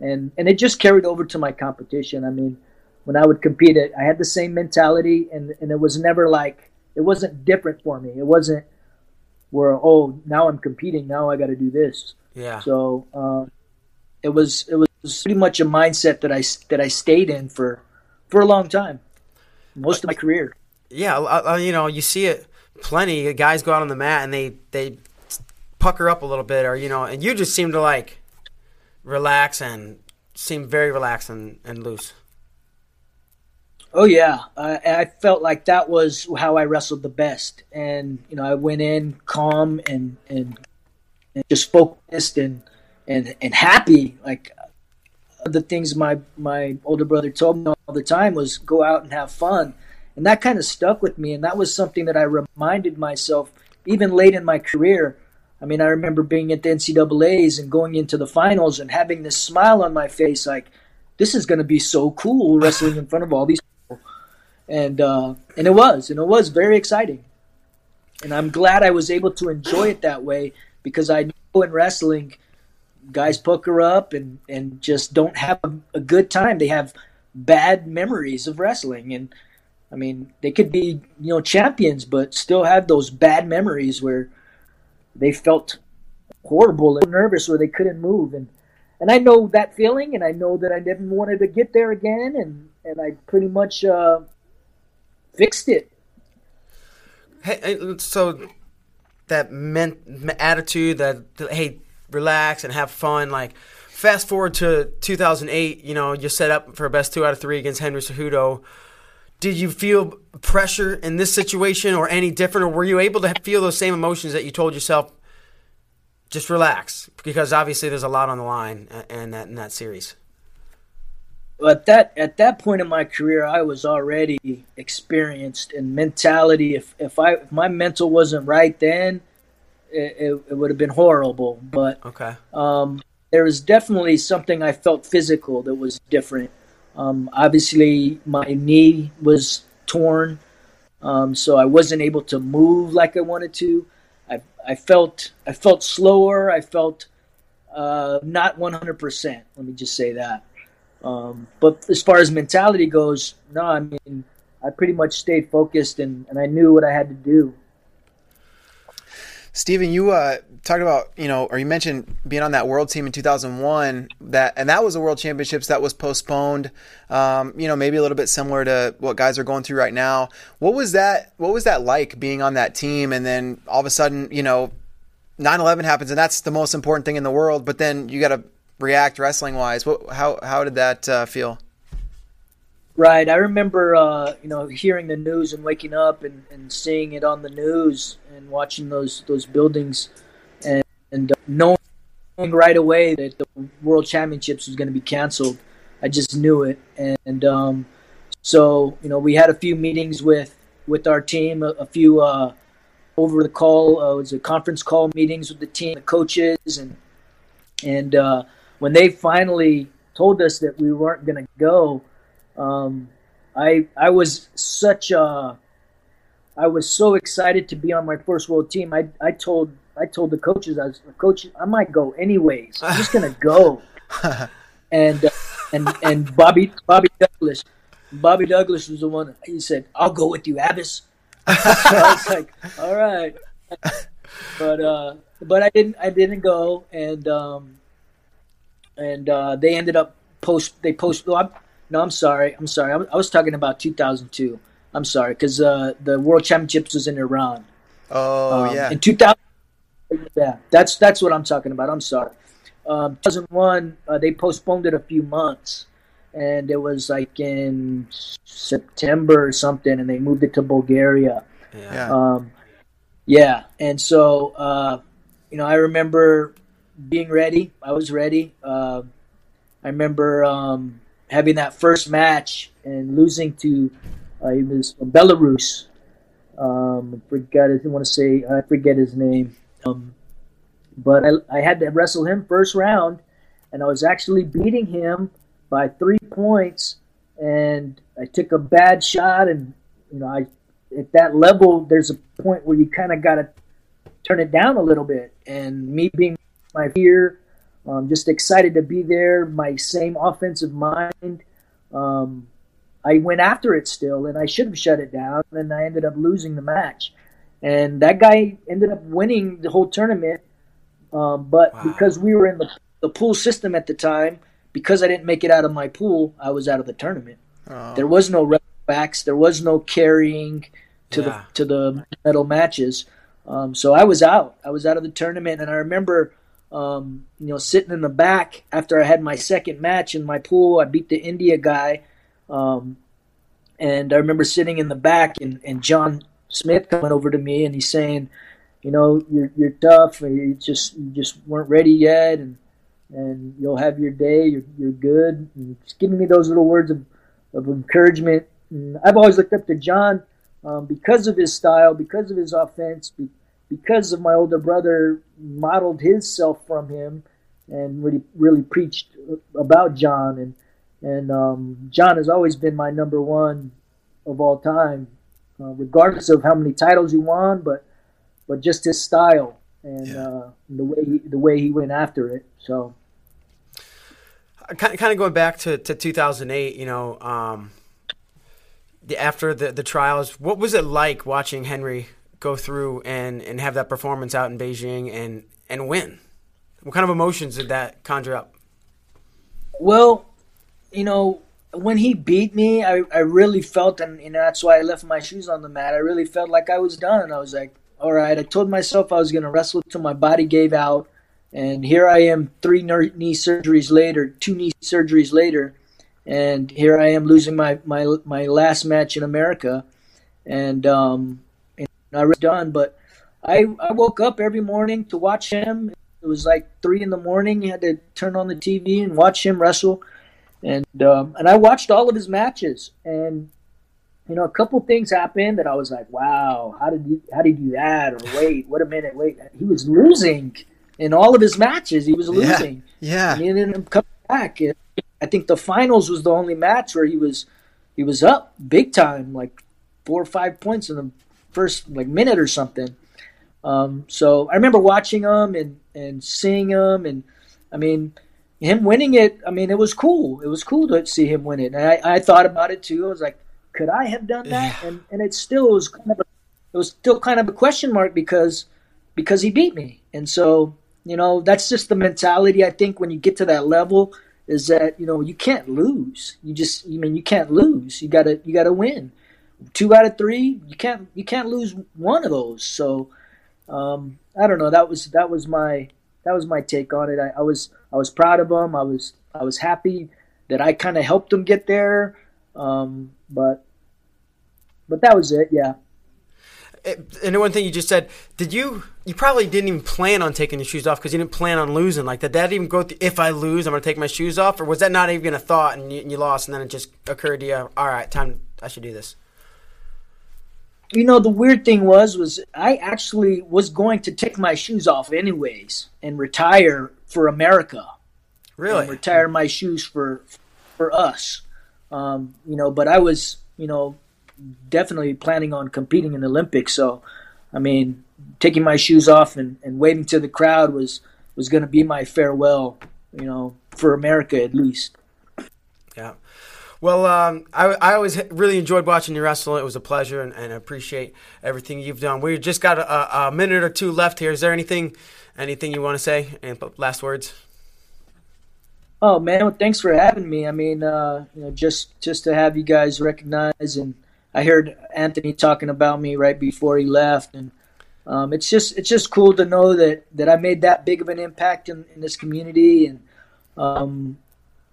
and and it just carried over to my competition. I mean, when I would compete, it I had the same mentality, and and it was never like it wasn't different for me. It wasn't where oh now I'm competing now I got to do this. Yeah. So uh, it was it was pretty much a mindset that I that I stayed in for for a long time, most of my career. Yeah, uh, you know, you see it plenty. Guys go out on the mat and they they pucker up a little bit, or you know, and you just seem to like relax and seem very relaxed and, and loose. Oh yeah, I felt like that was how I wrestled the best, and you know, I went in calm and and, and just focused and and and happy. Like the things my my older brother told me all the time was go out and have fun. And that kind of stuck with me. And that was something that i reminded myself even late in my career. I mean i remember being at the ncaa's and going into the finals and having this smile on my face like this is going to be so cool wrestling in front of all these and uh, and it was and it was very exciting. And i'm glad i was able to enjoy it that way because i know in wrestling guys pucker up and and just don't have a, a good time. They have bad memories of wrestling. And I mean, they could be, you know, champions, but still have those bad memories where they felt horrible and nervous or they couldn't move. And and I know that feeling, and I know that I never wanted to get there again, and and I pretty much uh, fixed it. Hey, so that meant attitude that hey, relax and have fun, like. Fast forward to 2008, you know, you're set up for a best two out of three against Henry Cejudo did you feel pressure in this situation or any different or were you able to feel those same emotions that you told yourself just relax because obviously there's a lot on the line in that in that series at that at that point in my career I was already experienced in mentality if if I if my mental wasn't right then it, it, it would have been horrible but okay um, there was definitely something I felt physical that was different um, obviously, my knee was torn, um, so I wasn't able to move like I wanted to. I, I felt I felt slower. I felt uh, not 100%. Let me just say that. Um, but as far as mentality goes, no, I mean, I pretty much stayed focused and, and I knew what I had to do. Stephen, you uh, talked about you know, or you mentioned being on that world team in 2001. That and that was a world championships that was postponed. Um, you know, maybe a little bit similar to what guys are going through right now. What was that? What was that like being on that team? And then all of a sudden, you know, 9/11 happens, and that's the most important thing in the world. But then you got to react wrestling wise. What? How? How did that uh, feel? Right. I remember, uh, you know, hearing the news and waking up and, and seeing it on the news and watching those those buildings and, and knowing right away that the World Championships was going to be canceled. I just knew it, and um, so you know, we had a few meetings with with our team, a, a few uh, over the call. Uh, it was a conference call meetings with the team, the coaches, and and uh, when they finally told us that we weren't going to go um, I I was such a I was so excited to be on my first world team. I I told I told the coaches I was coach I might go anyways. I'm just gonna go. and uh, and and Bobby Bobby Douglas Bobby Douglas was the one. He said, "I'll go with you, Abas." so I was like, "All right," but uh, but I didn't I didn't go, and um, and uh, they ended up post they post. Well, no, I'm sorry. I'm sorry. I was talking about 2002. I'm sorry because uh, the World Championships was in Iran. Oh um, yeah. In 2000. Yeah, that's that's what I'm talking about. I'm sorry. Um, 2001, uh, they postponed it a few months, and it was like in September or something, and they moved it to Bulgaria. Yeah. Um, yeah, and so uh, you know, I remember being ready. I was ready. Uh, I remember um, having that first match and losing to uh, he was from Belarus. Um, I forgot. I didn't want to say. I forget his name. Um, but I, I had to wrestle him first round, and I was actually beating him by three points. And I took a bad shot, and you know, I at that level, there's a point where you kind of got to turn it down a little bit. And me being my fear um, just excited to be there. My same offensive mind. Um, I went after it still, and I should have shut it down, and I ended up losing the match. and that guy ended up winning the whole tournament. Um, but Wow. because we were in the the pool system at the time, because I didn't make it out of my pool, I was out of the tournament. Oh. There was no backs. There was no carrying to Yeah. the to the medal matches. Um, so I was out. I was out of the tournament, and I remember, um, you know, sitting in the back after I had my second match in my pool. I beat the India guy, um, and I remember sitting in the back, and, and John Smith coming over to me, and he's saying, you know, you're you're tough. and You just you just weren't ready yet, and and you'll have your day. You're you're good. And just giving me those little words of of encouragement. And I've always looked up to John um, because of his style, because of his offense, because of my older brother modeled his self from him, and really really preached about John. And and um, John has always been my number one of all time, uh, regardless of how many titles he won, but but just his style and Yeah. uh, the way he, the way he went after it. So. kind of, kind of going back to, to 2008, you know, um, the, after the, the trials, what was it like watching Henry go through and, and have that performance out in Beijing and, and win? What kind of emotions did that conjure up? Well, you know, when he beat me, I, I really felt, and know, that's why I left my shoes on the mat. I really felt like I was done. I was like, all right. I told myself I was going to wrestle till my body gave out, and here I am, three knee surgeries later, two knee surgeries later, and here I am losing my my my last match in America, and um, and I was done. But I I woke up every morning to watch him. It was like three in the morning. You had to turn on the TV and watch him wrestle, and um, and I watched all of his matches. And you know, a couple things happened that I was like, "Wow, how did you how did you do that?" Or wait, what a minute, wait, he was losing in all of his matches. He was losing. Yeah. And he ended up coming back. And I think the finals was the only match where he was he was up big time, like four or five points in the first like minute or something. Um, so I remember watching him and and seeing him, and I mean him winning it. I mean it was cool. It was cool to see him win it. And I, I thought about it too. I was like, could I have done that? And and it still was kind of a, it was still kind of a question mark because because he beat me. And so you know that's just the mentality. I think when you get to that level is that you know you can't lose. You just I mean you can't lose. You gotta you gotta win. Two out of three, you can't you can't lose one of those. So um, I don't know. That was that was my that was my take on it. I, I was I was proud of them. I was I was happy that I kind of helped them get there. Um, but but that was it. Yeah. And the one thing you just said, did you? You probably didn't even plan on taking your shoes off because you didn't plan on losing. Like, did that even go? Through, if I lose, I'm going to take my shoes off, or was that not even a thought and you, and you lost, and then it just occurred to you? All right, time. I should do this. You know the weird thing was was i actually was going to take my shoes off anyways and retire for america and Really? retire my shoes for for us um, you know but i was you know definitely planning on competing in the olympics so i mean taking my shoes off and, and waving to the crowd was was going to be my farewell you know for america at least. Well, um, I, I always really enjoyed watching you wrestle. It was a pleasure, and, and I appreciate everything you've done. We just got a, a minute or two left here. Is there anything, anything you want to say? And last words. Oh man, well, thanks for having me. I mean, uh, you know, just just to have you guys recognize, and I heard Anthony talking about me right before he left, and um, it's just it's just cool to know that that I made that big of an impact in, in this community, and um,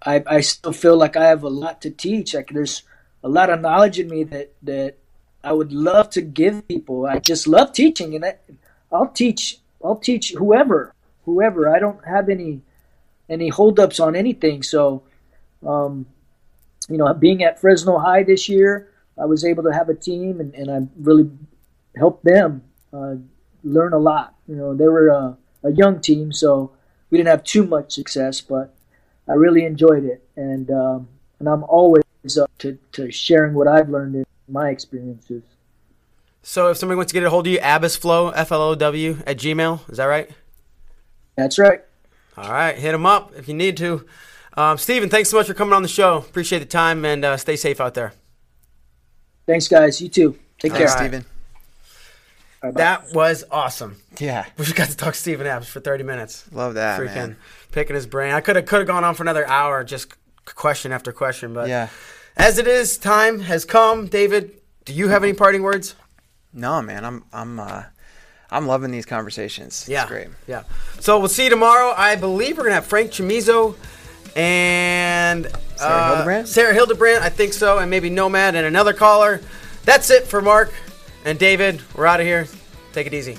I I still feel like I have a lot to teach. Like there's a lot of knowledge in me that that I would love to give people. I just love teaching, and I, I'll teach I'll teach whoever whoever. I don't have any any holdups on anything. So, um, you know, being at Fresno High this year, I was able to have a team, and, and I really helped them uh, learn a lot. You know, they were a, a young team, so we didn't have too much success, but I really enjoyed it, and um, and I'm always up to, to sharing what I've learned in my experiences. So, if somebody wants to get a hold of you, Abasflow, F L O W, at Gmail. Is that right? That's right. All right, hit them up if you need to. Um, Stephen, thanks so much for coming on the show. Appreciate the time, and uh, stay safe out there. Thanks, guys. You too. Take care. Thanks, All right. Stephen. Bye-bye. That was awesome. Yeah, We just got to talk to Stephen Abas for 30 minutes. love that, Freaking man. picking his brain. I could have could have gone on for another hour, just question after question. But Yeah. as it is, time has come. David, do you have any parting words? No, man, I'm I'm uh, I'm loving these conversations. Yeah, it's great. Yeah. So we'll see you tomorrow. I believe we're gonna have Frank Chamizo and Sarah uh, Hildebrand? Sarah Hildebrand, I think so, and maybe Nomad and another caller. That's it for Mark and David. We're out of here. Take it easy.